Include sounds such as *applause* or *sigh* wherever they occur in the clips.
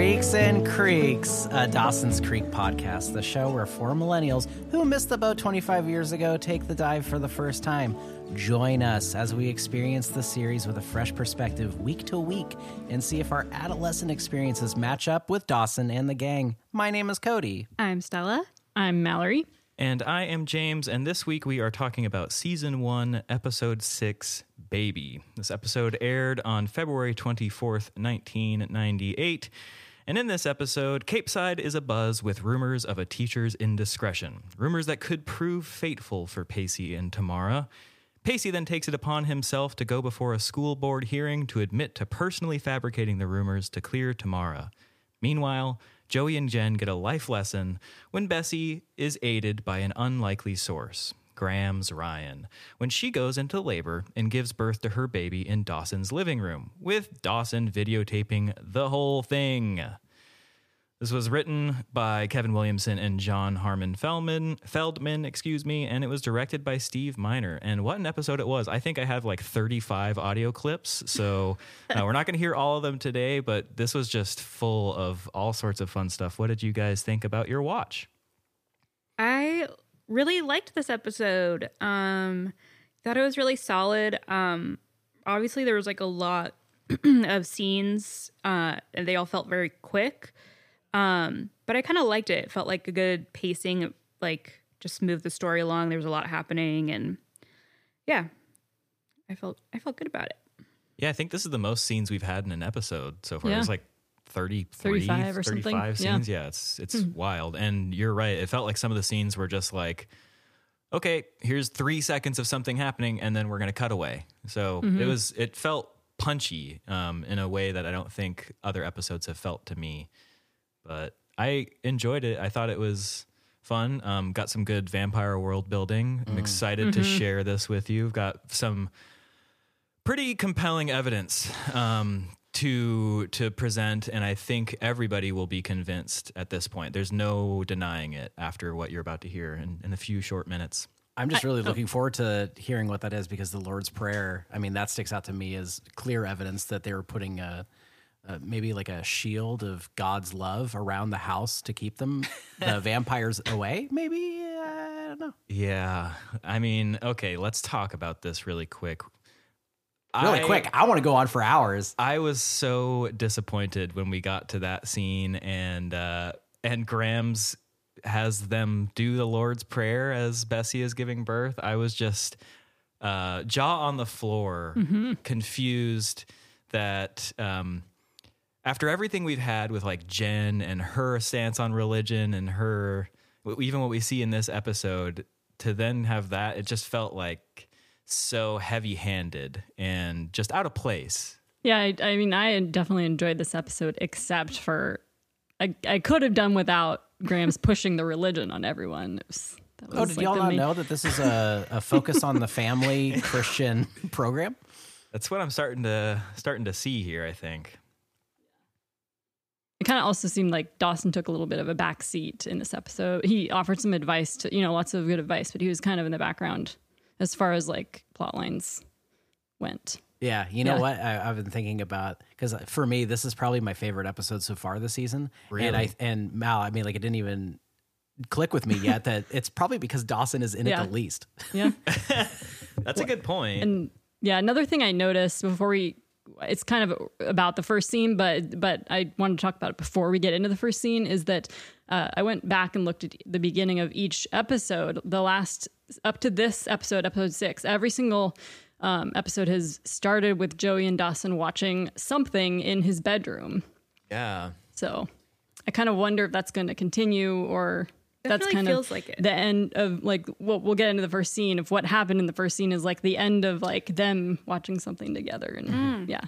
to Freaks and Creeks, a Dawson's Creek podcast, the show where four millennials who missed the boat 25 years ago take the dive for the first time. Join us as we experience the series with a fresh perspective week to week and see if our adolescent experiences match up with Dawson and the gang. My name is Cody. I'm Stella. I'm Mallory. And I am James, and this week we are talking about Season 1, Episode 6, Baby. This episode aired on February 24th, 1998. And in this episode, Capeside is abuzz with rumors of a teacher's indiscretion, rumors that could prove fateful for Pacey and Tamara. Pacey then takes it upon himself to go before a school board hearing to admit to personally fabricating the rumors to clear Tamara. Meanwhile, Joey and Jen get a life lesson when Bessie is aided by an unlikely source, Grams Ryan, when she goes into labor and gives birth to her baby in Dawson's living room, with Dawson videotaping the whole thing. This was written by Kevin Williamson and John Harmon Feldman, Feldman, excuse me, and it was directed by Steve Miner. And what an episode it was! I think I have like 35 audio clips, so *laughs* uh, we're not going to hear all of them today. But this was just full of all sorts of fun stuff. What did you guys think about your watch? I really liked this episode. Um, thought it was really solid. Um, obviously, there was like a lot *clears throat* of scenes, uh, and they all felt very quick. Um, but I kind of liked it. It felt like a good pacing, like just moved the story along. There was a lot happening, and yeah, I felt I felt good about it. Yeah, I think this is the most scenes we've had in an episode so far. Yeah. It was like 33, 35 or 35 something. scenes. Yeah, it's it's wild. And you're right. It felt like some of the scenes were just like, okay, here's three seconds of something happening, and then we're gonna cut away. So it was it felt punchy um, in a way that I don't think other episodes have felt to me. But I enjoyed it. I thought it was fun. Um, got some good vampire world building. I'm excited to share this with you. I've got some pretty compelling evidence um, to to present, and I think everybody will be convinced at this point. There's no denying it after what you're about to hear in, in a few short minutes. I'm just really looking forward to hearing what that is because the Lord's Prayer, I mean, that sticks out to me as clear evidence that they were putting a, a maybe like a shield of God's love around the house to keep them, *laughs* the vampires away. Maybe, uh, I don't know. Yeah, I mean, okay, let's talk about this really quick. Really I- quick, I want to go on for hours. I was so disappointed when we got to that scene and uh and Grams has them do the Lord's Prayer as Bessie is giving birth. I was just uh jaw on the floor, confused that um after everything we've had with like Jen and her stance on religion and her even what we see in this episode to then have that it just felt like so heavy-handed and just out of place Yeah, I, I mean, I definitely enjoyed this episode, except for I, I could have done without Grams *laughs* pushing the religion on everyone. It was, that Oh, was did like y'all not main- know that this is a, a focus on the family *laughs* Christian program? That's what I'm starting to starting to see here. I think. It kind of also seemed like Dawson took a little bit of a back seat in this episode. He offered some advice to, you know, lots of good advice, but he was kind of in the background as far as like plot lines went. Yeah, you know Yeah. what? I, I've been thinking about because uh, for me, this is probably my favorite episode so far this season. And I and Mal, I mean, like it didn't even click with me yet that it's probably because Dawson is in Yeah. it the least. Yeah. *laughs* That's a good point. And yeah, another thing I noticed before we it's kind of about the first scene, but but I wanted to talk about it before we get into the first scene is that uh, I went back and looked at the beginning of each episode. The last up to this episode, episode six, every single um, episode has started with Joey and Dawson watching something in his bedroom. yeah. So I kind of wonder if that's going to continue or that's kind feels of like it. the end of like what we'll get into the first scene. of what happened in the first scene is like the end of like them watching something together, and Mm. yeah,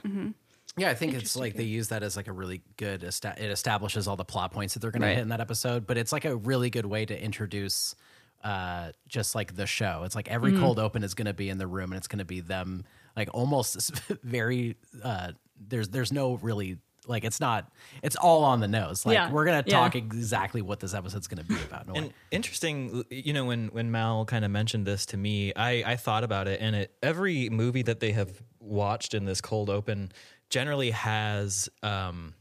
Yeah, I think it's like they use that as like a really good. Esta- it establishes all the plot points that they're going to hit in that episode, but it's like a really good way to introduce uh just like the show. It's like every cold open is going to be in the room, and it's going to be them like almost *laughs* very. uh There's there's no really like it's not it's all on the nose. Like Yeah, we're gonna yeah. talk exactly what this episode's going to be about. in a way. And interesting, you know, when when Mal kind of mentioned this to me, I I thought about it, and it every movie that they have watched in this cold open generally has um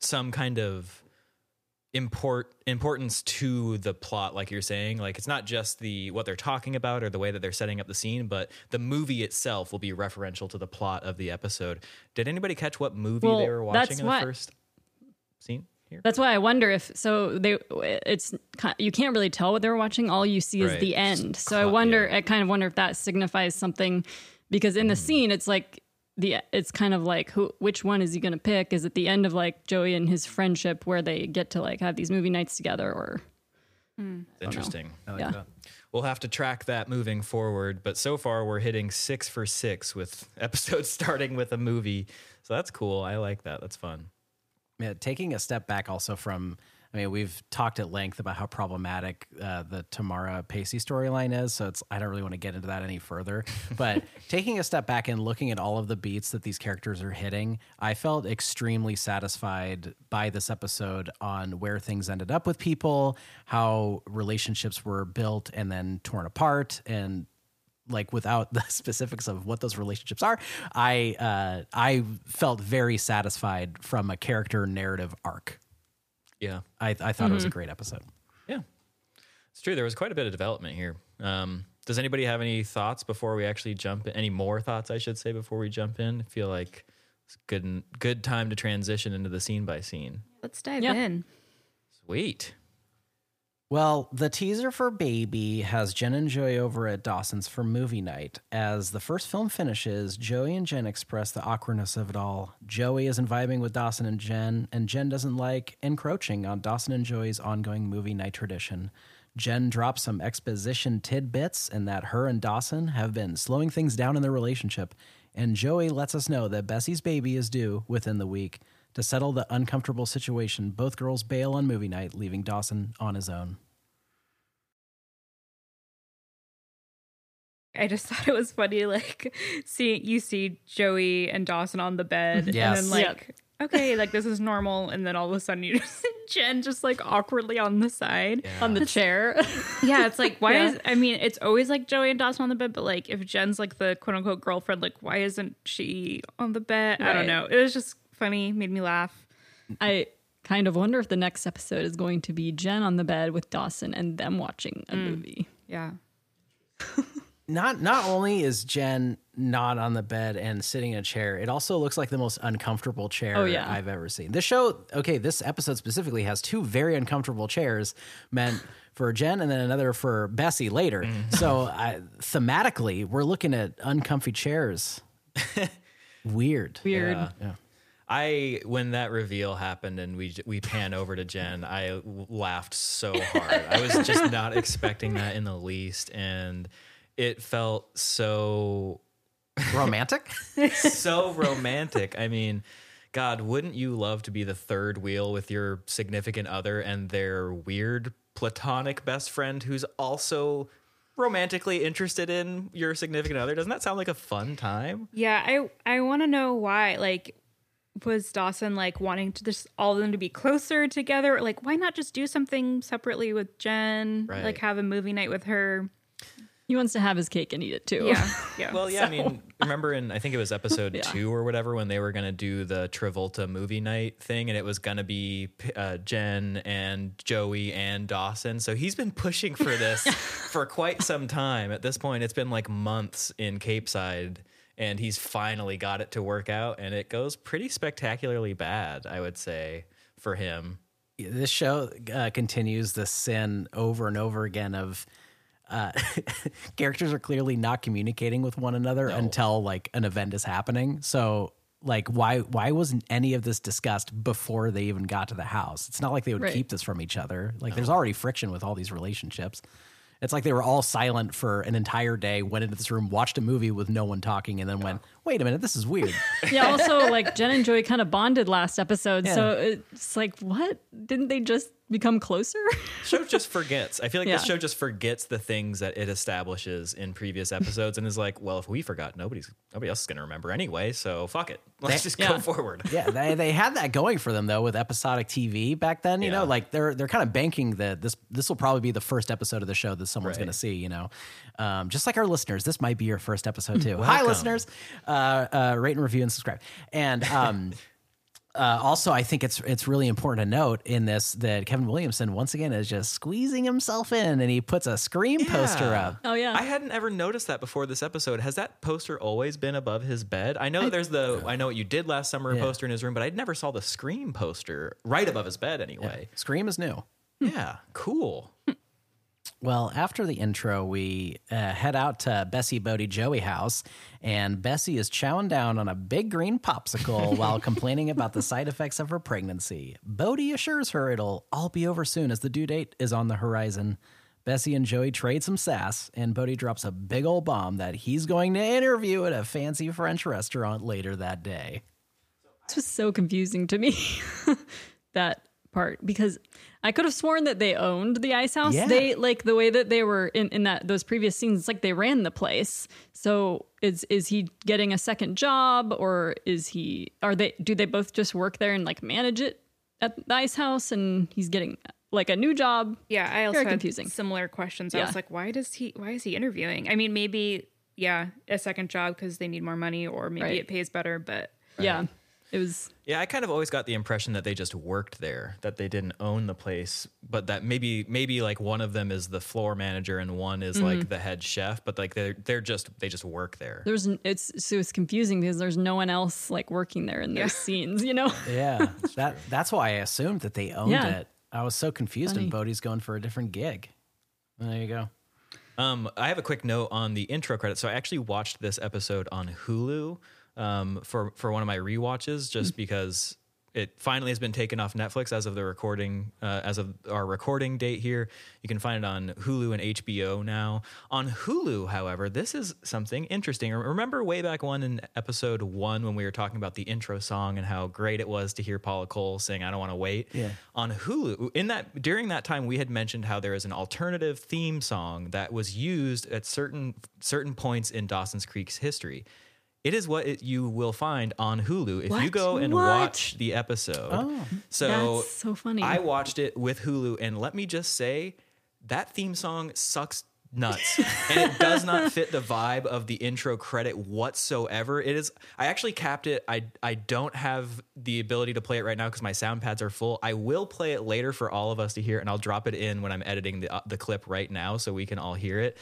some kind of import importance to the plot like you're saying like it's not just the what they're talking about or the way that they're setting up the scene but the movie itself will be referential to the plot of the episode did anybody catch what movie Well, they were watching in what- the first scene here That's why I wonder if so they it's you can't really tell what they were watching. All you see is Right. the end. So I wonder. yeah. I kind of wonder if that signifies something because in the scene it's like the it's kind of like who which one is he going to pick? Is it the end of like Joey and his friendship where they get to like have these movie nights together or? Hmm. Interesting. I like Yeah. that. we'll have to track that moving forward but so far we're hitting six for six with *laughs* episodes starting with a movie. So that's cool. I like that. That's fun. Yeah, taking a step back also from, I mean, we've talked at length about how problematic uh, the Tamara Pacey storyline is. So it's, I don't really want to get into that any further. *laughs* But taking a step back and looking at all of the beats that these characters are hitting, I felt extremely satisfied by this episode on where things ended up with people, how relationships were built and then torn apart, and like without *laughs* the specifics of what those relationships are, I uh, I felt very satisfied from a character narrative arc. Yeah I, I thought it was a great episode. Yeah, it's true. There was quite a bit of development here. Um, does anybody have any thoughts before we actually jump in? Any more thoughts, I should say, before we jump in? I feel like it's good good time to transition into the scene by scene. Let's dive Yeah. in. Sweet. Well, the teaser for Baby has Jen and Joey over at Dawson's for movie night. As the first film finishes, Joey and Jen express the awkwardness of it all. Joey isn't vibing with Dawson and Jen, and Jen doesn't like encroaching on Dawson and Joey's ongoing movie night tradition. Jen drops some exposition tidbits and that her and Dawson have been slowing things down in their relationship, and Joey lets us know that Bessie's baby is due within the week. To settle the uncomfortable situation, both girls bail on movie night, leaving Dawson on his own. I just *laughs* thought it was funny, like see you see Joey and Dawson on the bed, Yes. and then like *laughs* okay, like this is normal, and then all of a sudden you *laughs* just see Jen just like awkwardly on the side. on the chair. Yeah, it's like why Yeah. is I mean it's always like Joey and Dawson on the bed, but like if Jen's like the quote unquote girlfriend, like why isn't she on the bed? I don't know. It was just funny, made me laugh. I kind of wonder if the next episode is going to be Jen on the bed with Dawson and them watching a movie. Yeah. *laughs* not not only is Jen not on the bed and sitting in a chair, it also looks like the most uncomfortable chair Oh, yeah. I've ever seen. This show, okay, this episode specifically has two very uncomfortable chairs meant for Jen and then another for Bessie later. Mm. *laughs* So I, thematically, we're looking at uncomfy chairs. *laughs* Weird. Weird. Yeah. I when that reveal happened and we we pan over to Jen, I w- laughed so hard. I was just *laughs* not expecting that in the least, and it felt so Romantic? *laughs* so romantic. I mean, God, wouldn't you love to be the third wheel with your significant other and their weird platonic best friend who's also romantically interested in your significant other? Doesn't that sound like a fun time? Yeah, I I want to know why. Like, was Dawson like wanting to just all of them to be closer together? Like, why not just do something separately with Jen? Right. Like, have a movie night with her. He wants to have his cake and eat it too. Yeah, *laughs* yeah. Well, yeah, I mean, remember in I think it was episode Yeah. two or whatever when they were going to do the Travolta movie night thing, and it was going to be uh, Jen and Joey and Dawson. So he's been pushing for this *laughs* for quite some time. At this point, it's been like months in Capeside, and he's finally got it to work out, and it goes pretty spectacularly bad, I would say, for him. this show uh, continues the sin over and over again of uh, *laughs* characters are clearly not communicating with one another until like an event is happening. So like why why wasn't any of this discussed before they even got to the house? It's not like they would Right. keep this from each other. Like there's already friction with all these relationships. It's like they were all silent for an entire day, went into this room, watched a movie with no one talking, and then went, "Wait a minute, this is weird." *laughs* Yeah. Also, like Jen and Joey kind of bonded last episode, Yeah. so it's like, what? Didn't they just become closer? show just forgets. I feel like this *laughs* Yeah. show just forgets the things that it establishes in previous episodes and is like, well, if we forgot, nobody's nobody else is going to remember anyway. So fuck it. *laughs* Let's just go forward. yeah, they, they had that going for them though with episodic TV back then. You Yeah. know, like they're they're kind of banking that this this will probably be the first episode of the show that someone's Right. going to see. You know, um, just like our listeners, this might be your first episode too. Hi, listeners, uh, uh, rate and review and subscribe. And um, *laughs* uh, also, I think it's it's really important to note in this that Kevin Williamson once again is just squeezing himself in, and he puts a Scream poster up. Oh, yeah. I hadn't ever noticed that before this episode. Has that poster always been above his bed? I know there's the I know what you did last summer Yeah. poster in his room, but I never saw the Scream poster right above his bed anyway. Scream is new. Yeah, cool. Well, after the intro, we uh, head out to Bessie Bodie Joey house, and Bessie is chowing down on a big green popsicle *laughs* while complaining about the side effects of her pregnancy. Bodie assures her it'll all be over soon as the due date is on the horizon. Bessie and Joey trade some sass, and Bodie drops a big old bomb that he's going to interview at a fancy French restaurant later that day. This was so confusing to me, *laughs* that part, because I could have sworn that they owned the ice house. Yeah. They like the way that they were in, in that those previous scenes, it's like they ran the place. So is is he getting a second job or is he are they do they both just work there and like manage it at the ice house and he's getting like a new job? Yeah, I also Very had confusing. similar questions. I Yeah. was like, why does he? Why is he interviewing? I mean, maybe yeah, a second job because they need more money, or maybe Right. it pays better. But Yeah. It was Yeah, I kind of always got the impression that they just worked there, that they didn't own the place, but that maybe maybe like one of them is the floor manager and one is like the head chef, but like they're they're just they just work there. there's it's so it's confusing because there's no one else like working there in those *laughs* scenes, you know? Yeah, that that's why I assumed that they owned Yeah. it. I was so confused, Funny. and Bodie's going for a different gig. There you go. Um, I have a quick note on the intro credits. So I actually watched this episode on Hulu um, for for one of my rewatches, just because it finally has been taken off Netflix as of the recording, uh, as of our recording date here. You can find it on Hulu and HBO now. On Hulu, however, this is something interesting. Remember way back one in episode one when we were talking about the intro song and how great it was to hear Paula Cole sing "I Don't Want to Wait." Yeah. on Hulu. In that during that time, we had mentioned how there is an alternative theme song that was used at certain certain points in Dawson's Creek's history. It is what it, you will find on Hulu if you go and What? watch the episode. Oh, So That's so funny. I watched it with Hulu, and let me just say that theme song sucks nuts. *laughs* And it does not fit the vibe of the intro credit whatsoever. It is i actually capped it. I i don't have the ability to play it right now because my sound pads are full. I will play it later for all of us to hear and i'll drop it in when i'm editing the, uh, the clip right now so we can all hear it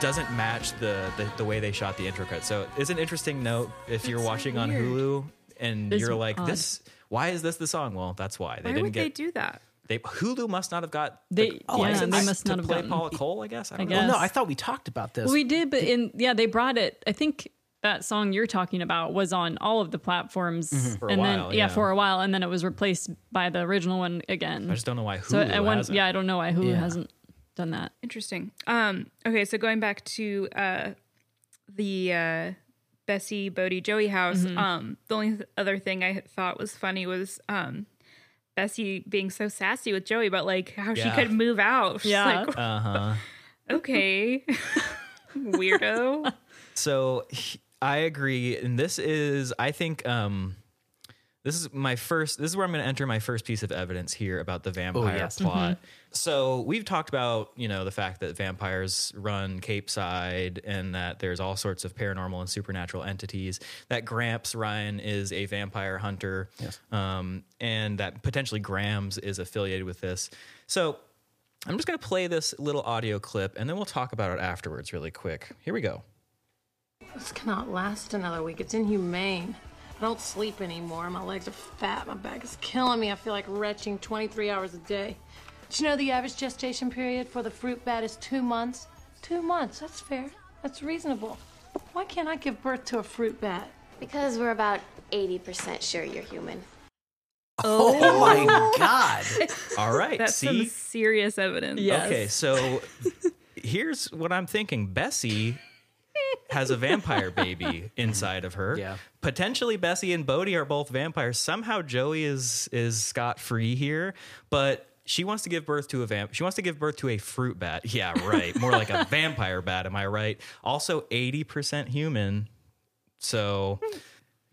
just doesn't match the, the the way they shot the intro credit so it's an interesting note if you're watching on hulu and It's you're like odd. this why is this the song well that's why they why didn't would get they do that? They Hulu must not have got They- the yeah, license they must to not have play gotten- Paula Cole. I guess I don't I know. Well, guess. no, I thought we talked about this. Well, we did, but in yeah, they brought it. I think that song you're talking about was on all of the platforms Mm-hmm. For a and while, then yeah. for a while, and then it was replaced by the original one again. I just don't know why Hulu so I won, hasn't. yeah, I don't know why Hulu Yeah. hasn't done that. Interesting. Um. Okay, so going back to uh, the uh, Bessie Bodie Joey house. Mm-hmm. Um. The only th- other thing I thought was funny was um. Bessie being so sassy with Joey, but like how she could move out. *laughs* She's Yeah. like, Uh huh. *laughs* okay, *laughs* weirdo. So he- I agree, and this is, I think, um, this is my first. This is where I'm going to enter my first piece of evidence here about the vampire yes. plot. So we've talked about, you know, the fact that vampires run Capeside and that there's all sorts of paranormal and supernatural entities. That Gramps Ryan is a vampire hunter, Yes. um, and that potentially Grams is affiliated with this. So I'm just going to play this little audio clip, and then we'll talk about it afterwards, really quick. Here we go. This cannot last another week. It's inhumane. I don't sleep anymore. My legs are fat. My back is killing me. I feel like retching 23 hours a day. Did you know the average gestation period for the fruit bat is two months? Two months. That's fair. That's reasonable. Why can't I give birth to a fruit bat? Because we're about 80% sure you're human. oh, oh my *laughs* god! *laughs* All right. That's see? some serious evidence. Yes. Okay, so here's what I'm thinking. Bessie has a *laughs* vampire baby inside of her. Yeah. Potentially Bessie and Bodie are both vampires. Somehow Joey is is scot free here, but she wants to give birth to a vamp. She wants to give birth to a fruit bat. *laughs* Yeah, right. More like a *laughs* vampire bat. Am I right? Also, eighty percent human. So,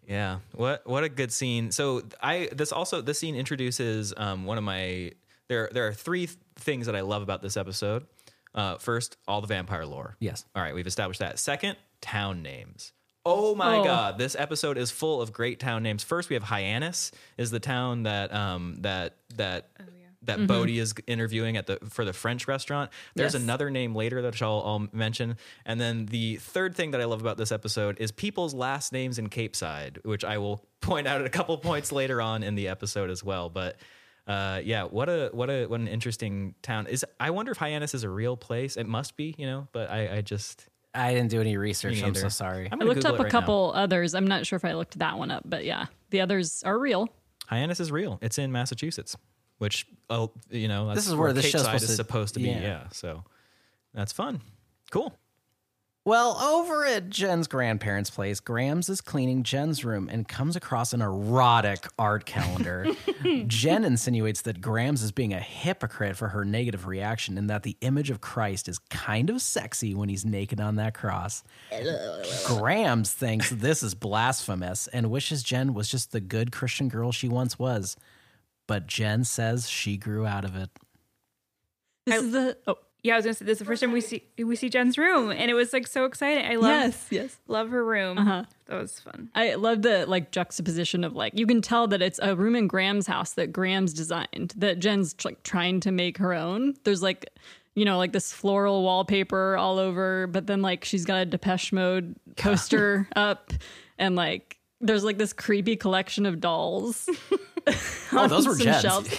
Yeah. What what a good scene. So I this also this scene introduces um, one of my there there are three th- things that I love about this episode. Uh, first, all the vampire lore. Yes. All right, we've established that. Second, town names. Oh my Oh. god, this episode is full of great town names. First, we have Hyannis is the town that um that that that Bodie is interviewing at the for the French restaurant. There's Yes. another name later that I'll, I'll mention. And then the third thing that I love about this episode is people's last names in Capeside, which I will *laughs* point out at a couple points later on in the episode as well. But uh, yeah, what a what a what an interesting town is. I wonder if Hyannis is a real place. It must be, you know. But I, I just I didn't do any research. Me I'm so sorry. I'm I looked Google up it a right now. couple others. I'm not sure if I looked that one up, but yeah, the others are real. Hyannis is real. It's in Massachusetts, which oh, you know, that's This is where this Cape show's Side supposed is to- supposed to be. yeah. Yeah, so that's fun. Cool. Well, over at Jen's grandparents' place, Grams is cleaning Jen's room and comes across an erotic art calendar. *laughs* Jen insinuates that Grams is being a hypocrite for her negative reaction and that the image of Christ is kind of sexy when he's naked on that cross. Grams thinks this is blasphemous and wishes Jen was just the good Christian girl she once was. But Jen says she grew out of it. This is the oh Yeah, I was gonna say this is the first time we see we see Jen's room, and it was like so exciting. I love yes yes. love her room. Uh-huh. That was fun. I love the like juxtaposition of like you can tell that it's a room in Grams' house that Grams designed that Jen's like trying to make her own. There's like you know like this floral wallpaper all over, but then like she's got a Depeche Mode poster *laughs* up, and like there's like this creepy collection of dolls. *laughs* Oh, those were some Jen's. shelves.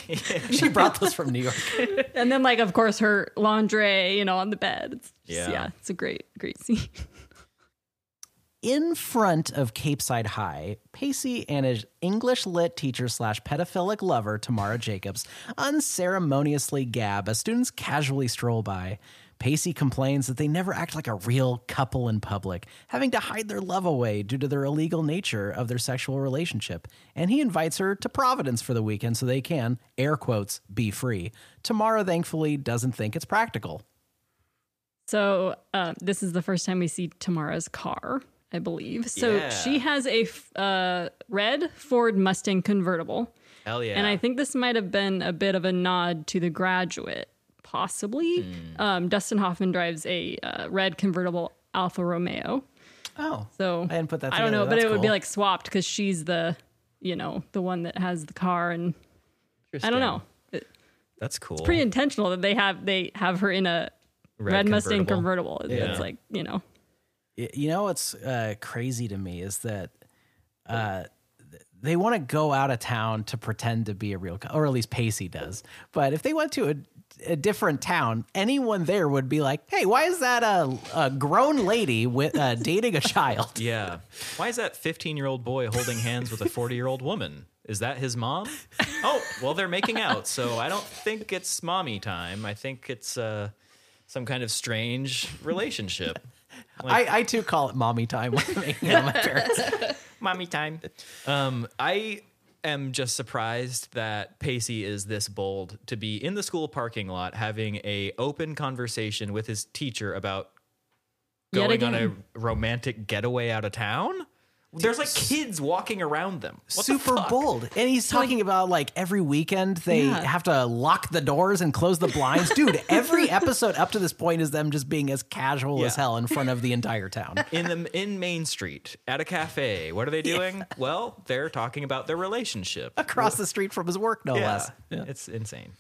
*laughs* she brought those from New York. *laughs* and then like of course her lingerie, you know, on the bed. It's just, Yeah. yeah, it's a great great scene. *laughs* in front of Capeside High, Pacey and his English lit teacher slash pedophilic lover, Tamara Jacobs, unceremoniously gab as students casually stroll by. Pacey complains that they never act like a real couple in public, having to hide their love away due to their illegal nature of their sexual relationship. And he invites her to Providence for the weekend so they can, air quotes, be free. Tamara thankfully doesn't think it's practical. So uh, this is the first time we see Tamara's car, I believe. So Yeah. she has a f- uh, red Ford Mustang convertible, Hell yeah. and I think this might have been a bit of a nod to The Graduate, possibly. Hmm. Um, Dustin Hoffman drives a uh, red convertible Alfa Romeo. Oh, So I didn't put that I don't know, together. but it That's would be like swapped because she's the, you know, the one that has the car, and I don't know. It- That's cool. It's pretty intentional that they have they have her in a Red red, Mustang convertible. convertible. Yeah. It's like you know. You know what's uh, crazy to me is that uh, th- they want to go out of town to pretend to be a real, co- or at least Pacey does. But if they went to a, a different town, anyone there would be like, "Hey, why is that a, a grown lady with uh, *laughs* dating a child?" *laughs* Yeah. Why is that 15 year old boy holding hands with a 40 year old woman? Is that his mom? Oh, well, they're making out. So I don't think it's mommy time. I think it's uh, some kind of strange relationship. *laughs* I, I too call it mommy time when I'm making out with my parents. Mommy time. Um, I am just surprised that Pacey is this bold to be in the school parking lot having a open conversation with his teacher about Yet going on a again. romantic getaway out of town. There's like kids walking around them. What the Super fuck? bold. And he's talking about like every weekend they Yeah. have to lock the doors and close the blinds. Dude, every *laughs* episode up to this point is them just being as casual as Yeah. hell in front of the entire town. in the in Main Street at a cafe. What are they doing? Well, they're talking about their relationship Across the street from his work, no Yeah, less. it's insane.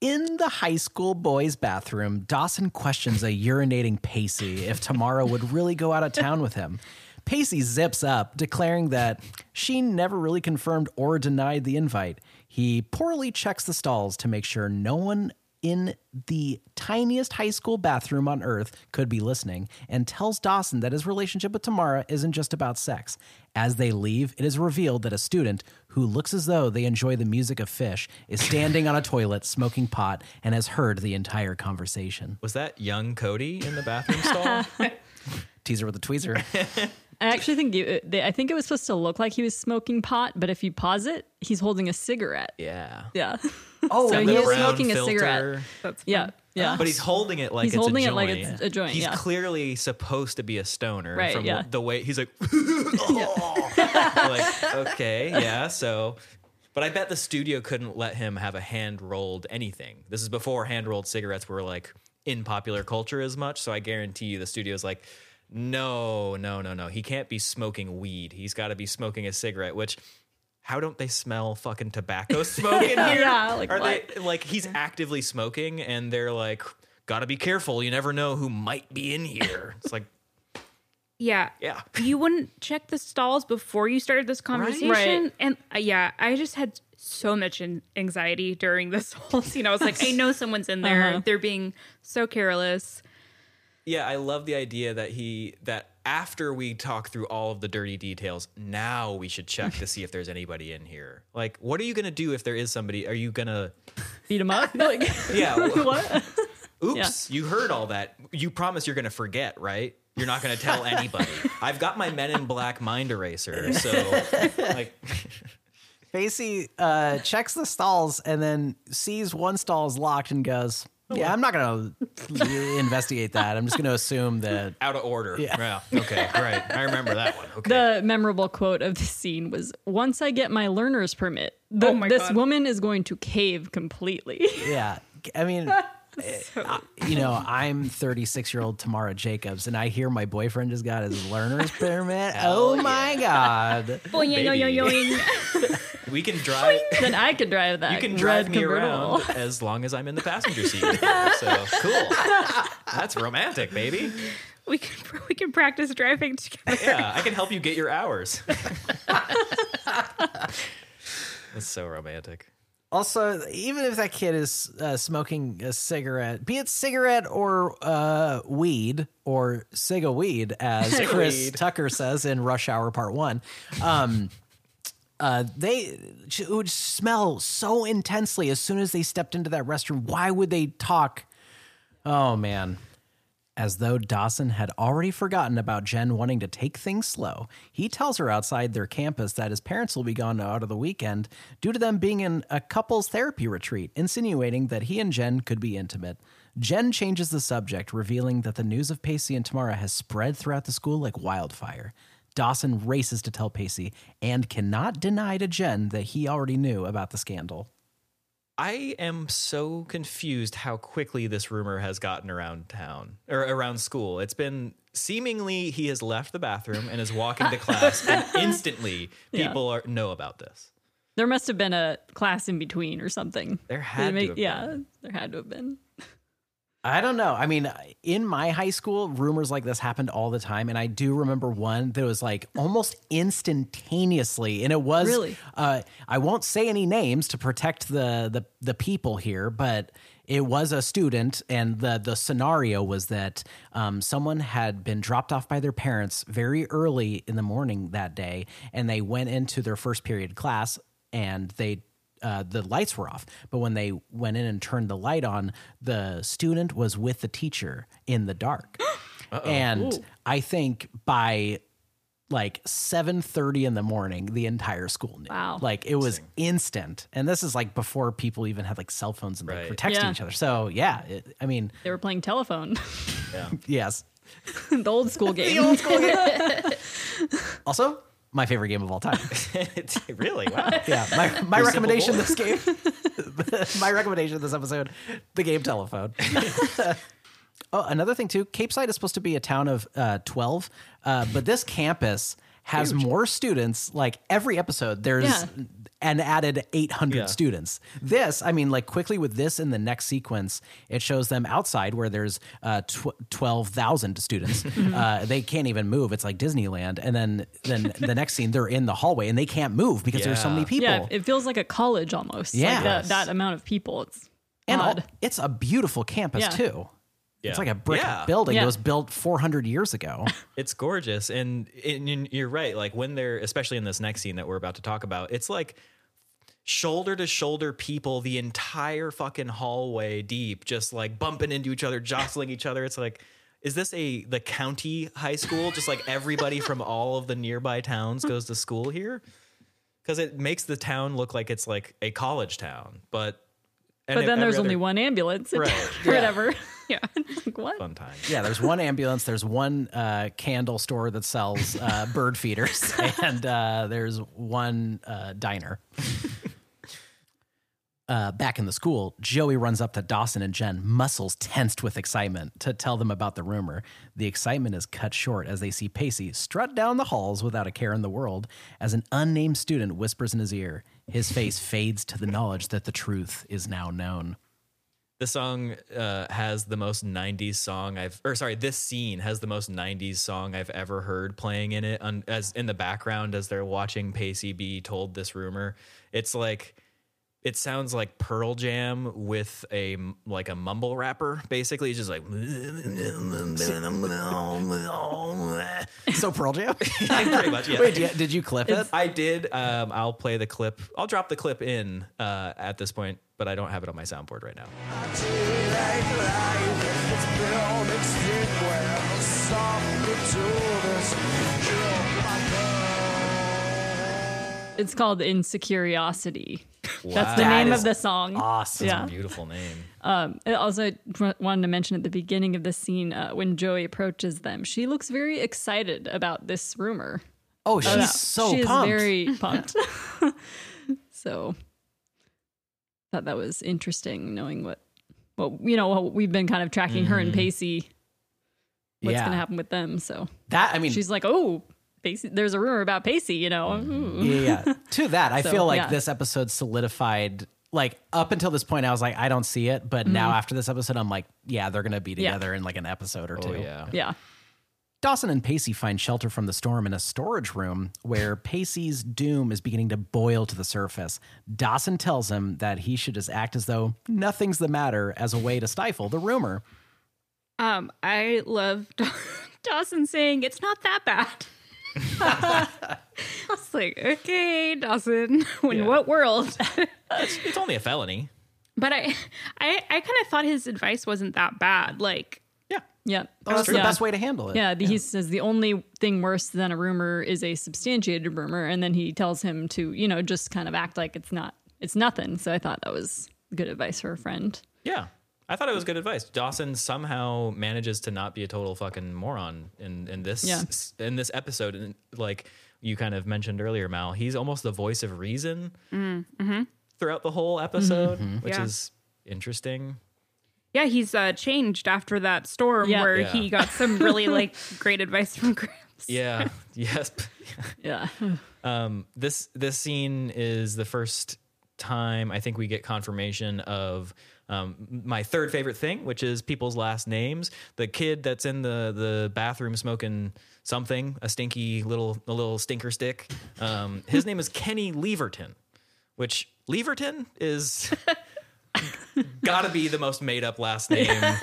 In the high school boys' bathroom, Dawson questions a urinating Pacey if Tamara would really go out of town with him. *laughs* Pacey zips up, declaring that she never really confirmed or denied the invite. He poorly checks the stalls to make sure no one in the tiniest high school bathroom on earth could be listening and tells Dawson that his relationship with Tamara isn't just about sex. As they leave, it is revealed that a student who looks as though they enjoy the music of Phish is standing on a toilet smoking pot and has heard the entire conversation. Was that young Cody in the bathroom stall? *laughs* Teaser with a tweezer. *laughs* I actually think you, uh, they, I think it was supposed to look like he was smoking pot, but if you pause it, he's holding a cigarette. yeah. Yeah. *laughs* Oh, So he is brown smoking a cigarette. That's fun. Yeah. Yeah. But he's holding it like He's it's holding a it like joint. it's a joint, He's yeah. clearly supposed to be a stoner Right, from yeah. the way he's like, *laughs* like okay, yeah. So, but I bet the studio couldn't let him have a hand rolled anything. This is before hand rolled cigarettes were like in popular culture as much. So I guarantee you the studio's like, no, no, no, no. He can't be smoking weed. He's got to be smoking a cigarette, which. How don't they smell fucking tobacco *laughs* smoke in here? Yeah, like Are what? they like he's actively smoking and they're like, gotta be careful. You never know who might be in here. *laughs* It's like, Yeah. yeah. You wouldn't check the stalls before you started this conversation. Right. And uh, yeah, I just had so much an- anxiety during this *laughs* whole scene. I was like, I know someone's in there. Uh-huh. They're being so careless. Yeah, I love the idea that he that after we talk through all of the dirty details, now we should check to see if there's anybody in here. Like, what are you gonna do if there is somebody? Are you gonna Beat him up. *laughs* like, Yeah. *laughs* what? Oops, you heard all that. You promise you're gonna forget, right? You're not gonna tell anybody. I've got my Men in Black mind eraser, so like Pacey uh, checks the stalls and then sees one stall is locked and goes, "Yeah, I'm not gonna *laughs* investigate that. I'm just gonna assume that." out of order. Yeah. Okay. Right. I remember that one. Okay. The memorable quote of the scene was Once I get my learner's permit, the, Oh my this God. woman is going to cave completely. Yeah, I mean. *laughs* *laughs* uh, You know, I'm 36 year old Tamara Jacobs, and I hear my boyfriend just got his learner's *laughs* permit. oh my god! *laughs* Boing, yoing, Baby. yoing, yoing. we can drive. then I could drive that. You can drive me around as long as I'm in the passenger seat. So cool. That's romantic, baby. we can we can practice driving together. Yeah, I can help you get your hours. That's so romantic. Also, even if that kid is uh, smoking a cigarette, be it cigarette or uh, weed or ciga weed, as Chris Tucker says in Rush Hour Part One, um, uh, they it would smell so intensely as soon as they stepped into that restroom. Why would they talk? Oh man. As though Dawson had already forgotten about Jen wanting to take things slow, he tells her outside their campus that his parents will be gone out of the weekend due to them being in a couples therapy retreat, insinuating that he and Jen could be intimate. Jen changes the subject, revealing that the news of Pacey and Tamara has spread throughout the school like wildfire. Dawson races to tell Pacey and cannot deny to Jen that he already knew about the scandal. I am so confused how quickly this rumor has gotten around town or around school. It's been seemingly he has left the bathroom and is walking to class, and *laughs* instantly Yeah. people are know about this. There must have been a class in between or something. There had to make- have yeah, been. there had to have been. I don't know. I mean, in my high school, rumors like this happened all the time, and I do remember one that was like almost instantaneously, and it was Really? Uh, I won't say any names to protect the the the people here, but it was a student, and the the scenario was that um, someone had been dropped off by their parents very early in the morning that day, and they went into their first period class, and they uh, the lights were off. But when they went in and turned the light on, the student was with the teacher in the dark. *gasps* and I think by like 7:30 in the morning the entire school knew. Wow. Like it was instant. And this is like before people even had like cell phones and like Right. were texting Yeah. each other. So, yeah, it, I mean, They were playing telephone, Yeah. *laughs* *laughs* yes. The old school *laughs* game. the old school game. Also, my favorite game of all time. *laughs* Really wow. Yeah, my, my recommendation this game, *laughs* *laughs* my recommendation this episode, the game telephone. oh, another thing too, Capeside is supposed to be a town of uh, twelve, uh, but this campus has more students. Like every episode, there's Yeah. An added eight hundred Yeah. students. This, I mean, like quickly with this in the next sequence, it shows them outside where there's uh, tw- twelve thousand students. *laughs* uh, they can't even move. It's like Disneyland, and then then the next scene, they're in the hallway and they can't move because there's so many people. Yeah, it feels like a college almost. Yeah. like that, that amount of people. It's and all, it's a beautiful campus Yeah. too. Yeah. It's like a brick Yeah. building Yeah. that was built 400 years ago. *laughs* It's gorgeous, and, and and you're right. Like when they're, especially in this next scene that we're about to talk about, it's like shoulder to shoulder people the entire fucking hallway deep, just like bumping into each other, jostling each other. It's like, is this a the county high school? Just like everybody from all of the nearby towns goes to school here, because it makes the town look like it's like a college town, but And but then every there's only one ambulance. Right. *laughs* or whatever. *laughs* Yeah. like what? fun time. Yeah, there's one ambulance. There's one uh, candle store that sells uh, bird feeders, *laughs* and uh, there's one uh, diner. Uh, back in the school, Joey runs up to Dawson and Jen, muscles tensed with excitement, to tell them about the rumor. The excitement is cut short as they see Pacey strut down the halls without a care in the world as an unnamed student whispers in his ear. His face fades to the knowledge that the truth is now known. This song uh, has the most 90s song I've, or sorry, this scene has the most 90s song I've ever heard playing in it on, as in the background as they're watching Pacey be told this rumor. It's like, it sounds like Pearl Jam with a like a mumble rapper. Basically, it's just like *laughs* So Pearl Jam. *laughs* pretty much. Yeah. Wait, did you, did you clip it? I did. Um, I'll play the clip. I'll drop the clip in uh, at this point, but I don't have it on my soundboard right now. It's called Insecuriosity. That's the That name of the song. Awesome. Yeah. Beautiful name. Um, I also wanted to mention at the beginning of the scene uh, when Joey approaches them, she looks very excited about this rumor. Oh, she's Yeah. so she pumped. is very *laughs* pumped. *laughs* so thought that was interesting knowing what well you know what we've been kind of tracking her and Pacey what's Yeah. going to happen with them so that I mean, she's like oh Pacey there's a rumor about Pacey you know Ooh. yeah, yeah. *laughs* To that, I So, feel like yeah. this episode solidified. Like up until this point, I was like, I don't see it, but now after this episode, I'm like, yeah, they're gonna be Mm-hmm. Yeah. together in like an episode or two. Oh yeah. yeah Dawson and Pacey find shelter from the storm in a storage room where *laughs* Pacey's doom is beginning to boil to the surface. Dawson tells him that he should just act as though nothing's the matter as a way to stifle the rumor. Um, I love *laughs* Dawson saying it's not that bad. *laughs* I was like, okay, Dawson, *laughs* in Yeah. what world? *laughs* It's only a felony. but I, I, I kind of thought his advice wasn't that bad. Like, Yeah. yeah Oh, that's the yeah. best way to handle it. yeah, the, he says the only thing worse than a rumor is a substantiated rumor, and then he tells him to, you know, just kind of act like it's not, it's nothing. So I thought that was good advice for a friend. Yeah. I thought it was good advice. Dawson somehow manages to not be a total fucking moron in in this Yeah. in this episode and like you kind of mentioned earlier Mal, he's almost the voice of reason throughout the whole episode, which Yeah. is interesting. yeah, he's uh, changed after that storm Yeah. where Yeah. he got some really *laughs* like great advice from Gramps. Yeah. *laughs* yes. Yeah. *laughs* Um, this this scene is the first time I think we get confirmation of um, my third favorite thing, which is people's last names. The kid that's in the the bathroom smoking something, a stinky little a little stinker stick. Um, his name is Kenny Leverton, which Leverton is. *laughs* Gotta be the most made up last name. *laughs*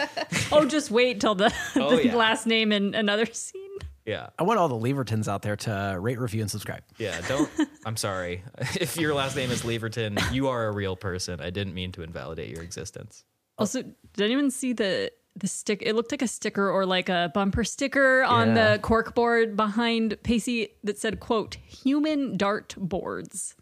Oh, just wait till the, Oh, the yeah. last name in another scene. Yeah. I want all the Levertons out there to rate, review, and subscribe. Yeah, don't. *laughs* I'm sorry. *laughs* If your last name is Leverton, you are a real person. I didn't mean to invalidate your existence. Also, did anyone see the the stick? It looked like a sticker or like a bumper sticker on Yeah. the cork board behind Pacey that said, "quote Human dart boards."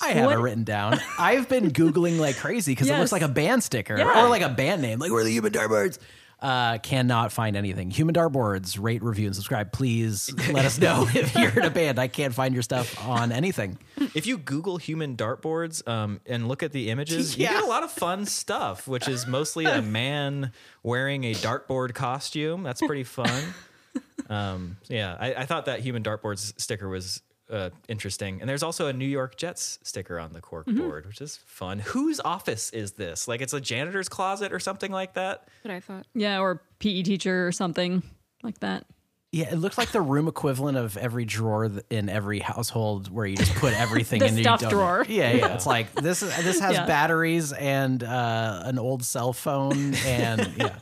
I have What- it written down. *laughs* I've been Googling like crazy because it looks like a band sticker Yeah. or like a band name. Like, we're the Human Dartboards. Uh, cannot find anything. Human Dartboards, rate, review, and subscribe. Please *laughs* let us know *laughs* if you're in a band. I can't find your stuff on anything. If you Google human dartboards um, and look at the images, you get a lot of fun stuff, which is mostly a *laughs* man wearing a dartboard costume. That's pretty fun. um, yeah, I, I thought that human dartboards sticker was uh, interesting. And there's also a New York Jets sticker on the cork board, which is fun. Whose office is this? Like it's a janitor's closet or something like that? That's what I thought. Yeah, or PE teacher or something like that. Yeah, it looks like the room equivalent of every drawer in every household where you just put everything *laughs* The in. and you stuff don't- drawer. Yeah, yeah. *laughs* It's like this. is This has Yeah. batteries and uh, an old cell phone, and yeah.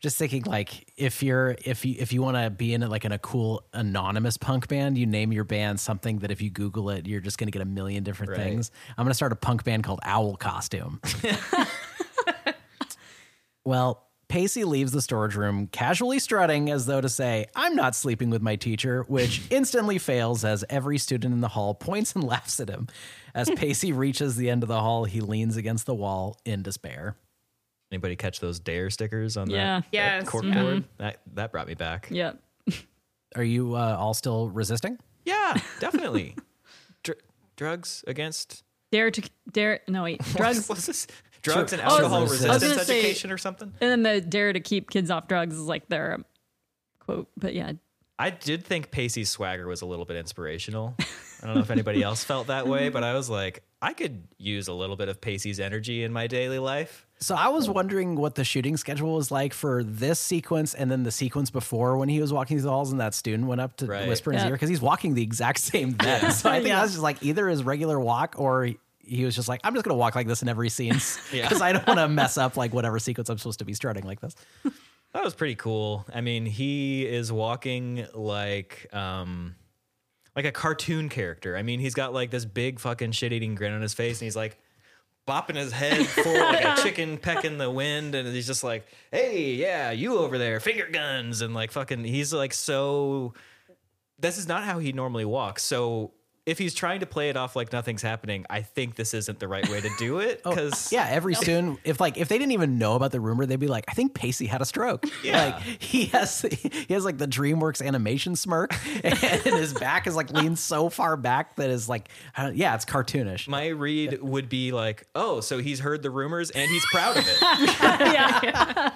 Just thinking, like, if you're if you if you want to be in it like in a cool anonymous punk band, you name your band something that if you Google it, you're just gonna get a million different Right. things. I'm gonna start a punk band called Owl Costume. *laughs* well, Pacey leaves the storage room, casually strutting as though to say, I'm not sleeping with my teacher, which *laughs* instantly fails as every student in the hall points and *laughs* laughs at him. As Pacey reaches the end of the hall, he leans against the wall in despair. Anybody catch those dare stickers on Yeah. that, Yes. that cork Mm-hmm. board? That that brought me back. Yep. Are you uh, all still resisting? Yeah, *laughs* definitely. Dr- drugs against Dare to dare. No wait. *laughs* Drugs. What's this? Drugs and Oh, I was alcohol gonna say- I was resistance gonna say- education or something. And then the dare to keep kids off drugs is like their um, quote. But yeah, I did think Pacey's swagger was a little bit inspirational. I don't know if anybody else felt that way, but I was like, I could use a little bit of Pacey's energy in my daily life. So I was wondering what the shooting schedule was like for this sequence and then the sequence before when he was walking through the halls and that student went up to Right. whisper in his Yeah. ear because he's walking the exact same *laughs* then. So I think Yeah. that was just like either his regular walk or he- he was just like, I'm just going to walk like this in every scene *laughs* Yeah. because I don't want to mess up like whatever sequence I'm supposed to be strutting like this. That was pretty cool. I mean, he is walking like um like a cartoon character. I mean, he's got like this big fucking shit-eating grin on his face and he's like bopping his head *laughs* forward like a chicken pecking the wind and he's just like, "Hey, yeah, you over there, finger guns." And like fucking he's like so this is not how he normally walks. So if he's trying to play it off like nothing's happening, I think this isn't the right way to do it *laughs* cuz Yeah, every *laughs* soon if like if they didn't even know about the rumor, they'd be like, I think Pacey had a stroke. Yeah. Like he has he has like the DreamWorks animation smirk *laughs* and his back is like leaned so far back that is like uh, yeah, it's cartoonish. my read would be like, "Oh, so he's heard the rumors and he's proud of it." yeah.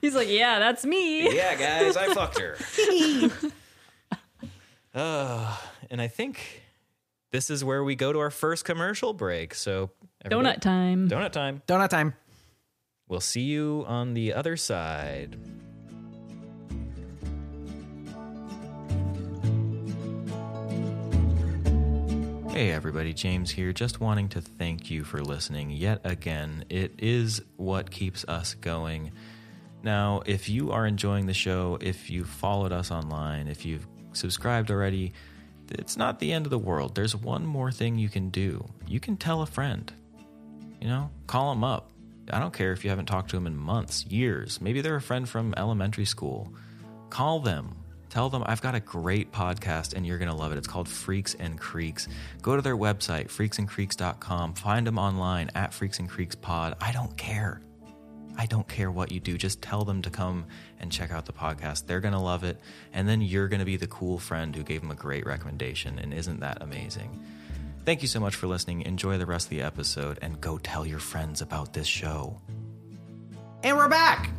He's like, yeah, that's me. yeah, guys, I fucked her. uh, and I think this is where we go to our first commercial break. So, Donut time. donut time. Donut time. We'll see you on the other side. Hey everybody, James here. Just wanting to thank you for listening yet again. It is what keeps us going. Now, if you are enjoying the show, if you've followed us online, if you've subscribed already, it's not the end of the world. There's one more thing you can do. You can tell a friend. You know, call them up. I don't care if you haven't talked to them in months, years. Maybe they're a friend from elementary school. Call them. Tell them I've got a great podcast and you're going to love it. It's called Freaks and Creeks. Go to their website, freaksandcreeks.com. Find them online at Freaks and Creeks Pod. I don't care. I don't care what you do. Just tell them to come and check out the podcast. They're going to love it. And then you're going to be the cool friend who gave them a great recommendation. And isn't that amazing? Thank you so much for listening. Enjoy the rest of the episode and go tell your friends about this show. And we're back.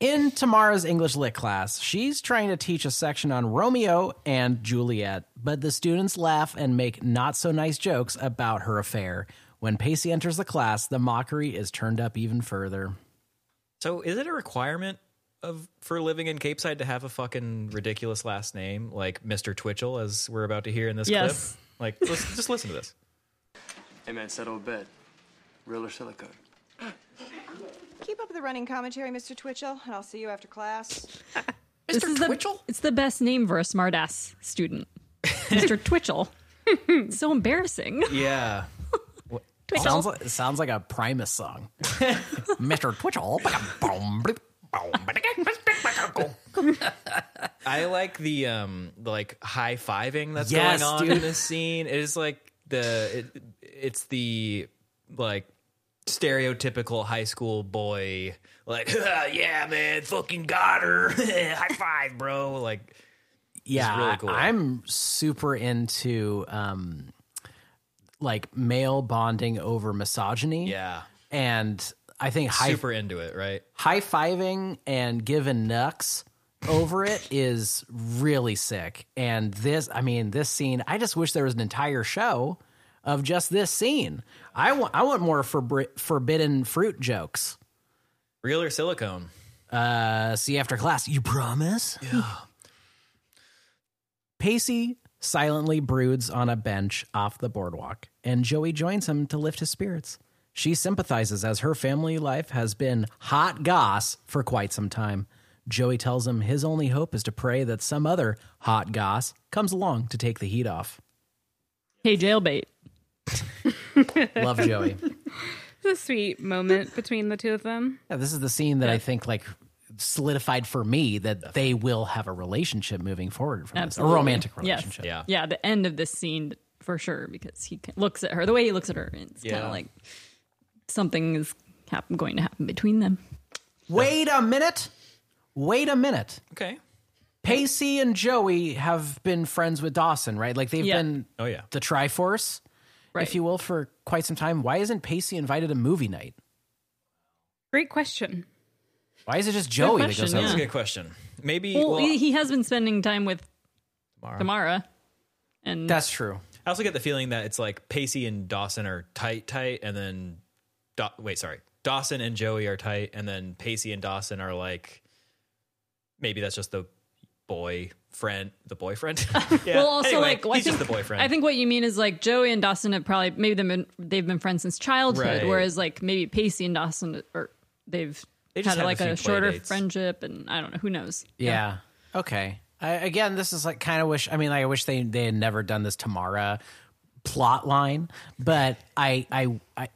In Tamara's English Lit class, she's trying to teach a section on Romeo and Juliet, but the students laugh and make not so nice jokes about her affair. When Pacey enters the class, the mockery is turned up even further. So, is it a requirement of for living in Capeside to have a fucking ridiculous last name like Mr. Twitchell, as we're about to hear in this Yes. clip? Like, let's, just listen to this. Hey man, settle a bed. Real or silicone? Keep up the running commentary, Mr. Twitchell, and I'll see you after class. *laughs* This is the, it's the best name for a smartass student. *laughs* Mr. Twitchell. *laughs* So embarrassing. Yeah. Sounds like, it sounds like a Primus song. *laughs* Mr. Twitchell. I like the um the like high fiving that's Yes, going on dude. in this scene. It is like the it, it's the like stereotypical high school boy like *laughs* yeah man fucking got her *laughs* high five bro like yeah, really cool. I'm super into um, like male bonding over misogyny. yeah And I think high super into it right high fiving and giving nucks over it *laughs* is really sick. And this, I mean, this scene, I just wish there was an entire show of just this scene. I want, I want more forbri- forbidden fruit jokes. real or silicone Uh, see after class. You promise? Yeah. Pacey silently broods on a bench off the boardwalk, and Joey joins him to lift his spirits. She sympathizes as her family life has been hot goss for quite some time. Joey tells him his only hope is to pray that some other hot goss comes along to take the heat off. Hey, jailbait. *laughs* *laughs* Love Joey. It's a sweet moment between the two of them. Yeah, this is the scene that I think like solidified for me that they will have a relationship moving forward from this, a Absolutely. romantic Yes. relationship. Yeah. Yeah, the end of this scene for sure because he looks at her the way he looks at her. It's kind of like something is happen, going to happen between them. Wait a minute. Wait a minute. Okay. Pacey and Joey have been friends with Dawson, right? Like they've Yeah. been Oh, yeah. the Triforce, Right. if you will, for quite some time. Why isn't Pacey invited to movie night? Great question. Why is it just Joey that goes question, out? That's a good question. Maybe. Well, well, he, he has been spending time with Tamara. Tamara, and That's true. I also get the feeling that it's like Pacey and Dawson are tight, tight, and then Da- wait, sorry, Dawson and Joey are tight, and then Pacey and Dawson are like maybe that's just the boy friend, the boyfriend. *laughs* yeah. well, also Anyway, like well, I he's think just the boyfriend. I think what you mean is like Joey and Dawson have probably maybe they've been they've been friends since childhood, Right. whereas like maybe Pacey and Dawson are they've They had had a like few a, shorter dates. friendship, and I don't know who knows. Yeah. Okay. I, again, this is like kind of wish. I mean, like, I wish they they had never done this Tamara plot line, but I I, I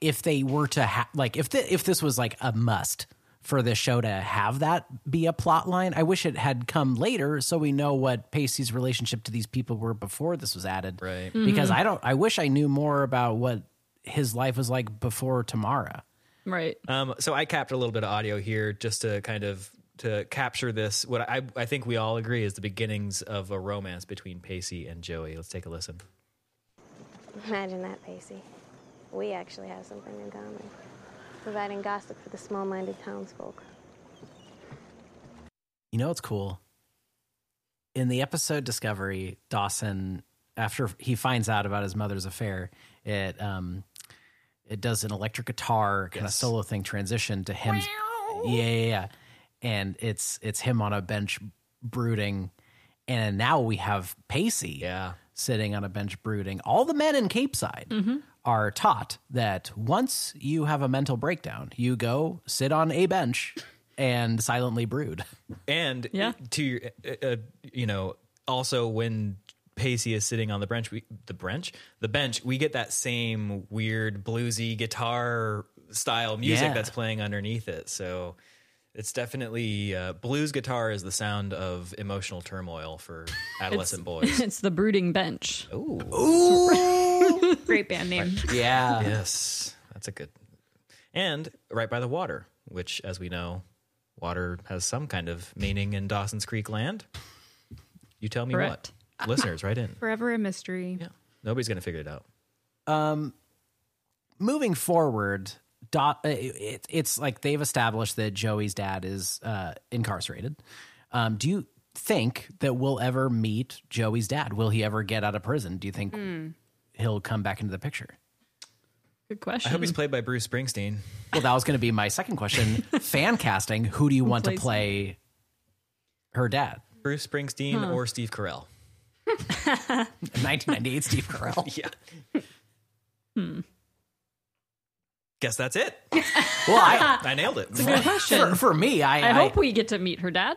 if they were to have like if the, if this was like a must for this show to have that be a plot line, I wish it had come later so we know what Pacey's relationship to these people were before this was added. Right. Because I don't. I wish I knew more about what his life was like before Tamara. Right. Um, so I capped a little bit of audio here just to kind of to capture this. What I I think we all agree is the beginnings of a romance between Pacey and Joey. Let's take a listen. Imagine that, Pacey. We actually have something in common. Providing gossip for the small-minded townsfolk. You know what's cool? In the episode Discovery, Dawson, after he finds out about his mother's affair, it um it does an electric guitar kind of solo thing transition to him. Yeah, yeah, yeah. And it's it's him on a bench brooding. And now we have Pacey Yeah. sitting on a bench brooding. All the men in Capeside are taught that once you have a mental breakdown, you go sit on a bench and silently brood. And Yeah. to uh, uh, you know, also when Pacey is sitting on the bench, we, the bench, the bench, we get that same weird bluesy guitar style music Yeah. that's playing underneath it. So it's definitely uh, blues guitar is the sound of emotional turmoil for *laughs* adolescent boys. *laughs* It's the brooding bench. Ooh, *laughs* Great band name. Yeah. yes, that's a good. And right by the water, which, as we know, water has some kind of meaning in Dawson's Creek land. You tell me Correct. what, listeners, right in. Forever a mystery. Yeah, nobody's gonna figure it out. Um, moving forward, dot uh, it, it's like they've established that Joey's dad is uh, incarcerated. Um, do you think that we'll ever meet Joey's dad? Will he ever get out of prison? Do you think he'll come back into the picture? Good question. I hope he's played by Bruce Springsteen. Well, that was going to be my second question. *laughs* Fan casting. Who do you want to plays him? play her dad? Bruce Springsteen or Steve Carell. *laughs* *laughs* 1998 Steve Carell. Yeah. Guess that's it. *laughs* Well, I, I nailed it. It's a good question. for, for me, I, I hope we get to meet her dad.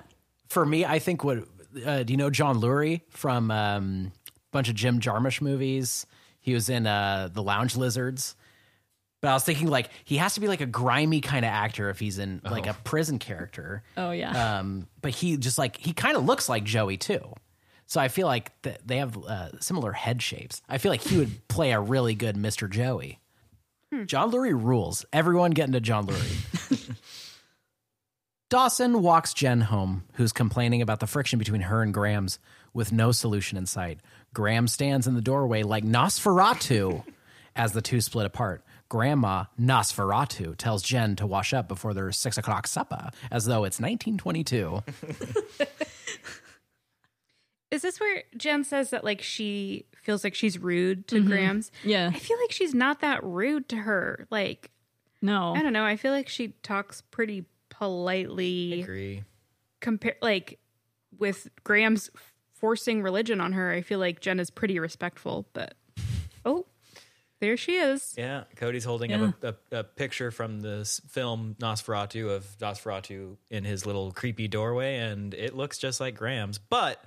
for me, I think what uh, do you know John Lurie from um, a bunch of Jim Jarmusch movies? He was in uh, the Lounge Lizards. But I was thinking like he has to be like a grimy kind of actor if he's in like a prison character. Oh yeah. Um, but he just like he kind of looks like Joey too. So I feel like th- they have uh, similar head shapes. I feel like he would play a really good Mr. Joey. Hmm. John Lurie rules. Everyone get into John Lurie. *laughs* Dawson walks Jen home, who's complaining about the friction between her and Grams with no solution in sight. Grams stands in the doorway like Nosferatu as the two split apart. Grandma Nosferatu tells Jen to wash up before their six o'clock supper, as though it's 1922. *laughs* Is this where Jen says that like she feels like she's rude to mm-hmm. Grams? Yeah. I feel like she's not that rude to her. Like, no. I don't know. I feel like she talks pretty politely Agree. compare like with Grams' forcing religion on her. I feel like Jen is pretty respectful, but *laughs* oh, there she is. Yeah, Cody's holding up a, a, a picture from this film Nosferatu of Nosferatu in his little creepy doorway, and it looks just like Grams'. But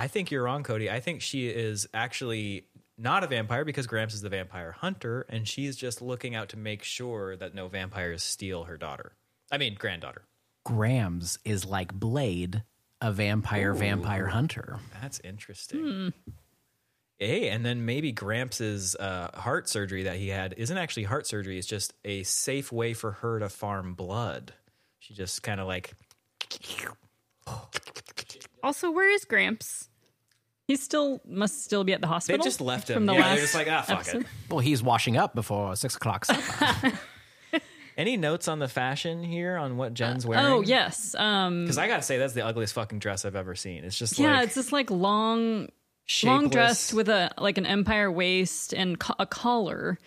I think you're wrong, Cody. I think she is actually not a vampire because Grams is the vampire hunter, and she's just looking out to make sure that no vampires steal her daughter. I mean, granddaughter. Grams is like Blade, a vampire vampire hunter. That's interesting. Hey, and then maybe Gramps's uh, heart surgery that he had isn't actually heart surgery. It's just a safe way for her to farm blood. She just kind of like Also, where is Gramps? He still must still be at the hospital. they just left him. from the yeah, last they're just like ah, fuck episode. it. Well, he's washing up before six o'clock. supper. *laughs* Any notes on the fashion here on what Jen's wearing? Oh yes, um, because I gotta say that's the ugliest fucking dress I've ever seen. It's just yeah. like it's just like long, long shapeless. dressed with a like an empire waist and co- a collar,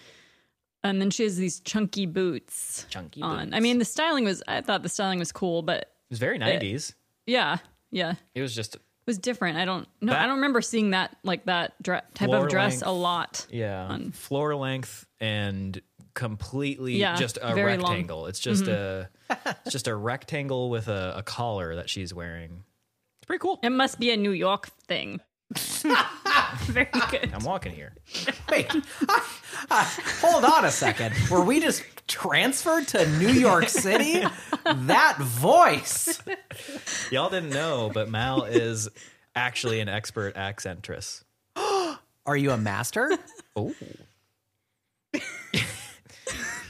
and then she has these chunky boots. Chunky on. boots. I mean, the styling was. I thought the styling was cool, but It was very nineties. yeah, yeah, It was just it was different. I don't. No, That- I don't remember seeing that like that dre- type of dress length. a lot. yeah on- floor length and completely Yeah, just a very long. Mm-hmm. rectangle. It's just a it's just a rectangle with a, a collar that she's wearing. It's pretty cool. It must be a New York thing. *laughs* Very good. I'm walking here. Wait, hold on a second. Were we just transferred to New York City? That voice. Y'all didn't know, but Mal is actually an expert accentress. *gasps* Are you a master? Oh, *laughs*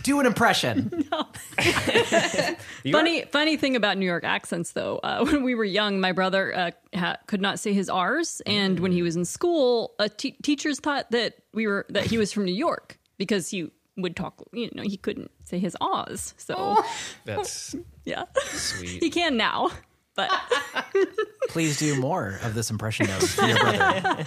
Do an impression. *laughs* *laughs* funny, funny thing about New York accents, though. Uh, *laughs* when we were young, my brother uh, ha- could not say his R's, and when he was in school, uh, te- teachers thought that we were that he was from New York because he would talk. You know, he couldn't say his R's. So that's yeah, sweet. he can now. But Please do more of this impression of your brother.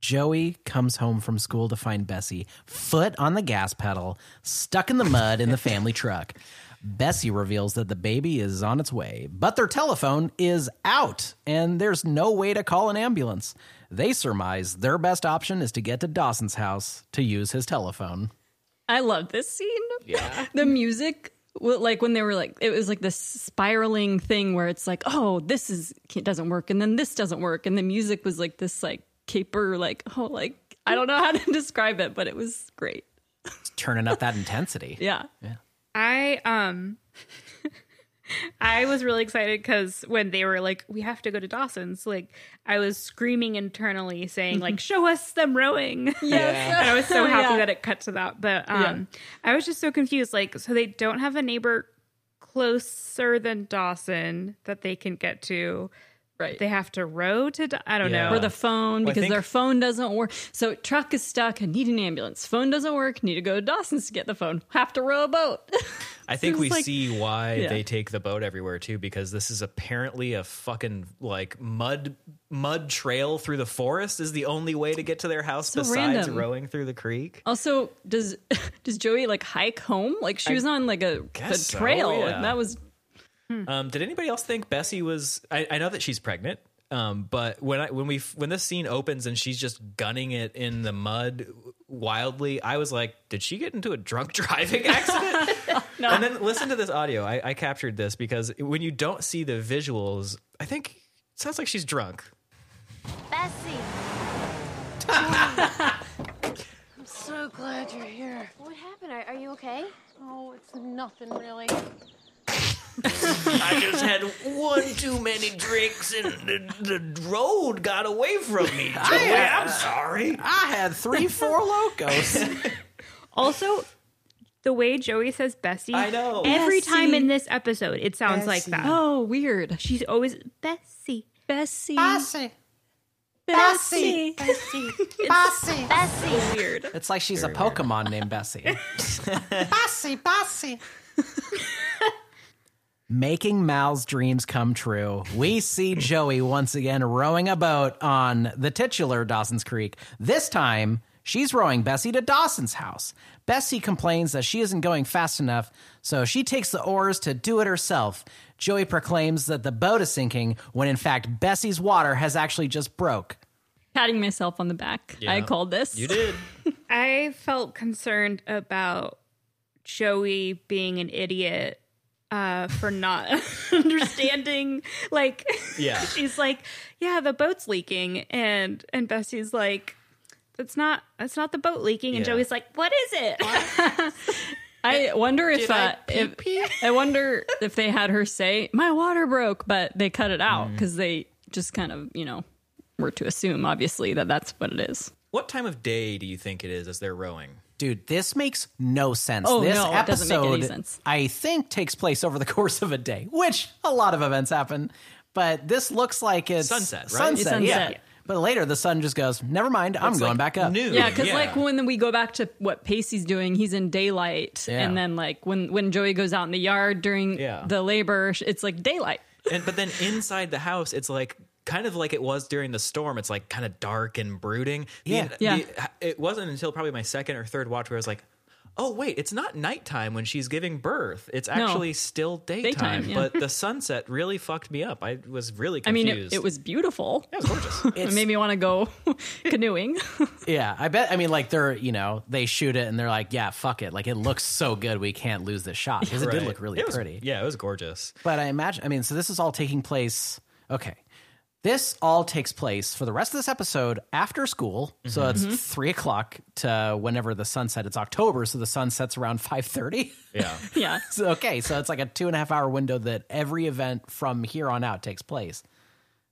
Joey comes home from school to find Bessie, foot on the gas pedal, stuck in the mud in the *laughs* family truck. Bessie reveals that the baby is on its way, but their telephone is out and there's no way to call an ambulance. They surmise their best option is to get to Dawson's house to use his telephone. I love this scene. Yeah, *laughs* the music. Like when they were like, it was like this spiraling thing where it's like, oh, this is it doesn't work, and then this doesn't work, and the music was like this like caper, like oh, like I don't know how to *laughs* describe it, but it was great. It's Turning up that intensity. *laughs* Yeah, I um *laughs* I was really excited because when they were like, "We have to go to Dawson's," like I was screaming internally, saying like, "Show us them rowing!" Yeah, and I was so happy Yeah. that it cut to that. But um, I was just so confused. Like, so they don't have a neighbor closer than Dawson that they can get to. Right. They have to row to. Da- I don't Yeah. know. or the phone Well, I because think- their phone doesn't work. So truck is stuck and need an ambulance. Phone doesn't work. Need to go to Dawson's to get the phone. Have to row a boat. *laughs* I think Seems we like- see why Yeah. they take the boat everywhere too, because this is apparently a fucking like mud mud trail through the forest is the only way to get to their house So besides random. rowing through the creek. also, does *laughs* does Joey like hike home? Like she was on like a the guess so, trail. yeah. and that was Um, did anybody else think Bessie was? I, I know that she's pregnant, um, but when I when we when this scene opens and she's just gunning it in the mud wildly, I was like, did she get into a drunk *laughs* driving accident? *laughs* And then listen to this audio. I, I captured this because when you don't see the visuals, I think it sounds like she's drunk. Bessie, *laughs* I'm so glad you're here. what happened? Are, are you okay? Oh, it's nothing really. *laughs* I just had one too many drinks and the, the road got away from me. Joey, I'm sorry. I had three, Four Lokos. *laughs* also, the way Joey says Bessie, I know. every Bessie. time in this episode, it sounds like that. oh weird. She's always Bessie. Bessie. *laughs* Bossy. Bessie. Bossy. Bossy. Bessie. Weird. It's like she's a Pokemon named Bessie. Bossy. Bossy. Making Mal's dreams come true. We see Joey once again rowing a boat on the titular Dawson's Creek. This time, she's rowing Bessie to Dawson's house. Bessie complains that she isn't going fast enough, so she takes the oars to do it herself. Joey proclaims that the boat is sinking when in fact Bessie's water has actually just broke. Patting myself on the back. I called this. You did. *laughs* I felt concerned about Joey being an idiot uh, for not *laughs* understanding. Like, Yeah. *laughs* she's like, "Yeah, the boat's leaking," and and Bessie's like, "That's not that's not the boat leaking." And Yeah. Joey's like, "What is it?" *laughs* I wonder if, Did I uh, if I wonder if they had her say my water broke, but they cut it Mm. out because they just kind of you know were to assume obviously that that's what it is. What time of day do you think it is as they're rowing? Dude, this makes no sense. Oh, this no, it episode, doesn't make any sense. I think, takes place over the course of a day, which a lot of events happen. But this looks like it's Sunset, right? Sunset, It's sunset. yeah. But later, the sun just goes. Never mind. I'm It's going like back up. noon. Yeah, because like when we go back to what Pacey's doing, he's in daylight, Yeah. and then like when when Joey goes out in the yard during Yeah. the labor, it's like daylight. and but then inside the house, it's like kind of like it was during the storm. It's like kind of dark and brooding. The- Yeah. Yeah. the- it wasn't until probably my second or third watch where I was like, oh wait, it's not nighttime when she's giving birth. It's actually still daytime. Daytime, yeah. But the sunset really fucked me up. I was really confused. I mean, it, it was beautiful. it was gorgeous. *laughs* It made me want to go *laughs* canoeing. *laughs* Yeah, I bet. I mean, like they're you know they shoot it and they're like, yeah, fuck it. Like it looks so good, we can't lose this shot because it did look really It was- pretty. Yeah, it was gorgeous. But I imagine, I mean, so this is all taking place. Okay. This all takes place for the rest of this episode after school. So mm-hmm. it's mm-hmm. three o'clock to whenever the sun set. It's October, so the sun sets around *laughs* five thirty. Yeah. *laughs* yeah, so okay, so it's like a two and a half hour window that every event from here on out takes place,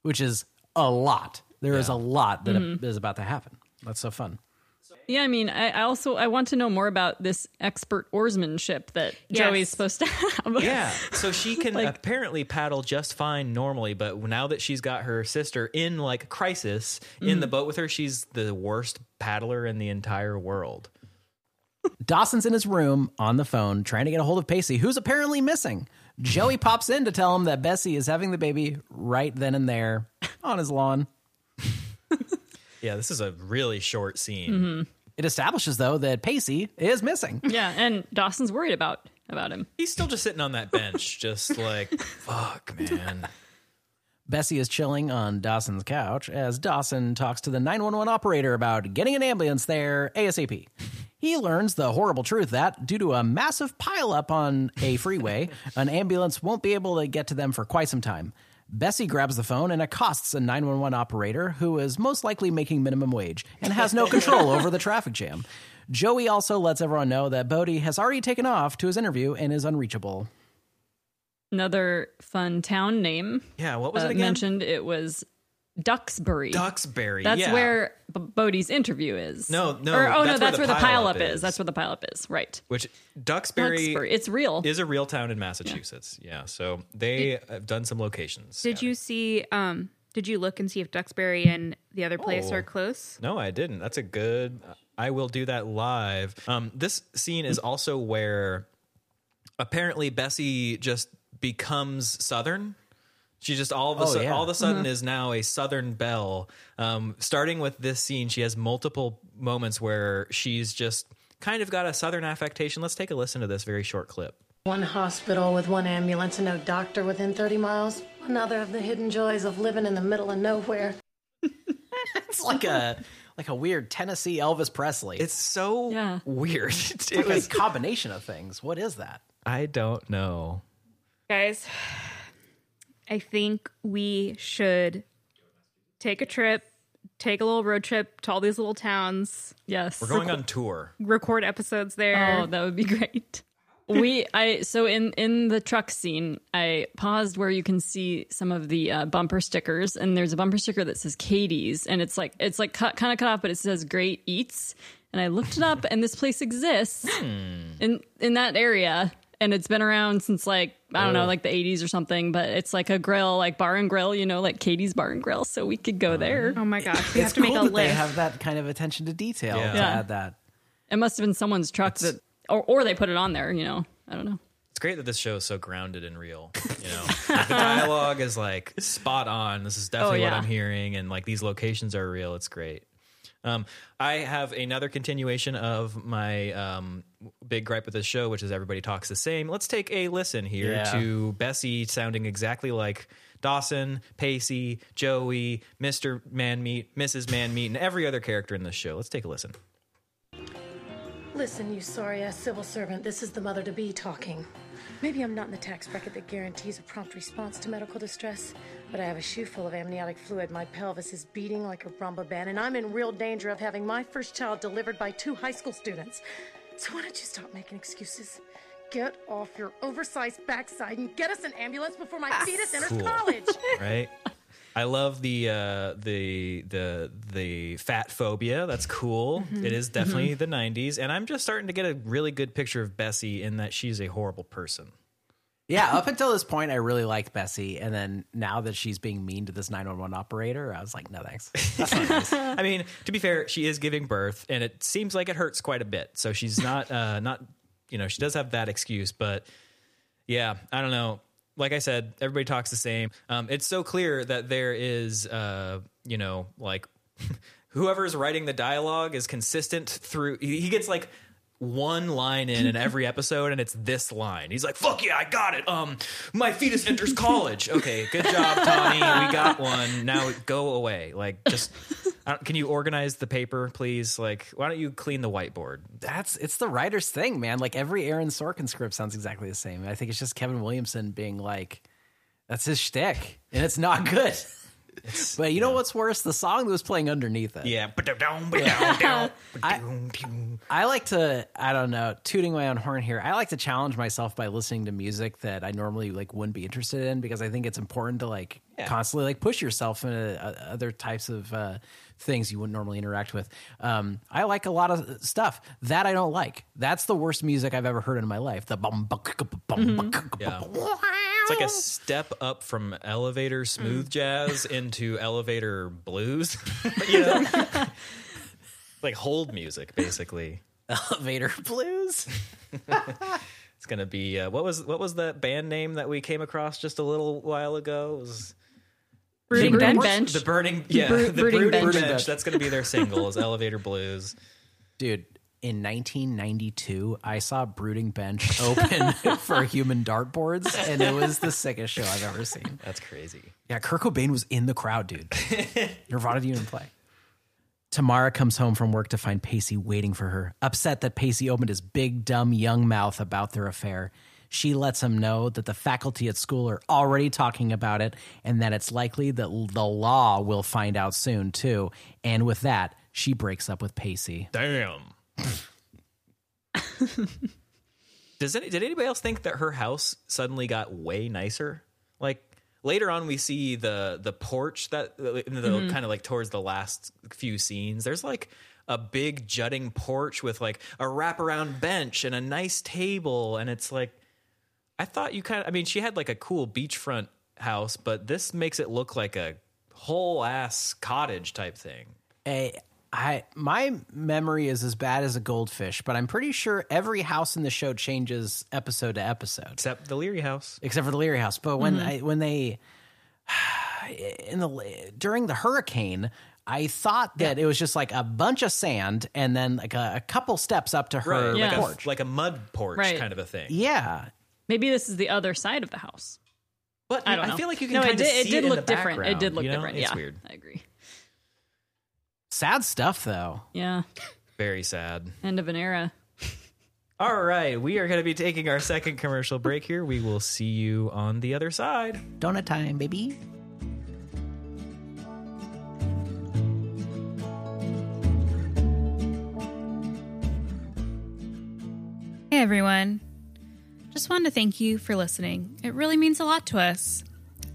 which is a lot. There is Yeah. a lot that mm-hmm. is about to happen. That's so fun. Yeah. I mean, I, I also I want to know more about this expert oarsmanship that Yes. Joey's supposed to have. Yeah. *laughs* So she can apparently paddle just fine normally, but now that she's got her sister in like crisis in the boat with her, she's the worst paddler in the entire world. Dawson's in his room on the phone trying to get a hold of Pacey, who's apparently missing. Joey *sighs* pops in to tell him that Bessie is having the baby right then and there on his lawn. *laughs* Yeah, this is a really short scene. Mm-hmm. It establishes, though, that Pacey is missing. *laughs* yeah, and Dawson's worried about about him. He's still just sitting on that bench, *laughs* just like, fuck, man. Bessie is chilling on Dawson's couch as Dawson talks to the 911 operator about getting an ambulance there ASAP. He learns the horrible truth that, due to a massive pileup on a freeway, an ambulance won't be able to get to them for quite some time. Bessie grabs the phone and accosts a 911 operator who is most likely making minimum wage and has no control *laughs* over the traffic jam. Joey also lets everyone know that Bodie has already taken off to his interview and is unreachable. Another fun town name Yeah, what was uh, it again? mentioned. It was Duxbury. Duxbury. That's yeah. where B- Bodie's interview is. No, no, Or, oh no, that's that's where where the the pileup pileup is. is. That's where the pileup is. Right. Which Duxbury, Duxbury. It's real. is a real town in Massachusetts. Yeah, so they have done some locations. Did you see? Um, did you look and see if Duxbury and the other place Oh. are close? No, I didn't. That's a good. I will do that live. Um, this scene is also where apparently Bessie just becomes Southern. She just all of a Oh, sudden, yeah. all of a sudden is now a Southern belle. Um, starting with this scene, she has multiple moments where she's just kind of got a Southern affectation. Let's take a listen to this very short clip. One hospital with one ambulance and no doctor within 30 miles. Another of the hidden joys of living in the middle of nowhere. *laughs* It's like a like a weird Tennessee Elvis Presley. It's so Yeah. weird. *laughs* It's like was. a combination of things. What is that? I don't know. Guys, I think we should take a trip, take a little road trip to all these little towns, yes. We're going on tour. record episodes there. Oh, that would be great. *laughs* we I so in in the truck scene, I paused where you can see some of the uh, bumper stickers, and there's a bumper sticker that says Katie's, and it's like it's like cut, kind of cut off, but it says Great Eats, and I looked it up, and this place exists in in that area, and it's been around since like I don't know, oh. like the 80s or something, but it's like a grill, like bar and grill, you know, like Katie's Bar and Grill, so we could go uh-huh. there. Oh my gosh, we have It's to make a that they list. have that kind of attention to detail Yeah. to Yeah. add that. It must have been someone's truck that, or or they put it on there, you know. I don't know. It's great that this show is so grounded and real. You know, *laughs* Like, the dialogue is like spot on. This is definitely oh, what yeah. I'm hearing, and like these locations are real. It's great. Um, I have another continuation of my um, big gripe with this show, which is everybody talks the same. Let's take a listen here Yeah. to Bessie sounding exactly like Dawson, Pacey, Joey, Mister Manmeat, Mrs. Manmeat, and every other character in this show. Let's take a listen. Listen, you sorry ass civil servant, this is the mother to be talking. Maybe I'm not in the tax bracket that guarantees a prompt response to medical distress, but I have a shoe full of amniotic fluid. My pelvis is beating like a rumba band, and I'm in real danger of having my first child delivered by two high school students. So why don't you stop making excuses? Get off your oversized backside and get us an ambulance before my ah, fetus enters Cool. college. *laughs* right? I love the uh, the the the fat phobia. That's cool. Mm-hmm. It is definitely mm-hmm. the '90s, and I'm just starting to get a really good picture of Bessie in that she's a horrible person. Yeah, up until this point, I really liked Bessie, and then now that she's being mean to this 911 operator, I was like, no thanks. Nice. *laughs* I mean, to be fair, she is giving birth, and it seems like it hurts quite a bit. So she's not uh, not you know she does have that excuse, but yeah, I don't know. Like I said, everybody talks the same. Um, it's so clear that there is, uh, you know, like *laughs* whoever's writing the dialogue is consistent through. He gets like one line in in every episode, and it's this line. He's like, "Fuck yeah, I got it." Um, my fetus enters college. Okay, good job, Tommy. We got one. Now go away. Like, just can you organize the paper, please? Like, why don't you clean the whiteboard? That's it's the writer's thing, man. Like every Aaron Sorkin script sounds exactly the same. I think it's just Kevin Williamson being like, that's his shtick, and it's not good. But you know what's worse? The song that was playing underneath it. Yeah. I like to, I don't know, tooting my own horn here. I like to challenge myself by listening to music that I normally like wouldn't be interested in because I think it's important to like Yeah. constantly like push yourself into uh, other types of uh, things you wouldn't normally interact with. Um, I like a lot of stuff that I don't like. That's the worst music I've ever heard in my life. The bum, buck, bum, buck, Yeah. It's like a *laughs* step up from elevator smooth jazz *laughs* into elevator blues. *laughs* you know? like hold music, basically. elevator blues. It's gonna be uh, what was what was that band name that we came across just a little while ago? It was Brooding The bench. Bench? the burning yeah Bro- the Brooding brooding, Bench. bench. Bench. That's gonna be their single is Elevator Blues. Dude, in 1992, I saw Brooding Bench *laughs* open *laughs* for human dartboards, and it was the sickest show I've ever seen. That's crazy. Yeah, Kurt Cobain was in the crowd, dude. *laughs* Nirvana didn't even play. Tamara comes home from work to find Pacey waiting for her, upset that Pacey opened his big, dumb, young mouth about their affair. She lets him know that the faculty at school are already talking about it and that it's likely that the law will find out soon, too. And with that, she breaks up with Pacey. Damn. Does any, did anybody else think that her house suddenly got way nicer? Like later on, we see the the porch that in the mm-hmm. kind of like towards the last few scenes. There's like a big jutting porch with like a wraparound bench and a nice table, and it's like I thought you kind of. I mean, she had like a cool beachfront house, but this makes it look like a whole ass cottage type thing. a I my memory is as bad as a goldfish, but I'm pretty sure every house in the show changes episode to episode, Except the Leery house. except for the Leery house. But when mm-hmm. I when they *sighs* in the during the hurricane, I thought that it was just like a bunch of sand and then like a, a couple steps up to her Right, like, Yeah. a, porch. like a mud porch Right. kind of a thing. yeah, Maybe this is the other side of the house. But I don't know. feel like you can no, kind it of did, see it did in look different. It did look you know? different. It's yeah, weird. I agree. Sad stuff though. Yeah, Very sad. end of an era. All right, we are going to be taking our second commercial break here. We will see you on the other side. Donut time, baby. Hey everyone. Just wanted to thank you for listening. It really means a lot to us.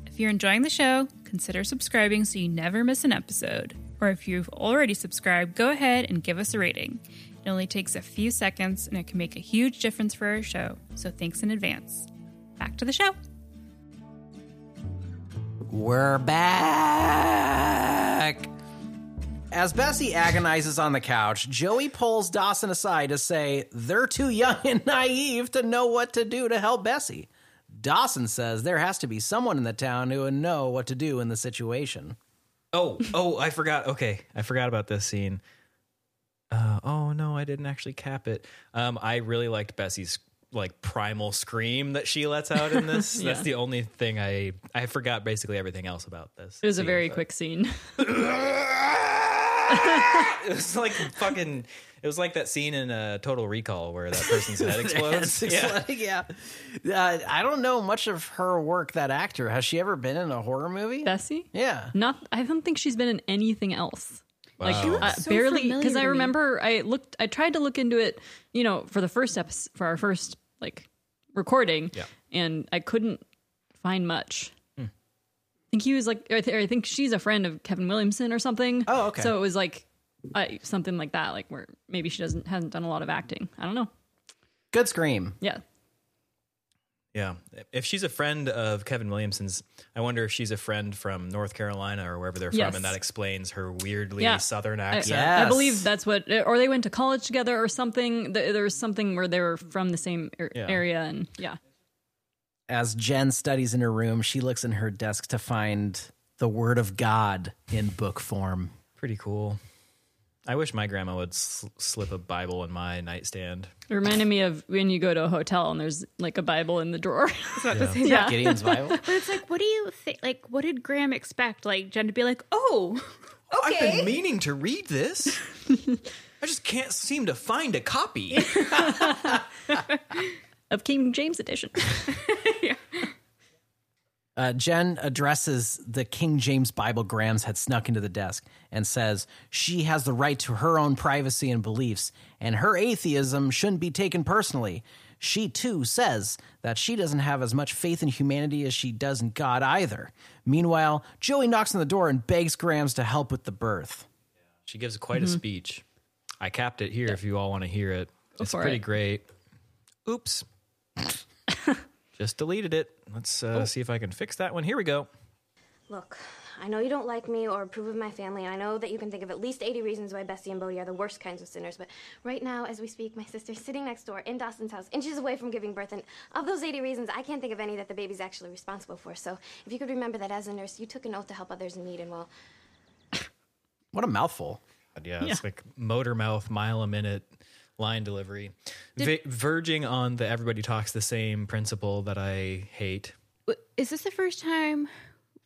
If you're enjoying the show, consider subscribing so you never miss an episode. Or if you've already subscribed, go ahead and give us a rating. It only takes a few seconds and it can make a huge difference for our show. So thanks in advance. Back to the show. We're back. As Bessie agonizes on the couch, Joey pulls Dawson aside to say they're too young and naive to know what to do to help Bessie. Dawson says there has to be someone in the town who would know what to do in the situation. Oh, oh, I forgot. Okay, I forgot about this scene. Uh, oh no, I didn't actually cap it. Um, I really liked Bessie's like primal scream that she lets out in this. *laughs* That's the only thing I I forgot basically everything else about this. It was a very but- quick scene. *laughs* *laughs* it was like fucking. It was like that scene in uh, Total Recall where that person's head *laughs* explodes. *laughs* It's yeah. like, yeah. Uh, I don't know much of her work. That actor has she ever been in a horror movie? Bessie? Yeah. Not. I don't think she's been in anything else. Like Wow. She looks uh, so barely because I remember I looked. I tried to look into it. You know, for the first episode, for our first like recording, Yeah. and I couldn't find much. I think he was like, or I, th- or I think she's a friend of Kevin Williamson or something. Oh, okay. So it was like uh, something like that, like where maybe she doesn't hasn't done a lot of acting. I don't know. Good scream. Yeah, Yeah. If she's a friend of Kevin Williamson's, I wonder if she's a friend from North Carolina or wherever they're Yes. from, and that explains her weirdly Yeah. southern I, accent. I believe that's what, or they went to college together or something. Th- There was something where they were from the same er- Yeah. area, and yeah, As Jen studies in her room, she looks in her desk to find the Word of God in book form. Pretty cool. I wish my grandma would sl- slip a Bible in my nightstand. it reminded me of when you go to a hotel and there's like a Bible in the drawer. *laughs* yeah, Gideon's *laughs* Bible. But it's like, what do you think? Like, what did Grams expect? Like Jen to be like, oh, okay. I've been meaning to read this. *laughs* I just can't seem to find a copy. Of King James edition. *laughs* Uh, Jen addresses the King James Bible Grams had snuck into the desk and says she has the right to her own privacy and beliefs, and her atheism shouldn't be taken personally. She too says that she doesn't have as much faith in humanity as she does in God either. Meanwhile, Joey knocks on the door and begs Grams to help with the birth. She gives quite a speech. I capped it here if you all want to hear it. It's pretty it. great. Oops. *laughs* Just deleted it. Let's uh, see if I can fix that one. Here we go. Look, I know you don't like me or approve of my family, and I know that you can think of at least 80 reasons why Bessie and Bodie are the worst kinds of sinners, but right now, as we speak, my sister's sitting next door in Dawson's house, inches away from giving birth, and of those 80 reasons, I can't think of any that the baby's actually responsible for. So if you could remember that as a nurse, you took an oath to help others in need, and well, What a mouthful. God, *laughs* yeah, it's like motor mouth, mile a minute line delivery, v- verging on the everybody talks the same principle that I hate. Is this the first time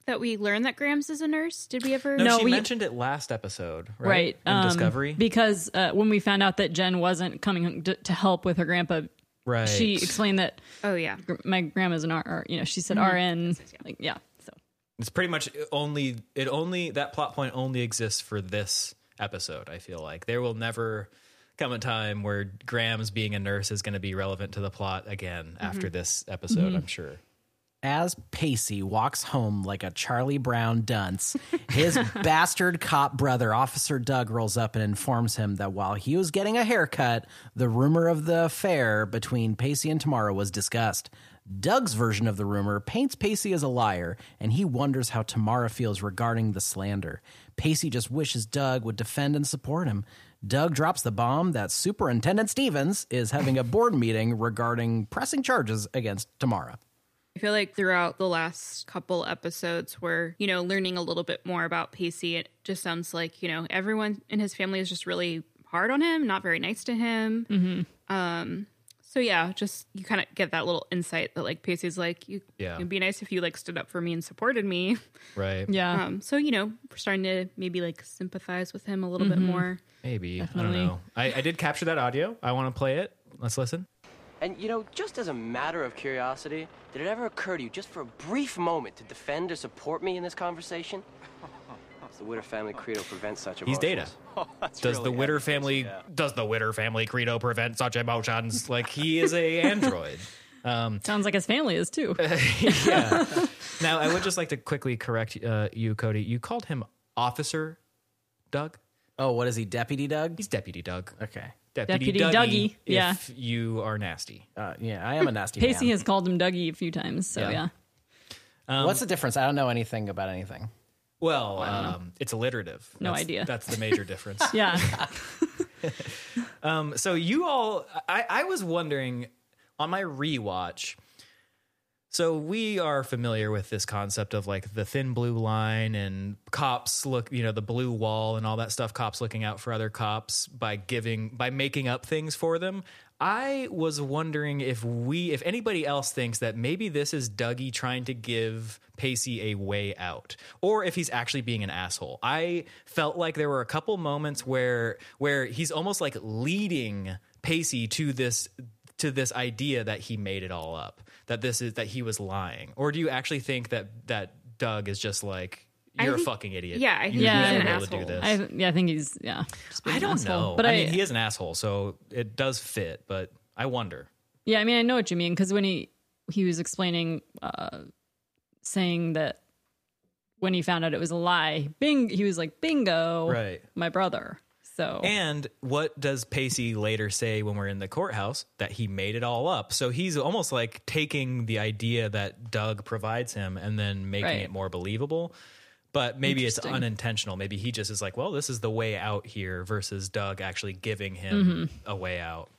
that we learned that Grams is a nurse? Did we ever? No, No, she we- mentioned it last episode, right? right. In um, Discovery, Because uh, when we found out that Jen wasn't coming to, to help with her grandpa, right? she explained that Oh yeah. gr- my grandma's an R, or, you know, she said Mm-hmm. RN. Like, yeah. So It's pretty much only it only that plot point only exists for this episode. I feel like there will never come a time where Grams' being a nurse is going to be relevant to the plot again mm-hmm. after this episode. Mm-hmm. I'm sure. As Pacey walks home like a Charlie Brown dunce, his *laughs* bastard cop brother, Officer Doug, rolls up and informs him that while he was getting a haircut, the rumor of the affair between Pacey and Tamara was discussed. Doug's version of the rumor paints Pacey as a liar, and he wonders how Tamara feels regarding the slander. Pacey just wishes Doug would defend and support him. Doug drops the bomb that Superintendent Stevens is having a board *laughs* meeting regarding pressing charges against Tamara. I feel like throughout the last couple episodes, we're, you know, learning a little bit more about Pacey. It just sounds like, you know, everyone in his family is just really hard on him, not very nice to him. Mm-hmm. Um, so yeah, just you kind of get that little insight that like Pacey's like, you, Yeah. it'd be nice if you like stood up for me and supported me. Right. yeah. Um, so you know, we're starting to maybe like sympathize with him a little bit more. Maybe. I don't know. I, I did capture that audio. I want to play it. Let's listen. And you know, just as a matter of curiosity, did it ever occur to you, just for a brief moment, to defend or support me in this conversation? Does the Witter family credo prevent such a. He's? Data. *laughs* That's Does the really Witter family Yeah. does the Witter family credo prevent such emotions? Like he is a *laughs* android. Sounds like his family is too. *laughs* yeah. Now I would just like to quickly correct uh, you, Cody. You called him Officer Doug. Oh, what is he, Deputy Doug? He's Deputy Doug. Okay. Deputy, Deputy Dougie. Dougie, If yeah. you are nasty. Uh, yeah, I am a nasty Pacey man. has called him Dougie a few times. So Yeah. yeah. What's the difference? I don't know anything about anything. Well, um, it's alliterative. No That's- idea. That's the major difference. *laughs* Yeah. *laughs* Um, so you all, I, I was wondering on my rewatch. So we are familiar with this concept of like the thin blue line and cops look, you know, the blue wall and all that stuff. Cops looking out for other cops by giving, by making up things for them. I was wondering if we, if anybody else thinks that maybe this is Dougie trying to give Pacey a way out, or if he's actually being an asshole. I felt like there were a couple moments where where he's almost like leading Pacey to this to this idea that he made it all up, that this is that he was lying, or do you actually think that that Doug is just like I you're a fucking idiot? yeah, I think would he's never an be able to do asshole. this. I, yeah, I think he's yeah. just being I don't asshole. know. but I, I, mean, he is an asshole, so it does fit. But I wonder. Yeah, I mean, I know what you mean because when he he was explaining, uh, saying that when he found out it was a lie, Bing, he was like, "Bingo, Right. my brother." So And what does Pacey later say when we're in the courthouse? That he made it all up. So he's almost like taking the idea that Doug provides him and then making Right. it more believable. But maybe it's unintentional. Maybe he just is like, well, this is the way out here versus Doug actually giving him Mm-hmm. a way out.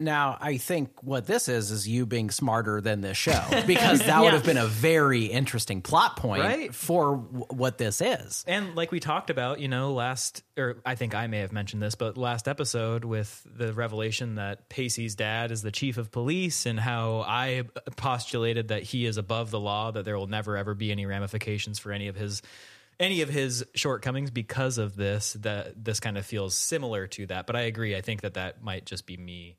Now, I think what this is is you being smarter than this show because that *laughs* would have been a very interesting plot point Right. for w- what this is. And like we talked about, you know, last, or I think I may have mentioned this, but last episode with the revelation that Pacey's dad is the chief of police and how I postulated that he is above the law, that there will never ever be any ramifications for any of his any of his shortcomings because of this that this kind of feels similar to that but i agree i think that that might just be me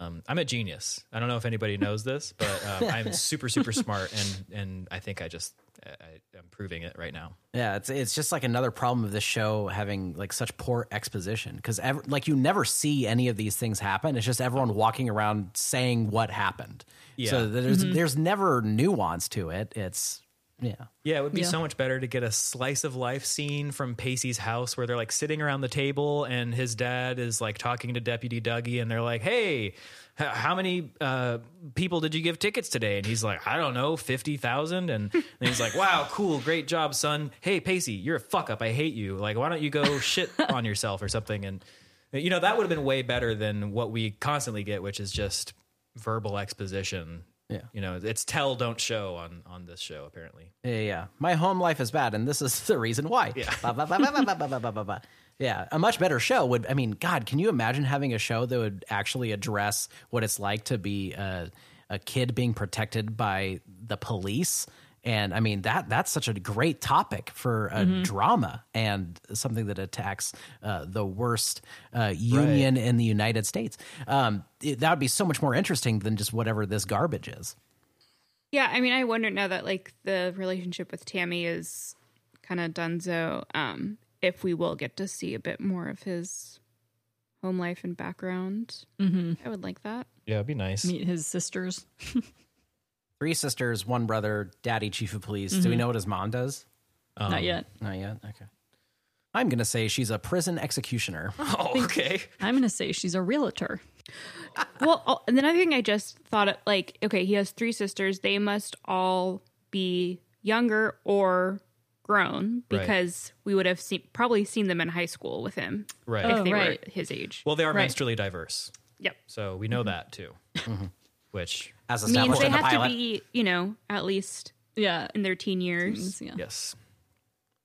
um, i'm a genius i don't know if anybody knows this but um, i'm *laughs* super super smart and and i think i just I, i'm proving it right now Yeah, it's it's just like another problem of this show having like such poor exposition because like you never see any of these things happen. It's just everyone walking around saying what happened. Yeah. So there's there's never nuance to it. It's yeah. Yeah, it would be Yeah. so much better to get a slice of life scene from Pacey's house where they're like sitting around the table and his dad is like talking to Deputy Dougie and they're like, "Hey, how many uh, people did you give tickets today?" And he's like, "I don't know, fifty thousand. And, and he's like, "Wow, cool, great job, son. Hey, Pacey, you're a fuck up. I hate you. Like, why don't you go shit *laughs* on yourself or something?" And you know that would have been way better than what we constantly get, which is just verbal exposition. Yeah. You know, it's tell don't show on on this show apparently. Yeah, yeah. My home life is bad and this is *laughs* the reason why. Yeah. Yeah, a much better show would I mean, god, can you imagine having a show that would actually address what it's like to be a, a kid being protected by the police? And I mean that that's such a great topic for a drama and something that attacks uh, the worst uh, union in the United States. Um, it, that would be so much more interesting than just whatever this garbage is. Yeah, I mean, I wonder now that like the relationship with Tammy is kind of donezo, um, if we will get to see a bit more of his home life and background. Mm-hmm. I would like that. Yeah, it'd be nice. meet his sisters. *laughs* Three sisters, one brother, daddy chief of police. Do we mm-hmm. know what his mom does? Not um, yet. Not yet. Okay. I'm gonna say she's a prison executioner. *laughs* Oh, okay. I'm going to say she's a realtor. *laughs* well, oh, and then another thing I just thought, it, like, okay, he has three sisters. They must all be younger or grown Right. because we would have seen probably seen them in high school with him Right. if Oh, they right. were his age. Well, they are Right. menstrually diverse, yep. so we know mm-hmm. that too. Mm-hmm. Which, As Means they in the have pilot. to be, you know, at least Yeah. in their teen years. Yeah. yes,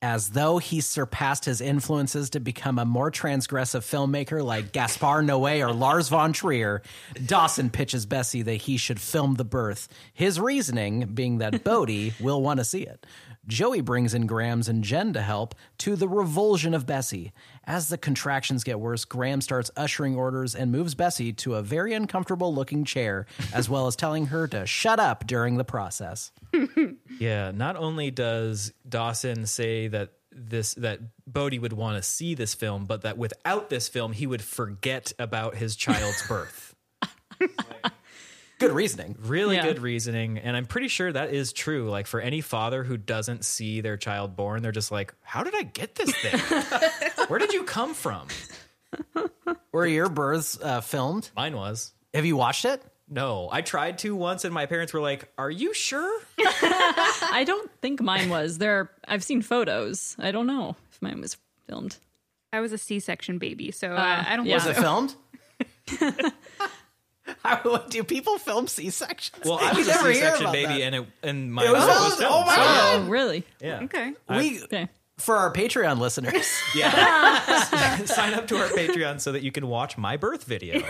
As though he surpassed his influences to become a more transgressive filmmaker like Gaspar Noé or Lars von Trier, Dawson pitches Bessie that he should film the birth. His reasoning being that Bodie will want to see it. Joey brings in Grams and Jen to help to the revulsion of Bessie. As the contractions get worse, Grams starts ushering orders and moves Bessie to a very uncomfortable looking chair, as well as telling her to shut up during the process. *laughs* yeah. Not only does Dawson say that this that Bodie would want to see this film, but that without this film, he would forget about his child's birth. *laughs* Good reasoning. Really Yeah. good reasoning, and I'm pretty sure that is true. Like for any father who doesn't see their child born, they're just like, "How did I get this thing? *laughs* Where did you come from?" Were your births uh, filmed? Mine was. Have you watched it? No, I tried to once, and my parents were like, "Are you sure?" *laughs* I don't think mine was. There, I've seen photos. I don't know if mine was filmed. I was a C-section baby, so uh, Uh, I don't. yeah. Was it filmed? *laughs* *laughs* How, do people film C sections? Well, I *laughs* was a C-section baby, and it and my It was mouth filmed? Oh my so- Oh, really? Yeah, Okay. we Okay. for our Patreon listeners. yeah. *laughs* Sign up to our Patreon so that you can watch my birth video.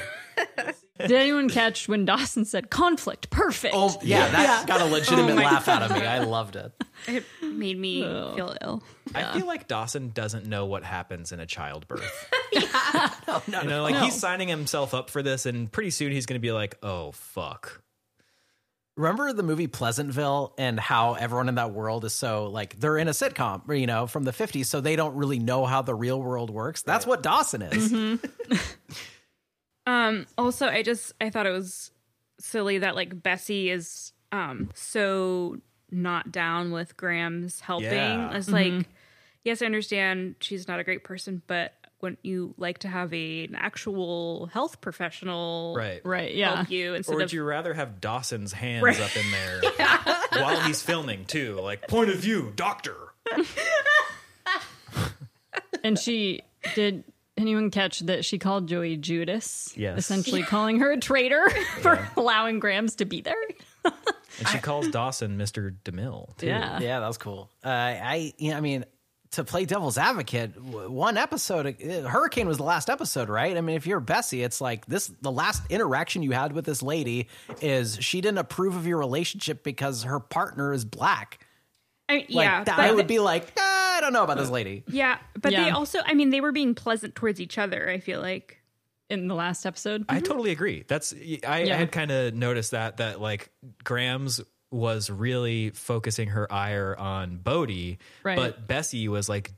Did anyone catch when Dawson said conflict? Perfect. Oh yeah, that got a legitimate Oh my laugh out of me. I loved it. It made me oh. feel ill. I feel like Dawson doesn't know what happens in a childbirth. *laughs* No, no, *laughs* You know, like he's signing himself up for this, and pretty soon he's going to be like, "Oh fuck." Remember the movie Pleasantville and how everyone in that world is so like they're in a sitcom, you know, from the 50s, so they don't really know how the real world works. That's what Dawson is. Mm-hmm. *laughs* Um, also, I just I thought it was silly that like Bessie is um so not down with Grams' helping. Yeah. It's like, yes, I understand she's not a great person, but wouldn't you like to have a, an actual health professional Right. Right, yeah. help you Or instead would of you rather have Dawson's hands Right. up in there *laughs* while he's filming too? Like point of view, doctor. And she did anyone catch that she called Joey Judas? Yes. Essentially calling her a traitor *laughs* for allowing Grams to be there. And she calls Dawson Mr. DeMille. Too. Yeah. Yeah, that was cool. Uh, I, you know, I mean, to play devil's advocate, w- one episode, uh, Hurricane was the last episode, right? I mean, if you're Bessie, it's like this: the last interaction you had with this lady is she didn't approve of your relationship because her partner is black. I mean, Like, yeah, that, I would be like, "Ah, I don't know about this lady. yeah, but they also I mean they were being pleasant towards each other. I feel like In the last episode. I mm-hmm. totally agree. That's I, Yeah. I had kind of noticed that that like Grams was really focusing her ire on Bodie, Right. but Bessie was like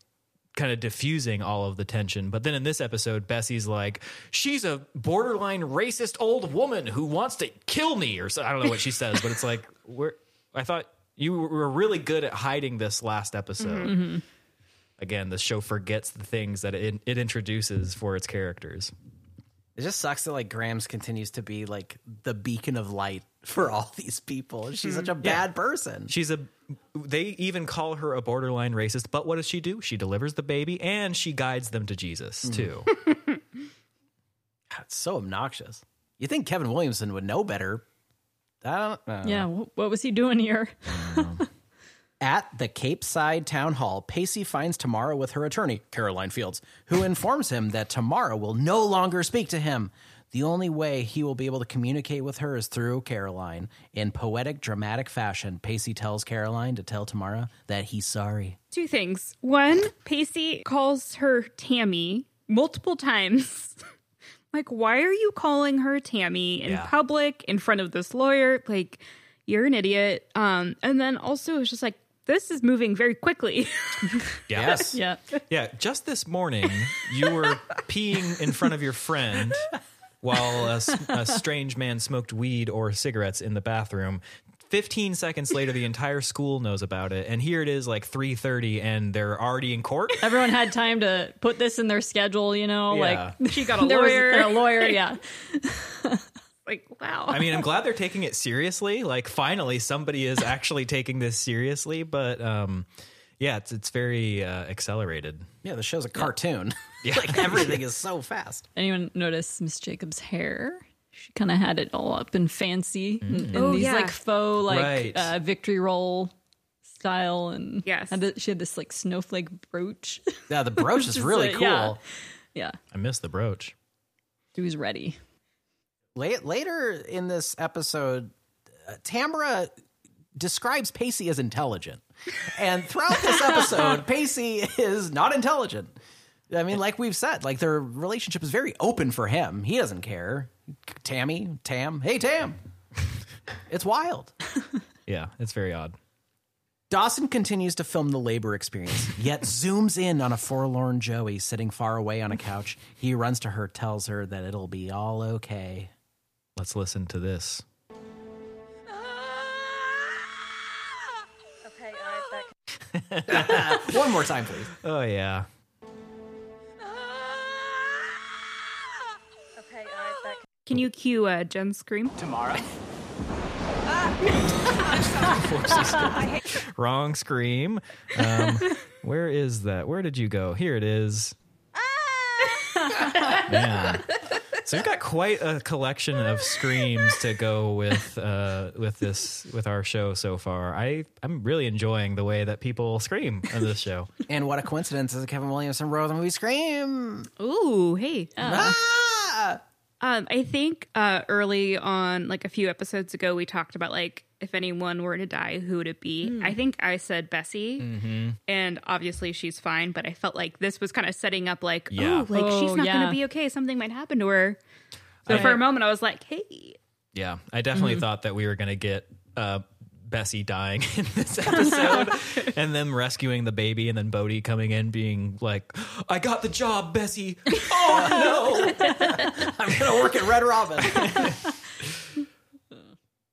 kind of diffusing all of the tension. But then in this episode, Bessie's like, she's a borderline racist old woman who wants to kill me, or so I don't know what she says, but it's like, *laughs* we're, I thought you were really good at hiding this last episode. Mm-hmm. Again, the show forgets the things that it, it introduces for its characters. It just sucks that like Grams continues to be like the beacon of light for all *laughs* these people. She's mm-hmm. such a bad person. She's a. They even call her a borderline racist, but what does she do? She delivers the baby and she guides them to Jesus mm-hmm. too. *laughs* It's so obnoxious. You think Kevin Williamson would know better? I don't know. yeah. wh- What was he doing here? *laughs* At the Capeside Town Hall, Pacey finds Tamara with her attorney, Caroline Fields, who informs him that Tamara will no longer speak to him. The only way he will be able to communicate with her is through Caroline. In poetic, dramatic fashion, Pacey tells Caroline to tell Tamara that he's sorry. two things. One, Pacey calls her Tammy multiple times. *laughs* like, why are you calling her Tammy in Yeah. public in front of this lawyer? Like, you're an idiot. Um, and then also it's just like this is moving very quickly. *laughs* Yes. Yeah. Yeah, just this morning you were peeing in front of your friend while a strange man smoked weed or cigarettes in the bathroom. 15 seconds later the entire school knows about it and here it is like 3:30 and they're already in court. *laughs* Everyone had time to put this in their schedule, you know, Yeah. like *laughs* she got a *laughs* there was lawyer. a lawyer, yeah. like, wow. I mean, I'm glad they're taking it seriously. Like, finally, somebody is actually taking this seriously. But um, yeah, it's it's very uh, accelerated. Yeah, the show's a cartoon. Yeah. like everything is so fast. Anyone notice Miss Jacobs' hair? She kind of had it all up and fancy in, in Oh, these yeah. like faux like Right. uh, victory roll style, and Yes. had the- she had this like snowflake brooch. Yeah, the brooch is *laughs* really cool. yeah. yeah, I miss the brooch. she was ready. La- later in this episode, uh, Tamara describes Pacey as intelligent. And throughout this *laughs* episode, Pacey is not intelligent. I mean, like we've said, like their relationship is very open for him. He doesn't care. Tammy, Tam, hey, Tam. *laughs* It's wild. Yeah, it's very odd. Dawson continues to film the labor experience, yet *laughs* zooms in on a forlorn Joey sitting far away on a couch. He runs to her, tells her that it'll be all okay. Let's listen to this. *laughs* Okay, all right, that One more time, please. Oh yeah, Can you cue uh, Jen scream? Tomorrow. *laughs* wrong scream. Um, where is that? Where did you go? Here it is. Man. So we've got quite a collection of screams to go with uh, with this with our show so far. I I'm really enjoying the way that people scream on this show. And what a coincidence is Kevin Williamson wrote the movie Scream. Ooh, hey. Ah! Um, I think uh, early on, like a few episodes ago, we talked about like if anyone were to die, who would it be? I think I said Bessie, Mm-hmm. and obviously she's fine. But I felt like this was kind of setting up like, Yeah. oh, like she's Oh, not yeah. going to be okay. Something might happen to her. So for a moment, I was like, hey, Yeah, I definitely Mm-hmm. thought that we were going to get uh, Bessie dying *laughs* in this *laughs* episode and them rescuing the baby and then Bodie coming in being like, I got the job, Bessie. *laughs* Oh, no. I'm going to work at Red Robin.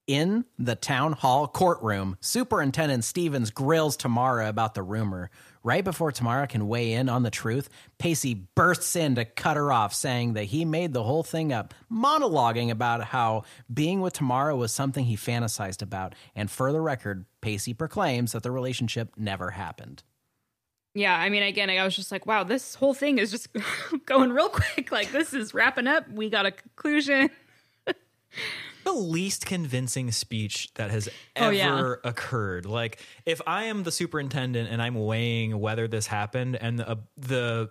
In the town hall courtroom, Superintendent Stevens grills Tamara about the rumor. Right before Tamara can weigh in on the truth, Pacey bursts in to cut her off, saying that he made the whole thing up, monologuing about how being with Tamara was something he fantasized about. And for the record, Pacey proclaims that the relationship never happened. yeah. I mean, again, I was just like, wow, this whole thing is just *laughs* going real quick. Like this is wrapping up. We got a conclusion. *laughs* the least convincing speech that has Oh, ever yeah. occurred. Like, if I am the superintendent and I'm weighing whether this happened, and the, the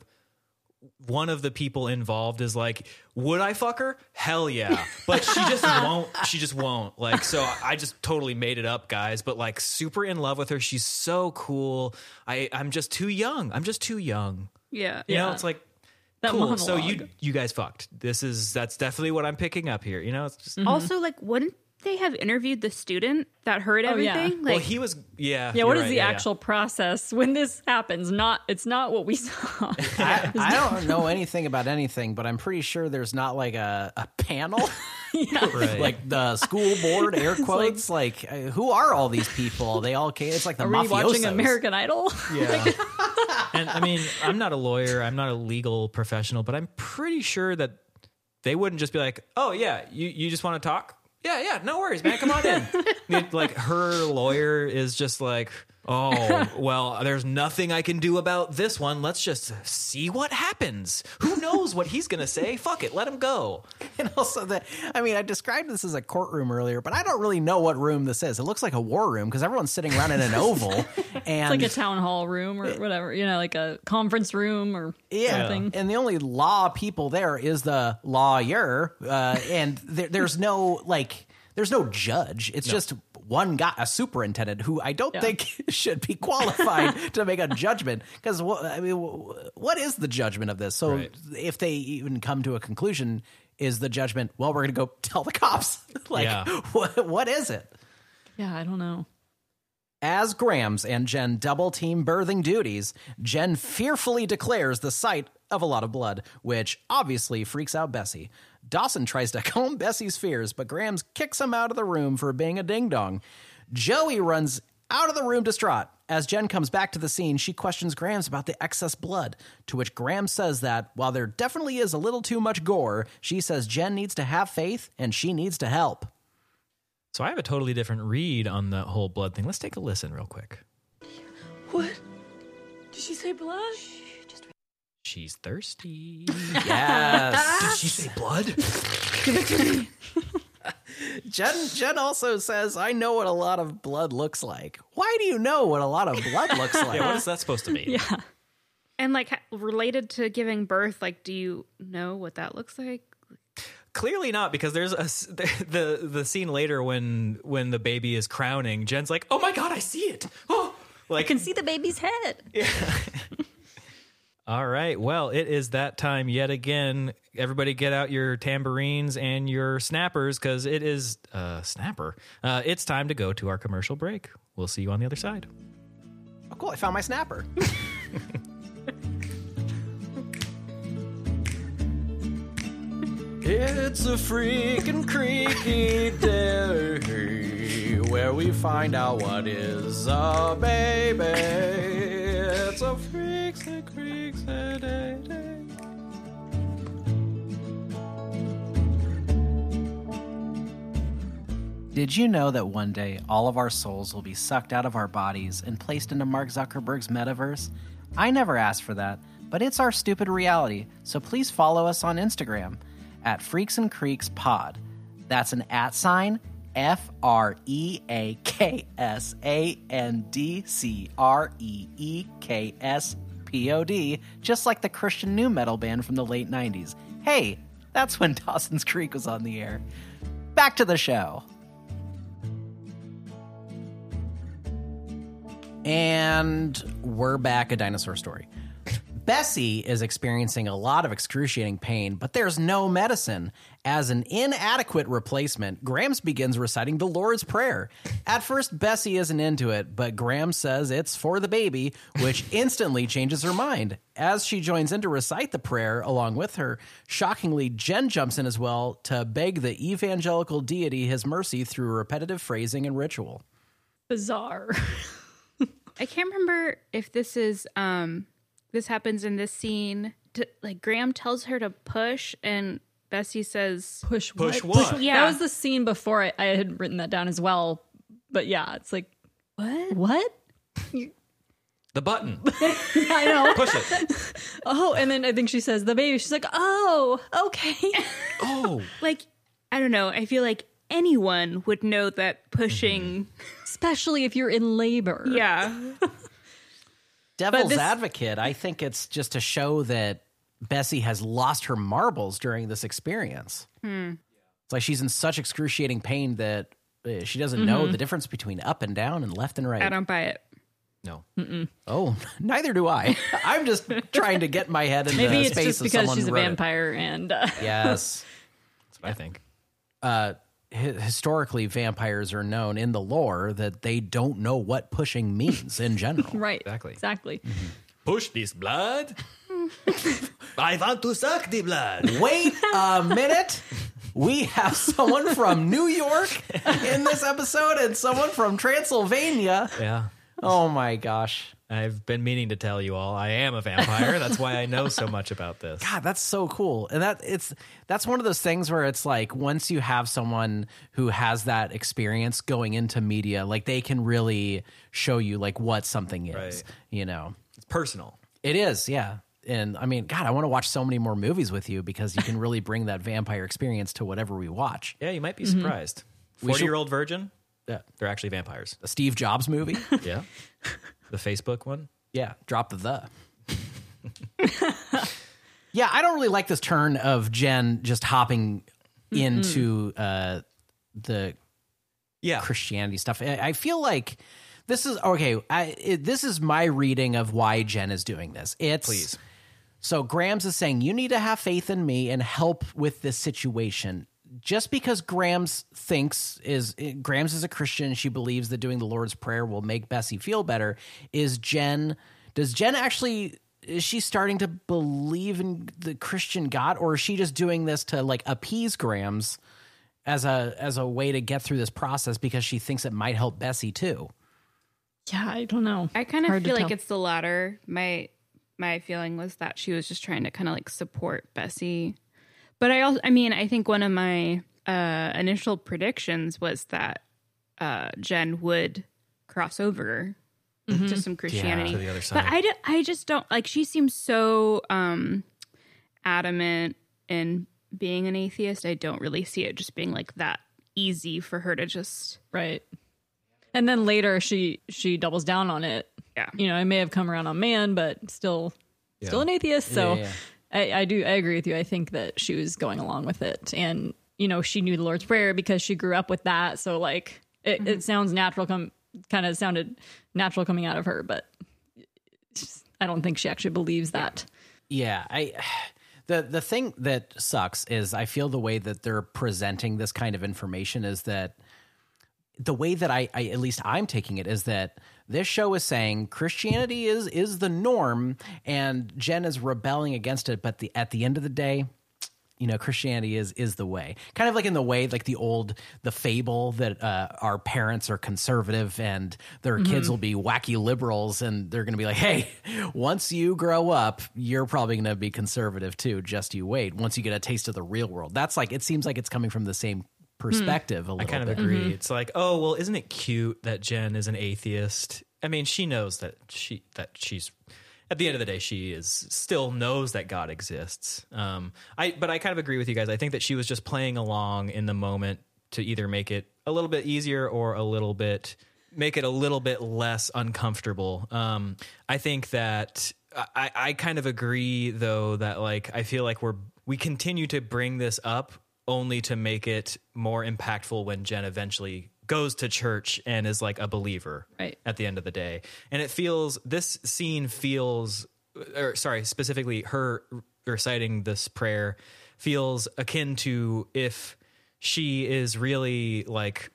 one of the people involved is like, "Would I fuck her? Hell yeah!" But she just *laughs* won't. She just won't. Like, so I just totally made it up, guys. But like, super in love with her. She's so cool. I I'm just too young. I'm just too young. Yeah. You know, Yeah. it's like. That cool. So you you guys fucked. This is that's definitely what I'm picking up here. You know, it's just mm-hmm. Also, like, wouldn't they have interviewed the student that heard Oh, yeah. everything? well, he was yeah. Yeah, what is right, the yeah, yeah. actual process when this happens? Not it's not what we saw. *laughs* I, I don't know anything about anything, but I'm pretty sure there's not like a, a panel, *laughs* *laughs* Right. like the school board, air quotes. like, uh, who are all these people? They all came. It's like the Are mafiosos. watching American Idol? Yeah. and I mean, I'm not a lawyer, I'm not a legal professional, but I'm pretty sure that they wouldn't just be like, "Oh yeah, you you just want to talk? Yeah, yeah, no worries, man. Come on in." *laughs* Like her lawyer is just like, "Oh, well, there's nothing I can do about this one. Let's just see what happens. Who knows what he's going to say? Fuck it, let him go." *laughs* And also, that I mean, I described this as a courtroom earlier, but I don't really know what room this is. It looks like a war room because everyone's sitting around in an oval. And *laughs* It's like a town hall room or whatever, you know, like a conference room or Yeah, something. and the only law people there is the lawyer, uh, and there, there's no like, there's no judge. It's just one guy, a superintendent, who I don't Yeah. think *laughs* should be qualified *laughs* to make a judgment. Because I mean, what is the judgment of this? So Right. if they even come to a conclusion, is the judgment? Well, we're going to go *laughs* tell the cops. like, Yeah. what, what is it? Yeah, I don't know. As Grams and Jen double team birthing duties, Jen fearfully declares the sight of a lot of blood, which obviously freaks out Bessie. Dawson tries to *laughs* calm Bessie's fears, but Grams kicks him out of the room for being a ding dong. Joey runs out of the room distraught. As Jen comes back to the scene, she questions Grams about the excess blood, to which Grams says that while there definitely is a little too much gore, she says Jen needs to have faith and she needs to help. So I have a totally different read on the whole blood thing. Let's take a listen real quick. What? Did she say blood? She's thirsty. *laughs* Yes. Did she say blood? give it to Jen Jen also says, I know what a lot of blood looks like. Why do you know what a lot of blood looks like? *laughs* Yeah, what is that supposed to mean? Yeah. and like related to giving birth, like, do you know what that looks like? Clearly not, because there's a *laughs* the the scene later when when the baby is crowning. Jen's like, "Oh my god, I see it! *gasps* Oh, like I can see the baby's head. All right. Well, it is that time yet again. Everybody get out your tambourines and your snappers because it is uh, snapper. Uh, it's time to go to our commercial break. We'll see you on the other side. Oh, cool. I found my snapper. *laughs* it's a freaking creaky day where we find out what is a baby. It's a freaks and creaks a day. day. Did you know that one day all of our souls will be sucked out of our bodies and placed into Mark Zuckerberg's metaverse? I never asked for that, but it's our stupid reality, so please follow us on Instagram at Freaks and Creeks Pod. That's an at sign F R E A K S A N D C R E E K S P O D, just like the Christian nu metal band from the late 90s. Hey, That's when *laughs* Dawson's Creek was on the air. Back to the show. And we're back a dinosaur story. Bessie is experiencing a lot of excruciating pain, but there's no medicine. As an inadequate replacement, Grams begins reciting the Lord's Prayer. At first, Bessie isn't into it, but Grams says it's for the baby, which *laughs* instantly changes her mind. As she joins in to recite the prayer along with her, shockingly, Jen jumps in as well to beg the evangelical deity his mercy through repetitive phrasing and ritual. Bizarre. *laughs* I can't remember if this is um this happens in this scene. T- like Grams tells her to push, and Bessie says Push Push what? what? Yeah. That was the scene before I, I had written that down as well. But yeah, it's like, "What? what? The button. *laughs* I know. Push it. oh, and then I think she says the baby. She's like, oh, okay. *laughs* Oh. Like I don't know. I feel like anyone would know that pushing. Mm-hmm. *laughs* Especially if you're in labor. Yeah, Devil's this- advocate, I think it's just to show that Bessie has lost her marbles during this experience. It's like she's in such excruciating pain that uh, she doesn't know the difference between up and down and left and right. I don't buy it. No. oh, *laughs* neither do I. *laughs* I'm just trying to get my head in Maybe the it's space just of because she's a wrote it. vampire and uh, Yes. *laughs* That's what I think. uh, historically, vampires are known in the lore that they don't know what pushing means in general. *laughs* right. Exactly. Exactly. Mm-hmm. Push this blood. *laughs* I want to suck the blood. Wait a minute. We have someone from New York in this episode and someone from Transylvania. Yeah. Oh my gosh. I've been meaning to tell you all I am a vampire. *laughs* That's why I know so much about this. God, that's so cool. And that it's that's one of those things where it's like once you have someone who has that experience going into media, like they can really show you like what something is, Right. you know. It's personal. It is, yeah. And I mean, God, I want to watch so many more movies with you because you can really bring that vampire experience to whatever we watch. Yeah, you might be mm-hmm. surprised. We should- 40 year old virgin, Yeah. they're actually vampires. A Steve Jobs movie. *laughs* Yeah. *laughs* the Facebook one. Yeah, drop the the. *laughs* yeah, I don't really like this turn of Jen just hopping into uh, the Yeah. Christianity stuff. I, I feel like this is okay. I, it, this is my reading of why Jen is doing this. It's Please. So Grams is saying you need to have faith in me and help with this situation. Just because Grams thinks is Grams is a Christian, she believes that doing the Lord's Prayer will make Bessie feel better. Is Jen? Does Jen actually? Is she starting to believe in the Christian God, or is she just doing this to like appease Grams as a as a way to get through this process because she thinks it might help Bessie too? Yeah, I don't know. I kind of Hard feel like it's the latter. My my feeling was that she was just trying to kind of like support Bessie. But I also I mean, I think one of my uh initial predictions was that uh Jen would cross over to some Christianity. to the other But side. I, d- I just don't like she seems so um adamant in being an atheist. I don't really see it just being like that easy for her to just Right. And then later she she doubles down on it. Yeah. You know, I may have come around on man, but still still an atheist. So Yeah, yeah. I, I do I agree with you. I think that she was going along with it. And, you know, she knew the Lord's Prayer because she grew up with that. So like it, it mm-hmm. sounds natural come kind of sounded natural coming out of her, but I don't think she actually believes that. Yeah, I the the thing that sucks is I feel the way that they're presenting this kind of information is that the way that I, I at least I'm taking it is that this show is saying Christianity is is the norm and Jen is rebelling against it, but the at the end of the day, you know, Christianity is is the way. Kind of like in the way like the old the fable that uh, our parents are conservative and their kids will be wacky liberals and they're going to be like, "Hey, once you grow up, you're probably going to be conservative too, just you wait. Once you get a taste of the real world." That's like it seems like it's coming from the same perspective a I little I kind of bit. agree. It's like, oh well, isn't it cute that Jen is an atheist? I mean, she knows that she that she's at the end of the day she is still knows that God exists. Um, I but I kind of agree with you guys. I think that she was just playing along in the moment to either make it a little bit easier or a little bit make it a little bit less uncomfortable. Um, I think that I, I kind of agree though that like I feel like we're we continue to bring this up only to make it more impactful when Jen eventually goes to church and is like a believer Right. at the end of the day. And it feels this scene feels or sorry, specifically her reciting this prayer feels akin to if she is really like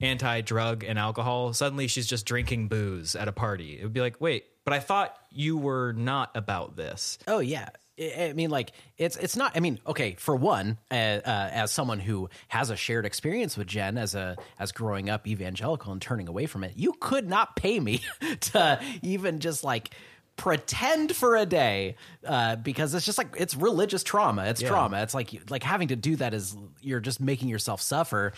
anti drug and alcohol, suddenly she's just drinking booze at a party. It would be like, wait, but I thought you were not about this. Oh yeah. I mean, like it's it's not. I mean, okay. For one, uh, uh, as someone who has a shared experience with Jen as a as growing up evangelical and turning away from it, you could not pay me *laughs* to even just like pretend for a day uh, because it's just like it's religious trauma. It's Yeah. trauma. It's like like having to do that is you're just making yourself suffer.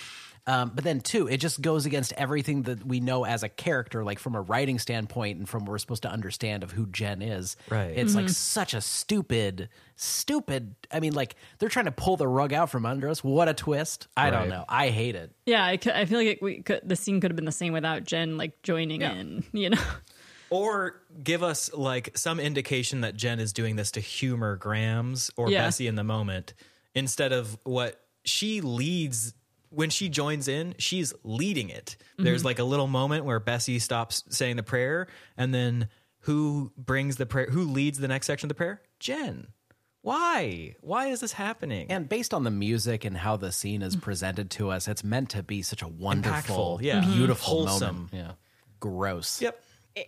Um, but then two, it just goes against everything that we know as a character, like from a writing standpoint and from what we're supposed to understand of who Jen is. Right. It's like Mm-hmm. such a stupid, stupid. I mean, like they're trying to pull the rug out from under us. What a twist! I don't know. I hate it. Yeah, I, I feel like it, we could, the scene could have been the same without Jen like joining Yeah. in. You know, Or give us like some indication that Jen is doing this to humor Grams or Yeah. Bessie in the moment instead of what she leads when she joins in, she's leading it. There's mm-hmm. like a little moment where Bessie stops saying the prayer and then who brings the prayer who leads the next section of the prayer? Jen. Why? Why is this happening? And based on the music and how the scene is presented to us, it's meant to be such a wonderful, Impactful, yeah. Beautiful Wholesome. moment. Yeah, gross. yep. *laughs*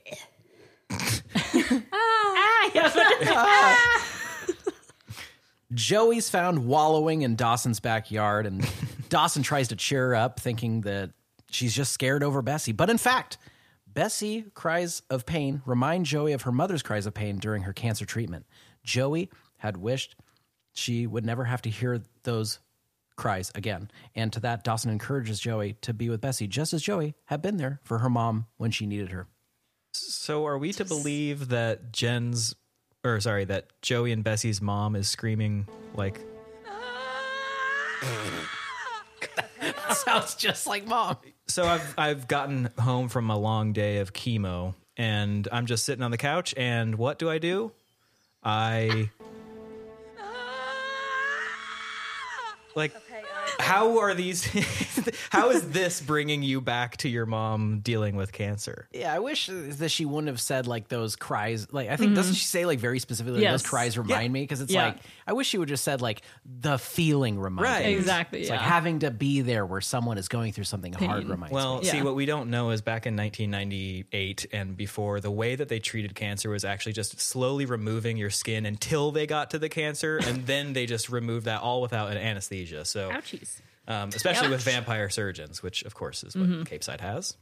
Joey's found wallowing in Dawson's backyard, and Dawson tries to cheer her up, thinking that she's just scared over Bessie. But in fact, Bessie cries of pain remind Joey of her mother's cries of pain during her cancer treatment. Joey had wished she would never have to hear those cries again. And to that, Dawson encourages Joey to be with Bessie, just as Joey had been there for her mom when she needed her. So are we to believe that Jen's or sorry, that Joey and Bessie's mom is screaming like *laughs* Sounds just like mom. so I've I've gotten home from a long day of chemo and I'm just sitting on the couch and what do I do? I like how are these *laughs* how is this bringing you back to your mom dealing with cancer? Yeah, I wish that she wouldn't have said like those cries. Like, I think doesn't mm-hmm. she say like very specifically Yes. those cries remind me? Because it's Yeah. like I wish she would just said like the feeling reminds Right. me. Exactly, It's like having to be there where someone is going through something hard Pain. reminds Well, me. see, Yeah. what we don't know is back in 1998 and before, the way that they treated cancer was actually just slowly removing your skin until they got to the cancer, and then they just removed that all without an anesthesia. So, Ouchies. Um, especially with vampire surgeons, which of course is what Mm-hmm. Capeside has.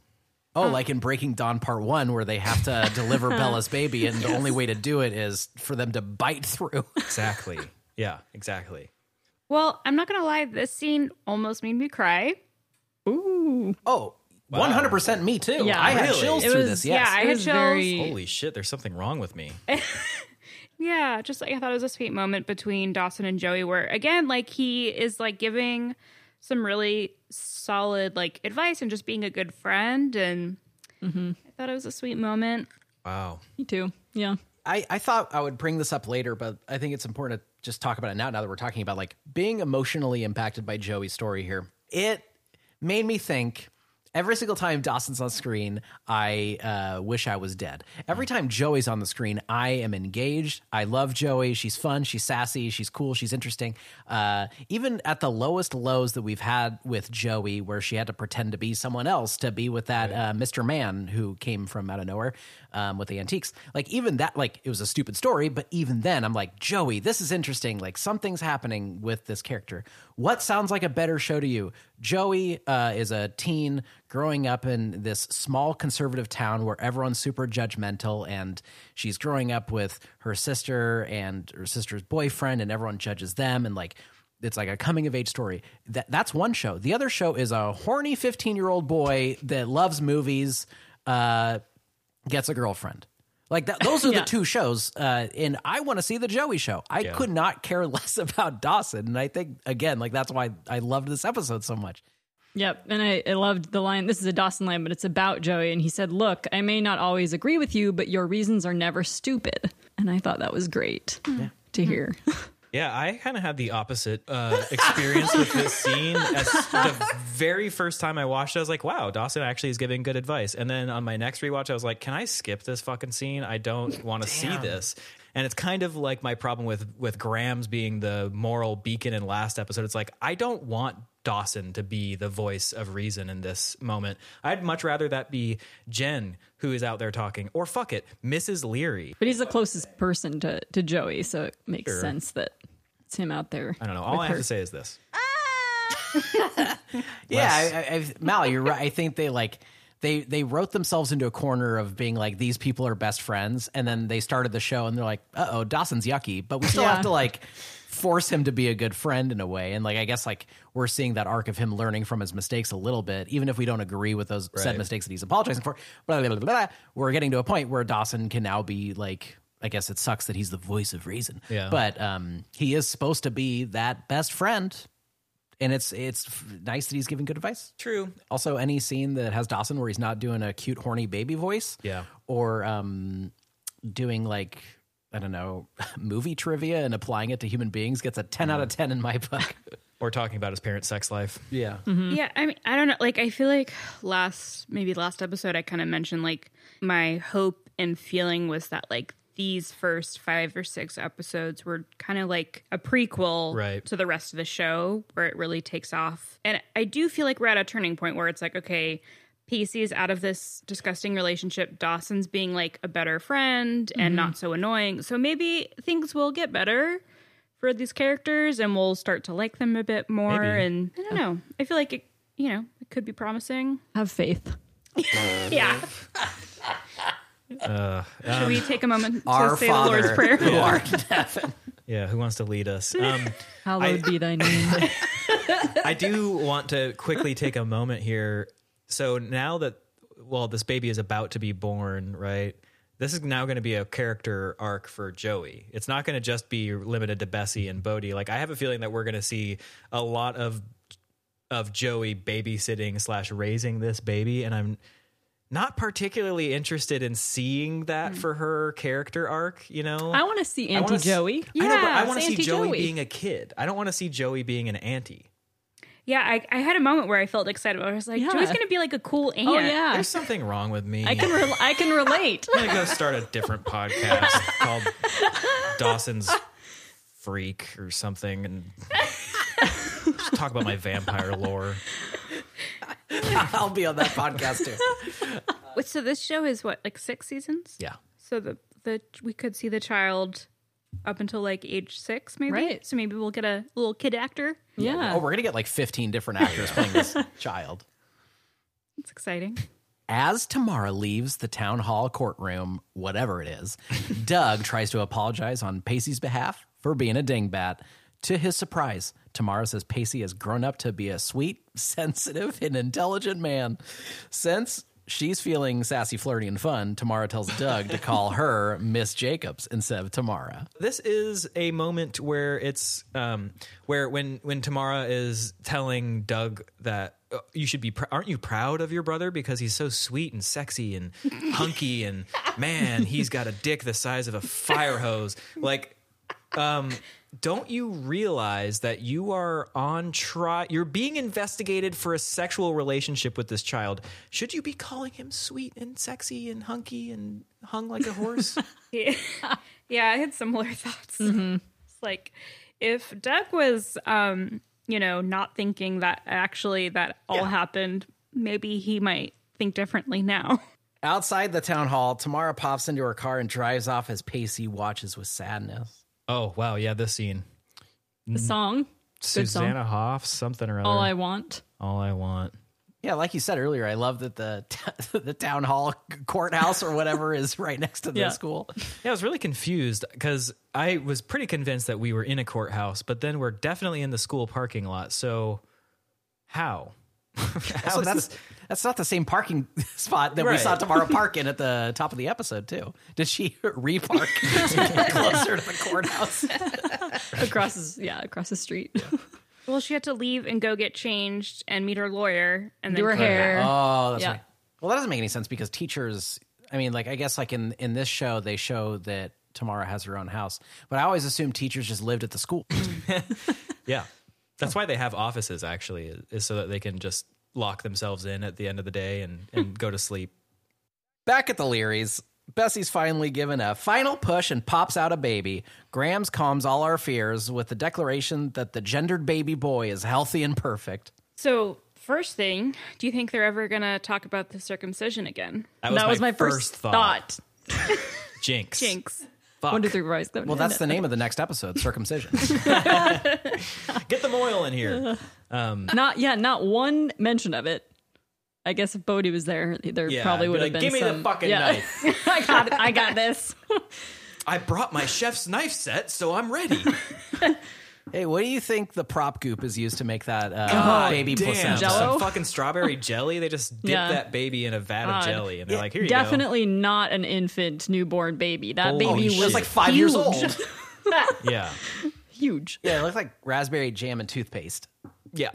Oh, like in Breaking Dawn Part One, where they have to *laughs* deliver Bella's baby, and the only way to do it is for them to bite through. *laughs* Exactly. yeah, exactly. Well, I'm not gonna lie, this scene almost made me cry. ooh, Oh, one hundred percent me too. Yeah, I had chills It through was- this. Yes. yeah, I it had chills. very Holy shit, there's something wrong with me. *laughs* Yeah, just like I thought it was a sweet moment between Dawson and Joey where again, like he is like giving some really solid like advice and just being a good friend and mm-hmm. I thought it was a sweet moment. Wow. me too. Yeah, I, I thought I would bring this up later, but I think it's important to just talk about it now. Now that we're talking about like being emotionally impacted by Joey's story here, it made me think. Every single time Dawson's on screen, I uh, wish I was dead. Every time Joey's on the screen, I am engaged. I love Joey. She's fun. She's sassy. She's cool. She's interesting. Uh, even at the lowest lows that we've had with Joey, where she had to pretend to be someone else to be with that uh, Mr. Man who came from out of nowhere um, with the antiques. Like even that, like it was a stupid story, but even then, I'm like Joey, this is interesting. Like something's happening with this character. What sounds like a better show to you? Joey uh, is a teen growing up in this small conservative town where everyone's super judgmental, and she's growing up with her sister and her sister's boyfriend, and everyone judges them, and like it's like a coming of age story. That that's one show. The other show is a horny 15 year old boy that loves movies, uh, gets a girlfriend. Like that, those are Yeah. the two shows, uh, and I want to see the Joey show. I Yeah. could not care *laughs* less about Dawson, and I think again, like that's why I loved this episode so much. Yep. And I, I loved the line. This is a Dawson line, but it's about Joey. And he said, Look, I may not always agree with you, but your reasons are never stupid. and I thought that was great to hear. *laughs* Yeah, I kind of had the opposite uh, experience with this scene. As the very first time I watched it, I was like, wow, Dawson actually is giving good advice. And then on my next rewatch, I was like, can I skip this fucking scene? I don't want to see this. And it's kind of like my problem with with Grams being the moral beacon in last episode. It's like I don't want Dawson to be the voice of reason in this moment. I'd much rather that be Jen who is out there talking, or fuck it, Mrs. Leery. But he's the closest person to, to Joey, so it makes Sure. sense that it's him out there. I don't know. All I have her. to say is this. *laughs* Yeah, I, I, I, Mal, you're right. I think they like they they wrote themselves into a corner of being like these people are best friends, and then they started the show and they're like, uh oh, Dawson's yucky, but we still Yeah. have to like force him to be a good friend in a way. And like I guess like we're seeing that arc of him learning from his mistakes a little bit, even if we don't agree with those said mistakes that he's apologizing for. Blah, blah, blah, blah, blah. We're getting to a point where Dawson can now be like. I guess it sucks that he's the voice of reason, Yeah. but um, he is supposed to be that best friend and it's it's nice that he's giving good advice. True. Also, any scene that has Dawson where he's not doing a cute, horny baby voice, Yeah. or um, doing like I don't know *laughs* movie trivia and applying it to human beings gets a ten out of ten in my book. *laughs* Or talking about his parents' sex life. yeah, Yeah, I mean, I don't know. Like, I feel like last, maybe last episode, I kind of mentioned like my hope and feeling was that like these first five or six episodes were kind of like a prequel Right. to the rest of the show where it really takes off. And I do feel like we're at a turning point where it's like, okay, Pacey's out of this disgusting relationship. Dawson's being like a better friend and not mm-hmm. so annoying. So maybe things will get better for these characters and we'll start to like them a bit more. Maybe. And I don't know. I feel like it, you know, it could be promising. Have faith. *laughs* Yeah. *laughs* Should we take a moment to Our say Father the Lord's Prayer? who art in heaven. Yeah, who wants to lead us? Um, Hallowed be thy name. *laughs* I do want to quickly take a moment here. So now that well, this baby is about to be born, right? This is now going to be a character arc for Joey. It's not going to just be limited to Bessie and Bodie. Like I have a feeling that we're going to see a lot of of Joey babysitting slash raising this baby, and I'm not particularly interested in seeing that hmm. for her character arc. You know, I want to see I wanna Auntie s- Joey. I know, but I want to see Auntie Joey, Joey. being a kid. I don't want to see Joey being an auntie. Yeah, I, I had a moment where I felt excited. I was like, Yeah. Joey's going to be like a cool oh, aunt. Oh yeah, There's something wrong with me. I can re- I can relate. I'm gonna go start a different podcast *laughs* called Dawson's Freak or something, and *laughs* just talk about my vampire lore. I'll be on that podcast too. *laughs* Wait, So this show is what, like six seasons? Yeah, So the the we could see the child up until like age six, maybe. Right. So maybe we'll get a little kid actor. Yeah. Oh, we're gonna get like fifteen different actors playing this *laughs* child. It's exciting. As Tamara leaves the town hall courtroom, whatever it is, Doug tries to apologize on Pacey's behalf for being a dingbat. To his surprise, Tamara says Pacey has grown up to be a sweet, *laughs* sensitive, and intelligent man. Since she's feeling sassy, flirty, and fun, Tamara tells Doug to call *laughs* her Miss Jacobs instead of Tamara. this is a moment where it's um, where when when Tamara is telling Doug that uh, you should be pr- aren't you proud of your brother because he's so sweet and sexy and *laughs* hunky and man he's got a dick the size of a fire hose like um don't you realize that you are on trial you're being investigated for a sexual relationship with this child should you be calling him sweet and sexy and hunky and hung like a horse Yeah, *laughs* yeah I had similar thoughts. It's like if Doug was, um, you know, not thinking that actually that all happened, maybe he might think differently now. Outside the town hall, Tamara pops into her car and drives off as Pacey watches with sadness. Oh wow yeah this scene The song. Good song. Susanna Hoff, something or other. All I want. All I want. Yeah, like you said earlier, I love that the *laughs* the town hall courthouse or whatever *laughs* is right next to the Yeah. school. Yeah, I was really confused because I was pretty convinced that we were in a courthouse, but then we're definitely in the school parking lot. So, how? *laughs* How So that's this- that's not the same parking *laughs* spot that we saw Tamara park in *laughs* at the top of the episode too. Did she *laughs* repark to get closer to the courthouse? Across yeah, across the street. well, she had to leave and go get changed and meet her lawyer and Do then her come hair. Oh, that's Yeah. right. Well, that doesn't make any sense because teachers. I mean, like I guess like in in this show they show that Tamara has her own house. But I always assumed teachers just lived at the school. Yeah. That's why they have offices actually, is so that they can just lock themselves in at the end of the day and, *laughs* and go to sleep. Back at the Leerys, Bessie's finally given a final push and pops out a baby. Grams calms all our fears with the declaration that the gendered baby boy is healthy and perfect. So, first thing, do you think they're ever going to talk about the circumcision again? That was, that my, was my first, first thought. thought. *laughs* Jinx. Jinx. Fuck. One, two, three, four, five, six, Well, that's the name of the next episode, circumcision. *laughs* Get the oil in here. Um, not yeah, not one mention of it. I guess if Bodie was there, there Yeah, probably I'd be have like, been "Give me the some- fucking yeah. knife." *laughs* I got it. I got this. I brought my chef's knife set, so I'm ready. *laughs* hey, what do you think the prop goop is used to make that uh, God baby damn, placenta? Jello? Some fucking strawberry *laughs* jelly. They just dip Yeah. that baby in a vat of jelly, and they're like, "Here you Definitely not an infant newborn baby. That Holy baby shit. was It was like five years huge. old. go." *laughs* Yeah, Huge. Yeah, it looked like raspberry jam and toothpaste. yeah."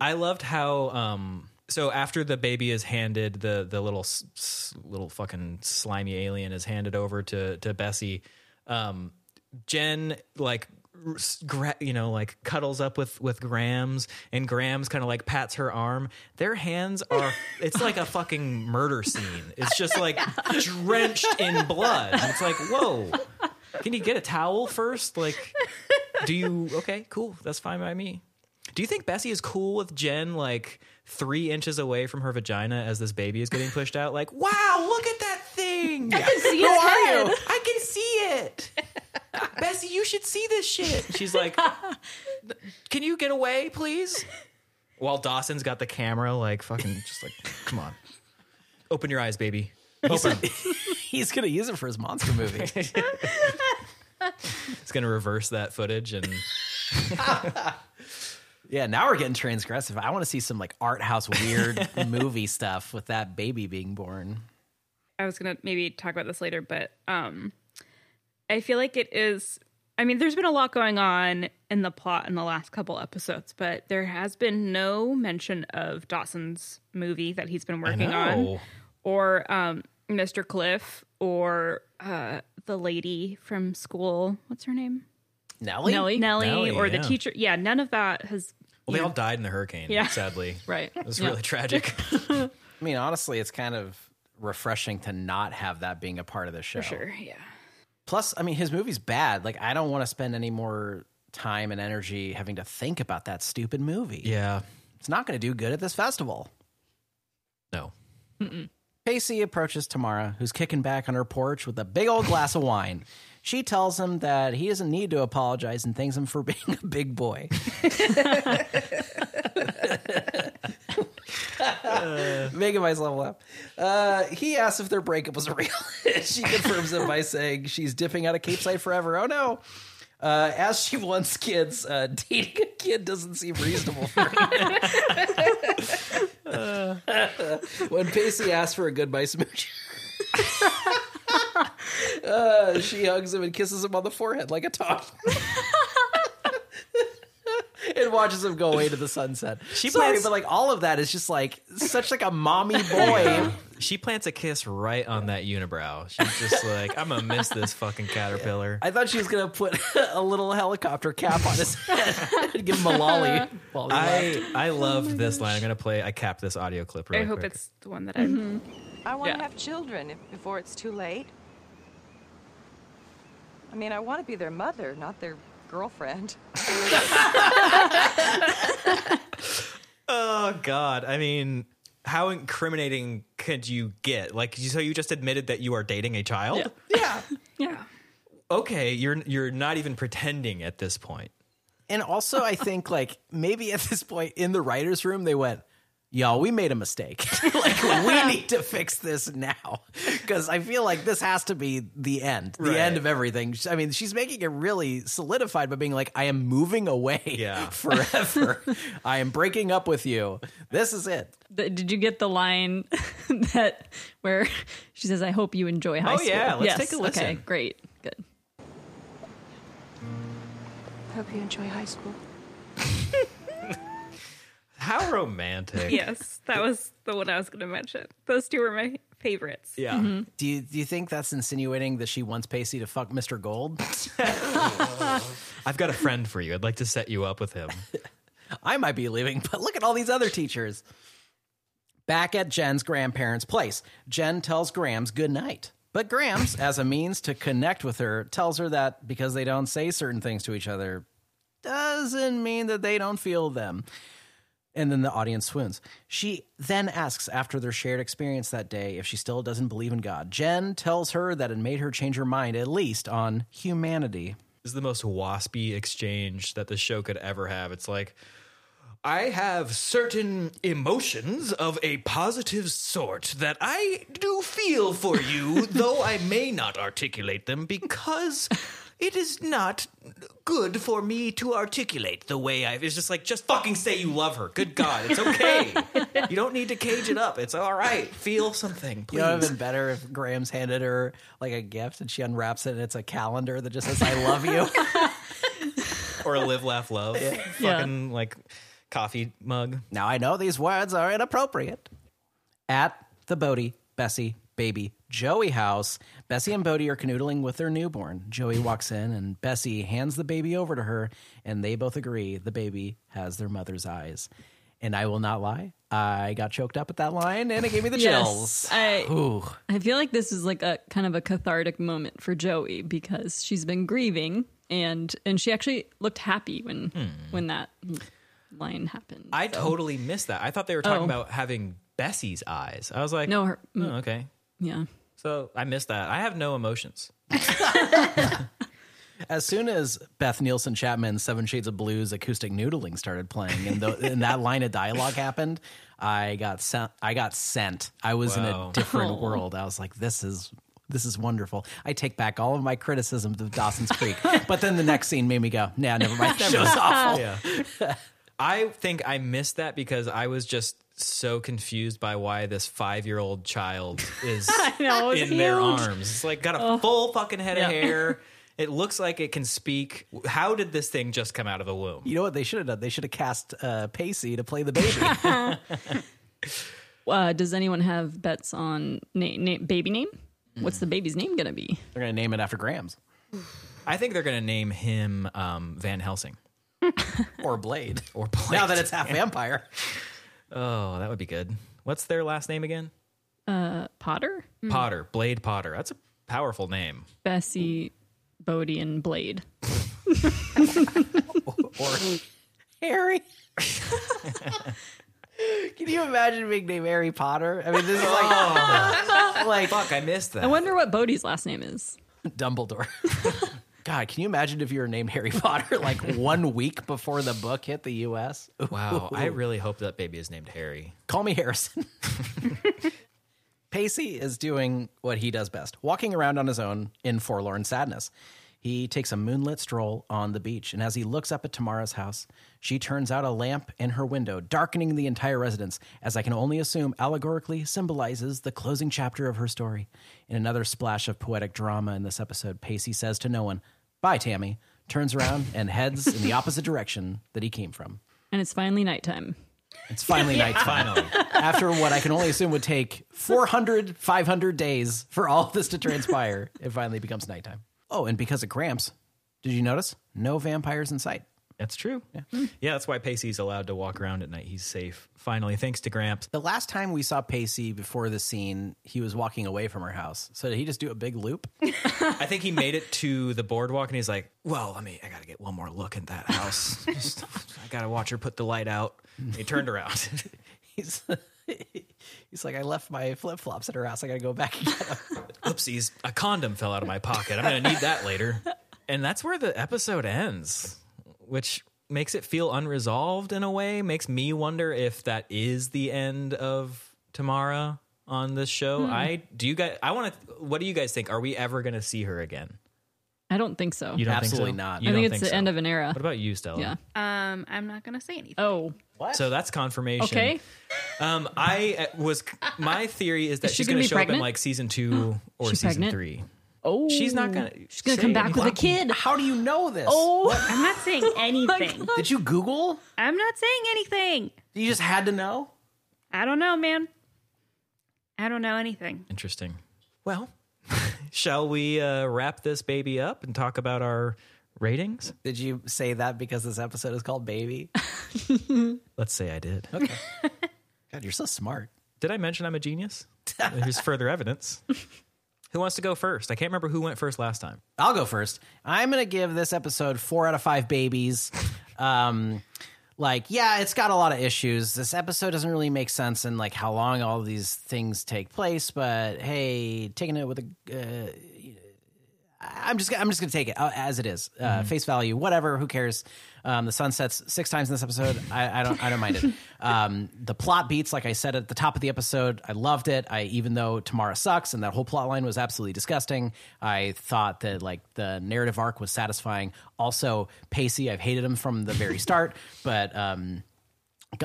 I loved how. um so after the baby is handed the the little s- s- little fucking slimy alien is handed over to to Bessie, um, Jen like r- s- gra- you know like cuddles up with with Grams and Grams kind of like pats her arm. Their hands are *laughs* it's like a fucking murder scene. It's just like *laughs* drenched in blood. And it's like whoa. Can you get a towel first? Like, do you? Okay, cool. That's fine by me. Do you think Bessie is cool with Jen like three inches away from her vagina as this baby is getting pushed out? Like, wow, look at that thing. *laughs* I can see Who are you? I can see it. Bessie, you should see this shit. She's like, *laughs* can you get away, please? While Dawson's got the camera, like fucking, just like, come on, open your eyes, baby. Open. *laughs* He's going to use it for his monster movie. *laughs* It's gonna reverse that footage and yeah, now we're getting transgressive. I want to see some like art house weird movie stuff with that baby being born. I was gonna maybe talk about this later, but um, I feel like it is. I mean, there's been a lot going on in the plot in the last couple episodes, but there has been no mention of Dawson's movie that he's been working on, or um, Mr. Cliff, or uh, the lady from school. What's her name? Nellie? Nellie. Nellie, Nellie, or the teacher. Yeah, none of that has. well, they all died in the hurricane. Yeah. sadly. *laughs* Right. It was Yeah. really tragic. *laughs* I mean, honestly, it's kind of refreshing to not have that being a part of the show. For sure, yeah. Plus, I mean, his movie's bad. Like, I don't want to spend any more time and energy having to think about that stupid movie. yeah. It's not going to do good at this festival. No. Pacey approaches Tamara, who's kicking back on her porch with a big old glass of wine. She tells him that he doesn't need to apologize and thanks him for *laughs* being a big boy. *laughs* *laughs* Making myself laugh. Uh, he asks if their breakup was *laughs* real. she confirms it by saying she's dipping out of Capeside forever. Oh no. Uh, as she wants kids, uh, dating a kid doesn't seem reasonable for her. *laughs* when Pacey asks for a goodbye smooch, *laughs* uh, she hugs him and kisses him on the forehead like a toddler. And watches him go away to the sunset. *laughs* She Sorry, plants- but like all of that is just like such like a mommy *laughs* boy. *laughs* She plants a kiss right on that unibrow. She's just like, I'm gonna miss this fucking caterpillar. I thought she was gonna put a little helicopter cap on his head and give him a lolly. while he left. I I love this line. I'm gonna play. I capped this audio clip. Really I hope quick. it's the one that I'm. I mm-hmm. want to Yeah. have children if, before it's too late. I mean, I want to be their mother, not their girlfriend. *laughs* Oh God! I mean, how incriminating could you get? Like, so you just admitted that you are dating a child? *laughs* yeah. Yeah. Okay, you're you're not even pretending at this point. And also, I think like maybe at this point in the writers' room, they went, "Yo, we made a mistake. *laughs* like we *laughs* need to fix this now *laughs* because I feel like this has to be the end, the Right. end of everything." I mean, she's making it really solidified by being like, "I am moving away Yeah. forever. I am breaking up with you. This is it." Did you get the line that where she says, "I hope you enjoy high Oh, school"? Oh, yeah, let's yes. take a listen. Okay, listen. great, good. Hope you enjoy high school. How romantic! *laughs* Yes, that was the one I was going to mention. Those two were my favorites. Yeah. Mm-hmm. Do you do you think that's insinuating that she wants Pacey to fuck Mr. Gold? *laughs* I've got a friend for you. I'd like to set you up with him. *laughs* I might be leaving, but look at all these other teachers. Back at Jen's grandparents' place, Jen tells Grams good night. But Grams, as a means to connect with her, tells her that because they don't say certain things to each other doesn't mean that they don't feel them. And then the audience swoons. She then asks after their shared experience that day if she still doesn't believe in God. Jen tells her that it made her change her mind, at least on humanity. This is the most waspy exchange that the show could ever have. It's like, I have certain emotions of a positive sort that I do feel for you, *laughs* though I may not articulate them because it is not good for me to articulate the way I. It's just like, just fucking say you love her. Good God, it's okay. you don't need to cage it up. It's all right. Feel something, please. You know, it would have been better if Grams handed her like a gift and she unwraps it and it's a calendar that just says, I love you. *laughs* or a live, laugh, love. Fucking like coffee mug. now I know these words are inappropriate. At the Bodie, Bessie, baby, Joey house, Bessie and Bodie are canoodling with their newborn. Joey walks in and Bessie hands the baby over to her, and they both agree the baby has their mother's eyes. And I will not lie, I got choked up at that line and it gave me the *laughs* chills. I Ooh. I feel like this is like a kind of a cathartic moment for Joey because she's been grieving and and she actually looked happy when hmm. when that line happened. I So- totally missed that. I thought they were talking Oh. about having Bessie's eyes. I was like, No, her- oh, okay. yeah. So I missed that. I have no emotions. *laughs* As soon as Beth Nielsen Chapman's Seven Shades of Blues acoustic noodling started playing, and, the, and that line of dialogue happened, I got sent. I got sent. I was in a different Aw. world. I was like, "This is this is wonderful." I take back all of my criticisms of Dawson's Creek, *laughs* but then the next scene made me go, "Nah, never mind. That show's awful." Yeah. *laughs* I think I missed that because I was just so confused by why this five year old child is *laughs* know, it was in their arms. It's like got a full fucking head of hair. It looks like it can speak. How did this thing just come out of the womb? You know what they should have done? They should have cast uh, Pacey to play the baby. *laughs* Uh, does anyone have bets on na- na- baby name? What's the baby's name gonna be? They're gonna name it after Grams I think they're going to name him um, Van Helsing *laughs* or Blade. or Blade. Now that it's half vampire, oh, that would be good. What's their last name again? Uh, Potter, Potter, Blade Potter. That's a powerful name. Bessie, Bodie, and Blade. *laughs* or Harry. *laughs* Can you imagine being named Harry Potter? I mean, this is like, like Fuck, I missed that. I wonder what Bodie's last name is. Dumbledore. *laughs* God, can you imagine if you were named Harry *laughs* Potter like one week before the book hit the U.S.? Wow, I really hope that baby is named Harry. Call me Harrison. *laughs* Pacey is doing what he does best, walking around on his own in forlorn sadness. He takes a moonlit stroll on the beach, and as he looks up at Tamara's house, she turns out a lamp in her window, darkening the entire residence, as I can only assume allegorically symbolizes the closing chapter of her story. In another splash of poetic drama in this episode, Pacey says to no one, Bye, Tammy, turns around and heads in the opposite direction that he came from. And it's finally nighttime. It's finally nighttime. Finally. *laughs* After what I can only assume would take 400, 500 days for all of this to transpire, it finally becomes nighttime. Oh, and because of Gramps, did you notice? No vampires in sight. That's true. Yeah. Hmm. yeah, that's why Pacey's allowed to walk around at night. He's safe. Finally, thanks to Gramps. The last time we saw Pacey before the scene, he was walking away from her house. So did he just do a big loop? *laughs* I think he made it to the boardwalk and he's like, Well, I mean, I got to get one more look at that house. Just, *laughs* I got to watch her put the light out. He turned around. *laughs* He's he's like, I left my flip flops at her house. I got to go back and get them. Oopsies, a condom fell out of my pocket. I'm going to need that later. And that's where the episode ends, which makes it feel unresolved in a way, makes me wonder if that is the end of Tamara on this show. I do you guys I want to what do you guys think? Are we ever going to see her again? I don't think so. You don't Absolutely think so? not. You I think don't it's the so? end of an era. What about you, Stella? Yeah. Um, I'm not gonna say anything. Oh, So that's confirmation. okay. Um, I uh, was my theory is that Is she's gonna going to be show up in like season two or She's season pregnant? three. Oh, She's not gonna. She's gonna come back with a kid. How do you know this? Oh, I'm not saying *laughs* anything. Did you Google? I'm not saying anything. You just had to know? I don't know, man. I don't know anything. Interesting. Well, *laughs* shall we uh, wrap this baby up and talk about our ratings? Did you say that because this episode is called Baby? *laughs* Let's say I did. Okay. God, you're so smart. Did I mention I'm a genius? Here's further evidence. Who wants to go first? I can't remember who went first last time. I'll go first. I'm going to give this episode four out of five babies. *laughs* Um, like, yeah, it's got a lot of issues. This episode doesn't really make sense in like how long all these things take place. But hey, taking it with a, uh, I'm just I'm just gonna take it uh, as it is, uh, face value, whatever. Who cares? Um, the sun sets six times in this episode. *laughs* I, I don't I don't mind it. Um, the plot beats, like I said at the top of the episode, I loved it. I even though Tamara sucks and that whole plot line was absolutely disgusting, I thought that like the narrative arc was satisfying. Also, Pacey, I've hated him from the very start, *laughs* but um,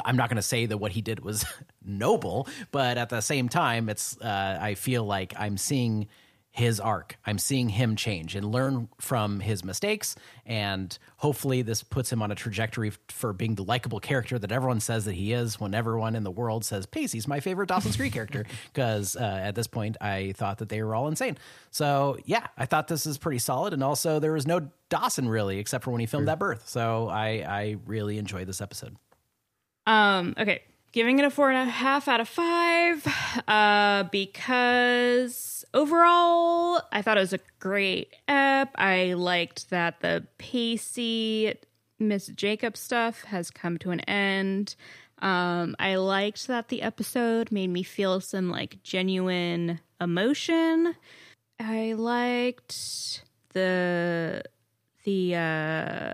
I'm not going to say that what he did was *laughs* noble, but at the same time, it's uh, I feel like I'm seeing his arc. I'm seeing him change and learn from his mistakes, and hopefully, this puts him on a trajectory for being the likable character that everyone says that he is. When everyone in the world says Pacey's my favorite Dawson's Creek character, *laughs* because uh, at this point, I thought that they were all insane. So yeah, I thought this is pretty solid, and also there was no Dawson really, except for when he filmed that birth. So I I really enjoyed this episode. Um, okay, giving it a four and a half out of five, uh, because overall, I thought it was a great ep. I liked that the Pacey Miss Jacob stuff has come to an end. Um, I liked that the episode made me feel some like genuine emotion. I liked the the uh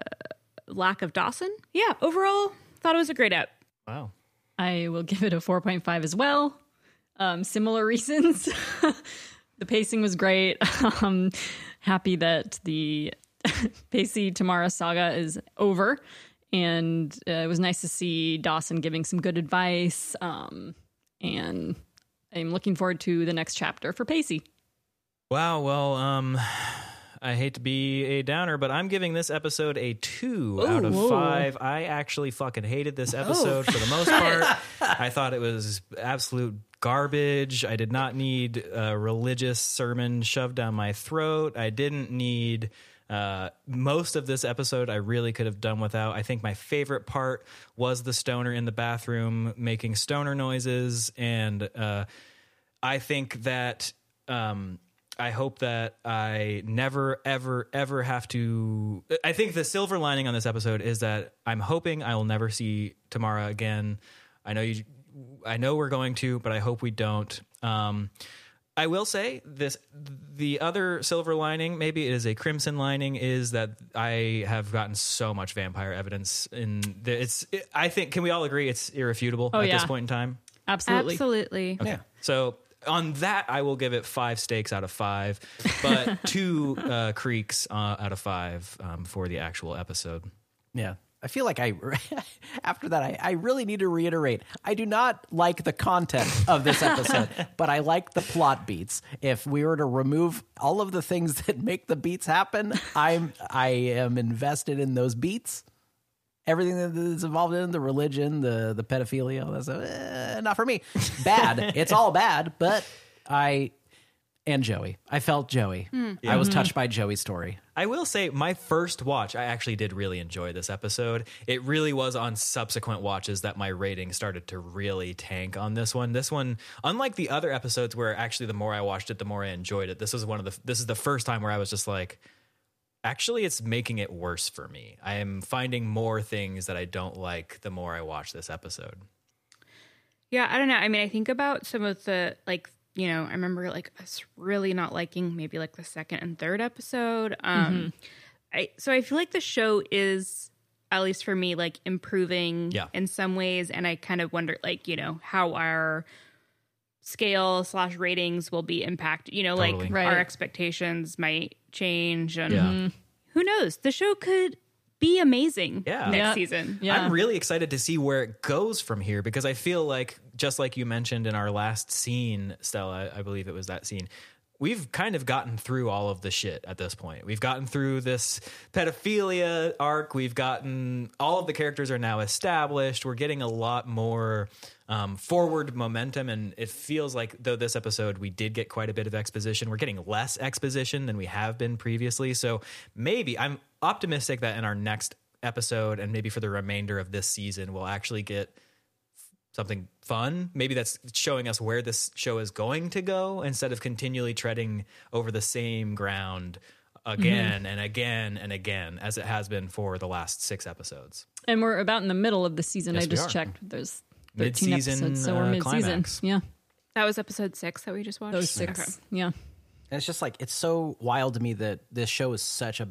lack of Dawson. Yeah, overall, thought it was a great ep. Wow. I will give it a 4.5 as well. Um, similar *laughs* reasons. the pacing was great. *laughs* Um, happy that the *laughs* Pacey Tamara saga is over. And uh, it was nice to see Dawson giving some good advice. Um, and I'm looking forward to the next chapter for Pacey. Wow. Well, um, I hate to be a downer, but I'm giving this episode a two out of whoa. five. I actually fucking hated this episode for the *laughs* most part. I thought it was absolute garbage. I did not need a religious sermon shoved down my throat. I didn't need. Uh, most of this episode I really could have done without. I think my favorite part was the stoner in the bathroom making stoner noises, and uh, I think that um, I hope that I never, ever, ever have to. I think the silver lining on this episode is that I'm hoping I will never see Tamara again. I know you. I know we're going to, but I hope we don't. Um, I will say this: the other silver lining, maybe it is a crimson lining, is that I have gotten so much vampire evidence. In the, it's, it, I think, can we all agree it's irrefutable Oh, at this point in time? Absolutely. Absolutely. Yeah. So on that, I will give it five steaks out of five, but *laughs* two uh, creeks uh, out of five um, for the actual episode. Yeah. I feel like I, *laughs* after that, I, I really need to reiterate I do not like the content of this episode, *laughs* but I like the plot beats. If we were to remove all of the things that make the beats happen, I'm, I am invested in those beats. Everything that is involved in the religion, the the pedophilia, all that stuff, eh, not for me. Bad. *laughs* it's all bad, but I and Joey. I felt Joey. I was touched by Joey's story. I will say, my first watch, I actually did really enjoy this episode. It really was on subsequent watches that my rating started to really tank on this one. This one, unlike the other episodes where actually the more I watched it, the more I enjoyed it. This is one of the. This is the first time where I was just like, actually, it's making it worse for me. I am finding more things that I don't like the more I watch this episode. Yeah, I don't know. I mean, I think about some of the like, you know, I remember like us really not liking maybe like the second and third episode. Um I so I feel like the show is at least for me like improving Yeah. in some ways and I kind of wonder like, you know, how our scale slash ratings will be impacted. You know, Totally. like Right. our expectations might change and Yeah. who knows? The show could be amazing Yeah. next Yeah. season. Yeah. I'm really excited to see where it goes from here because I feel like, just like you mentioned in our last scene, Stella, I believe it was that scene, we've kind of gotten through all of the shit at this point. We've gotten through this pedophilia arc. We've gotten all of the characters are now established. We're getting a lot more um, forward momentum, and it feels like though this episode we did get quite a bit of exposition. We're getting less exposition than we have been previously. So maybe I'm optimistic that in our next episode and maybe for the remainder of this season, we'll actually get something fun. Maybe that's showing us where this show is going to go instead of continually treading over the same ground again and again and again as it has been for the last six episodes. And we're about in the middle of the season. Yes, I just checked. There's 13 Mid-season, episodes, so we're uh, mid-season. climax. Yeah, That was episode six that we just watched. those six. Okay. Yeah. And it's just like it's so wild to me that this show is such a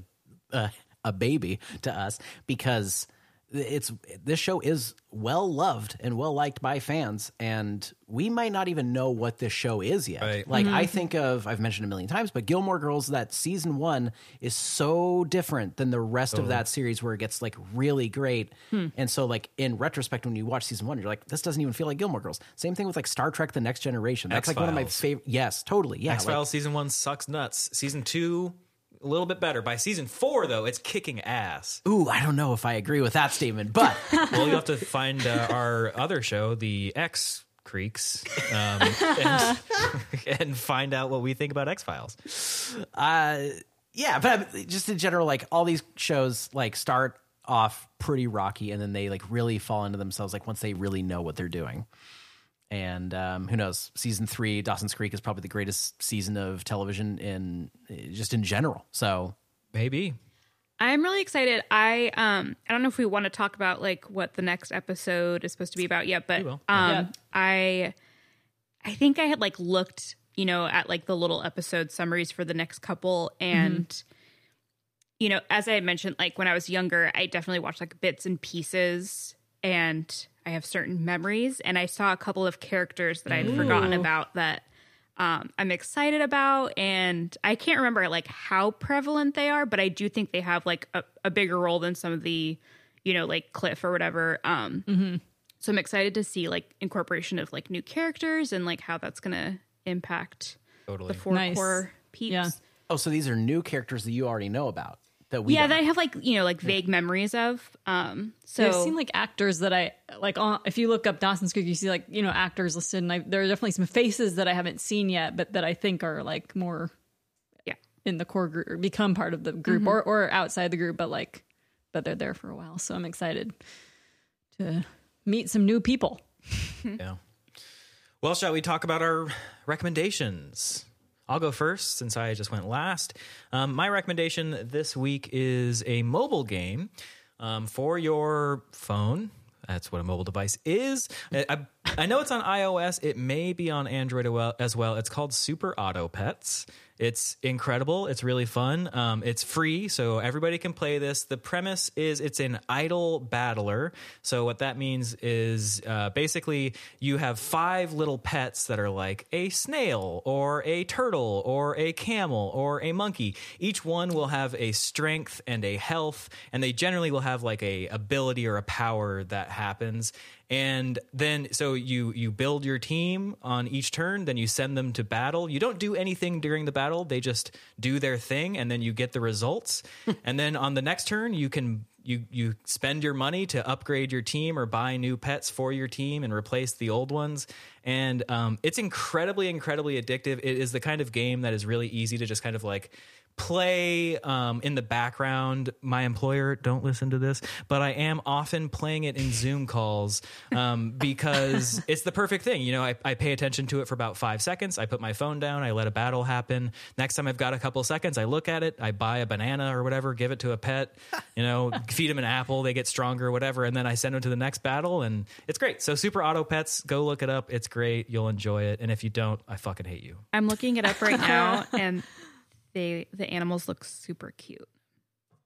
uh, a baby to us because it's this show is well loved and well liked by fans and we might not even know what this show is yet. Right. Like I mm-hmm. think of I've mentioned a million times but Gilmore Girls that season 1 is so different than the rest of oh. that series where it gets like really great. Hmm. And so like in retrospect when you watch season 1 you're like this doesn't even feel like Gilmore Girls. Same thing with like Star Trek the Next Generation. That's like one of my favorite Yes, totally. Yeah. X like- Files season one sucks nuts. Season two, a little bit better. By season four, though, it's kicking ass. Ooh, I don't know if I agree with that statement, but *laughs* well, you have to find uh, our other show, the X Creeks, um, and, *laughs* and find out what we think about X Files. uh, yeah, but just in general, like all these shows, like start off pretty rocky, and then they like really fall into themselves, like once they really know what they're doing. And um, who knows? Season three, Dawson's Creek is probably the greatest season of television in just in general. So Maybe. I'm really excited. I um I don't know if we want to talk about like what the next episode is supposed to be about yet, but um Yeah. I I think I had like looked, you know, at like the little episode summaries for the next couple and you know, as I mentioned like when I was younger, I definitely watched like bits and pieces and I have certain memories and I saw a couple of characters that I had forgotten about that um, I'm excited about, and I can't remember like how prevalent they are, but I do think they have like a, a bigger role than some of the, you know, like Cliff or whatever. Um, So I'm excited to see like incorporation of like new characters and like how that's gonna impact Totally. the four Nice. core peeps. Yeah. oh, so these are new characters that you already know about that we yeah, don't that. I have like you know like vague memories of. Um, so I've seen like actors that I like. On, if you look up Dawson's Creek, you see like you know actors listed, and I, there are definitely some faces that I haven't seen yet, but that I think are like more, Yeah. in the core group or become part of the group or or outside the group, but like, but they're there for a while. So I'm excited to meet some new people. *laughs* Yeah. Well, shall we talk about our recommendations? I'll go first since I just went last. Um, my recommendation this week is a mobile game um, for your phone. That's what a mobile device is. I, I, know it's on iOS. It may be on Android as well. It's called Super Auto Pets. It's incredible. It's really fun. Um, it's free, so everybody can play this. The premise is it's an idle battler. So what that means is uh, basically you have five little pets that are like a snail or a turtle or a camel or a monkey. Each one will have a strength and a health, and they generally will have like a ability or a power that happens and then so you you build your team on each turn then you send them to battle. You don't do anything during the battle. They just do their thing and then you get the results. *laughs* And then on the next turn you can you you spend your money to upgrade your team or buy new pets for your team and replace the old ones. And um, it's incredibly incredibly addictive. It is the kind of game that is really easy to just kind of like play um, in the background. My employer, don't listen to this, but I am often playing it in Zoom calls um, because *laughs* it's the perfect thing. You know, I, I pay attention to it for about five seconds. I put my phone down. I let a battle happen. Next time I've got a couple seconds, I look at it. I buy a banana or whatever, give it to a pet. You know, *laughs* feed them an apple. They get stronger, whatever, and then I send them to the next battle, and it's great. So Super Auto Pets, go look it up. It's great. You'll enjoy it. And if you don't, I fucking hate you. I'm looking it up right *laughs* now, and they the animals look super cute.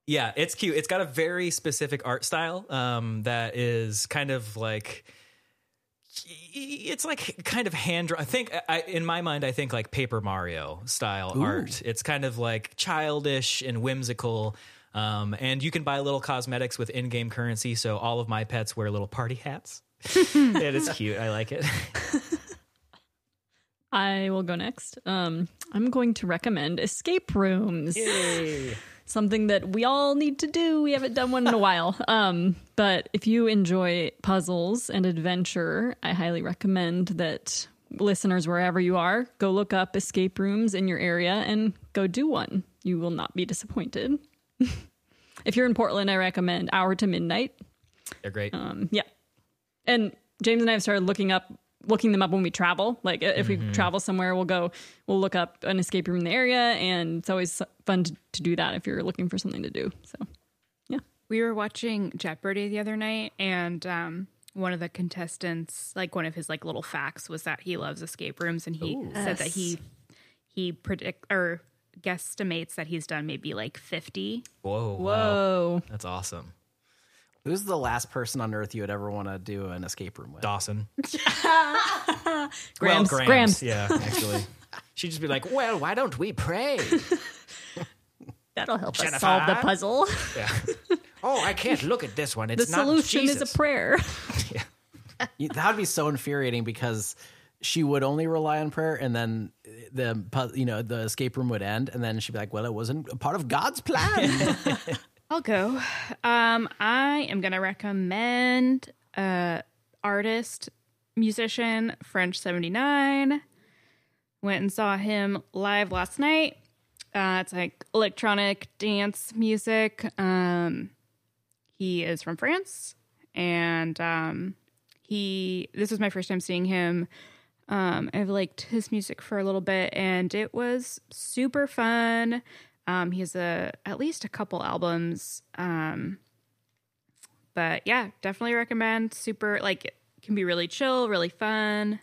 Yeah, it's cute. It's got a very specific art style um, that is kind of like it's like kind of hand drawn. I think I, in my mind, I think like Paper Mario style art. It's kind of like childish and whimsical. Um, and you can buy little cosmetics with in-game currency. So all of my pets wear little party hats. *laughs* it is cute. I like it. *laughs* I will go next. Um, I'm going to recommend escape rooms. Something that we all need to do. We haven't done one in a *laughs* while. Um, but if you enjoy puzzles and adventure, I highly recommend that listeners, wherever you are, go look up escape rooms in your area and go do one. You will not be disappointed. *laughs* if you're in Portland, I recommend Hour to Midnight. They're great. Um, yeah. And James and I have started looking up looking them up when we travel. Like if we travel somewhere, we'll go we'll look up an escape room in the area and it's always fun to, to do that if you're looking for something to do. So, yeah. We were watching Jeopardy the other night, and um, one of the contestants, like one of his like little facts, was that he loves escape rooms, and he said that he he predict or guesstimates that he's done maybe like fifty. Whoa. wow. Whoa. That's awesome. Who's the last person on earth you would ever want to do an escape room with? Dawson. *laughs* Grams, well, Grams. Yeah, actually. *laughs* She'd just be like, Well, why don't we pray? *laughs* That'll help Jennifer? us solve the puzzle. yeah. oh, I can't look at this one. the It's not solution is Jesus. a prayer. You- that would be so infuriating because she would only rely on prayer and then the pu- you know the escape room would end and then she'd be like well it wasn't a part of god's plan I'll go. Um, I am gonna recommend uh artist, musician, French seventy nine. Went and saw him live last night. Uh, it's like electronic dance music. Um, he is from France, and um, he. This was my first time seeing him. Um, I've liked his music for a little bit, and it was super fun. Um, he has a at least a couple albums. Um, but yeah, definitely recommend. Super like it can be really chill, really fun.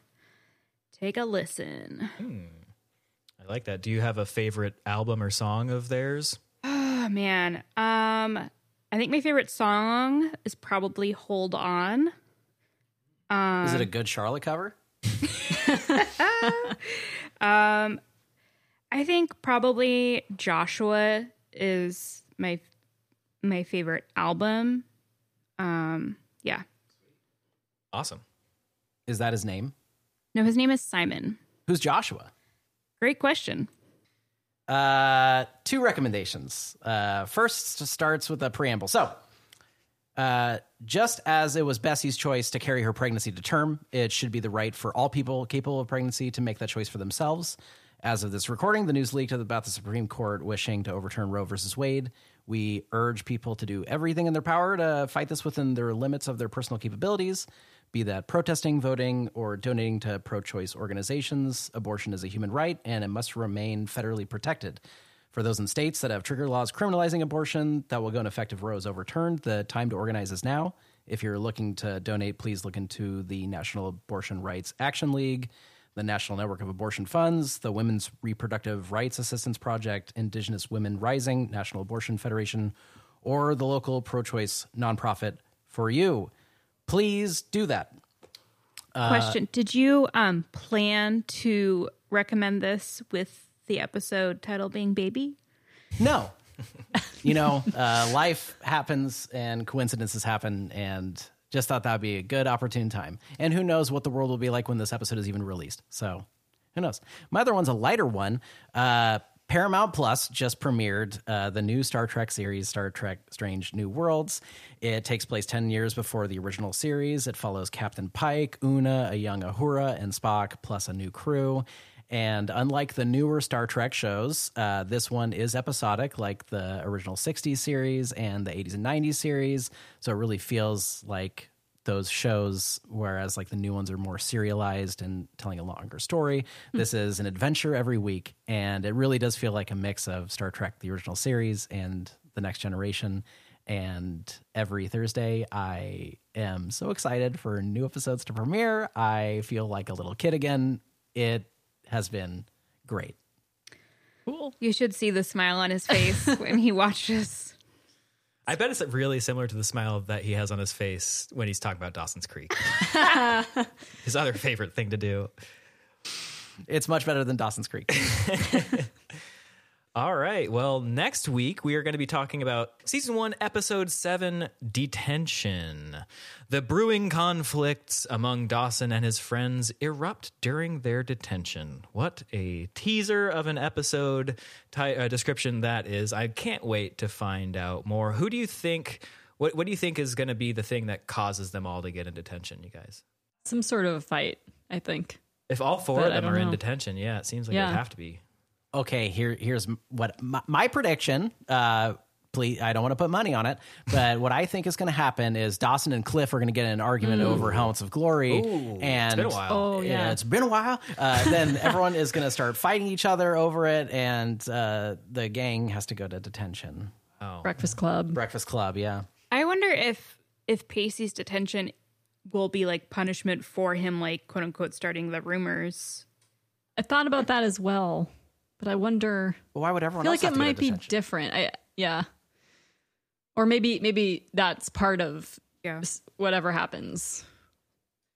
Take a listen. I like that. Do you have a favorite album or song of theirs? Oh man. Um I think my favorite song is probably Hold On. Um is it a good charlotte cover *laughs* *laughs* um I think probably Joshua is my my favorite album. Um yeah. Awesome. is that his name No, his name is Simon. who's joshua Great question. Uh, two recommendations. Uh, first starts with a preamble. So, uh, just as it was Bessie's choice to carry her pregnancy to term, it should be the right for all people capable of pregnancy to make that choice for themselves. As of this recording, the news leaked about the Supreme Court wishing to overturn Roe versus Wade. We urge people to do everything in their power to fight this within their limits of their personal capabilities, be that protesting, voting, or donating to pro choice organizations. Abortion is a human right and it must remain federally protected. For those in states that have trigger laws criminalizing abortion that will go into effect if Roe is overturned, the time to organize is now. If you're looking to donate, please look into the National Abortion Rights Action League, the National Network of Abortion Funds, the Women's Reproductive Rights Assistance Project, Indigenous Women Rising, National Abortion Federation, or the local pro choice nonprofit for you. Please do that. Question: Did you um plan to recommend this with the episode title being "Baby"? No. *laughs* you know, uh, life happens and coincidences happen, and just thought that would be a good opportune time. And who knows what the world will be like when this episode is even released. So who knows? My other one's a lighter one. Uh, Paramount Plus just premiered uh, the new Star Trek series, Star Trek Strange New Worlds. It takes place 10 years before the original series. It follows Captain Pike, Una, a young Uhura, and Spock, plus a new crew. And unlike the newer Star Trek shows, uh, this one is episodic, like the original 60s series and the 80s and 90s series. So it really feels like those shows, whereas like the new ones are more serialized and telling a longer story. This is an adventure every week, and it really does feel like a mix of Star Trek, the original series, and the Next Generation. And every Thursday, I am so excited for new episodes to premiere. I feel like a little kid again. It has been great. Cool. You should see the smile on his face *laughs* when he watches. I bet it's really similar to the smile that he has on his face when he's talking about Dawson's Creek. *laughs* his other favorite thing to do. It's much better than Dawson's Creek. *laughs* All right. Well, next week we are going to be talking about season one, episode seven Detention. The brewing conflicts among Dawson and his friends erupt during their detention. What a teaser of an episode ti- uh, description that is. I can't wait to find out more. Who do you think? What, what do you think is going to be the thing that causes them all to get in detention, you guys? Some sort of a fight, I think. If all four But of them are in detention, yeah, it seems like Yeah. it'd have to be. Okay, here here's what my, my prediction. Uh, please, I don't want to put money on it, but what I think is going to happen is Dawson and Cliff are going to get in an argument over Helmets of Glory, and been a while. Oh, yeah. it's been a while. Uh, then *laughs* everyone is going to start fighting each other over it, and uh, the gang has to go to detention. Oh. Breakfast Club. Breakfast Club, yeah. I wonder if if Pacey's detention will be like punishment for him, like quote unquote, starting the rumors. I thought about that as well, but I wonder. Well, why would I everyone feel else like have it to go to might be detention? different. I yeah, or maybe maybe that's part of Yeah. whatever happens.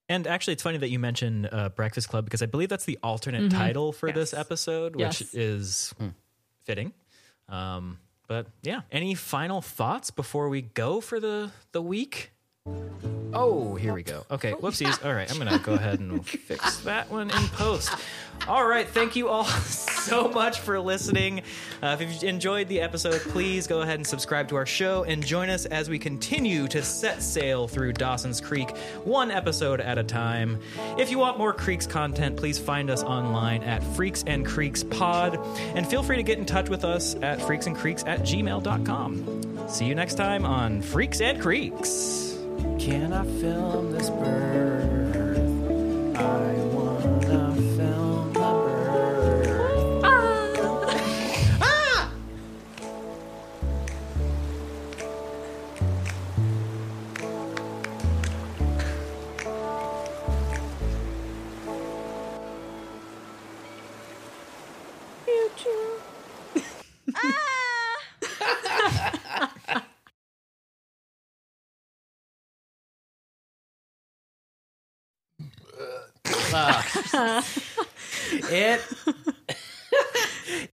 And actually, it's funny that you mentioned uh, Breakfast Club because I believe that's the alternate title for this episode, which Yes. is fitting. Um, but yeah, any final thoughts before we go for the the week? Oh, here we go. Okay, whoopsies. All right, I'm gonna go ahead and *laughs* fix that one in post. All right, thank you all *laughs* so much for listening. Uh, if you've enjoyed the episode, please go ahead and subscribe to our show and join us as we continue to set sail through Dawson's Creek, one episode at a time. If you want more Creeks content, please find us online at Freaks and Creeks Pod, and feel free to get in touch with us at freaksandcreeks at gmail.com. See you next time on Freaks and Creeks. Can I film this birth? *laughs* it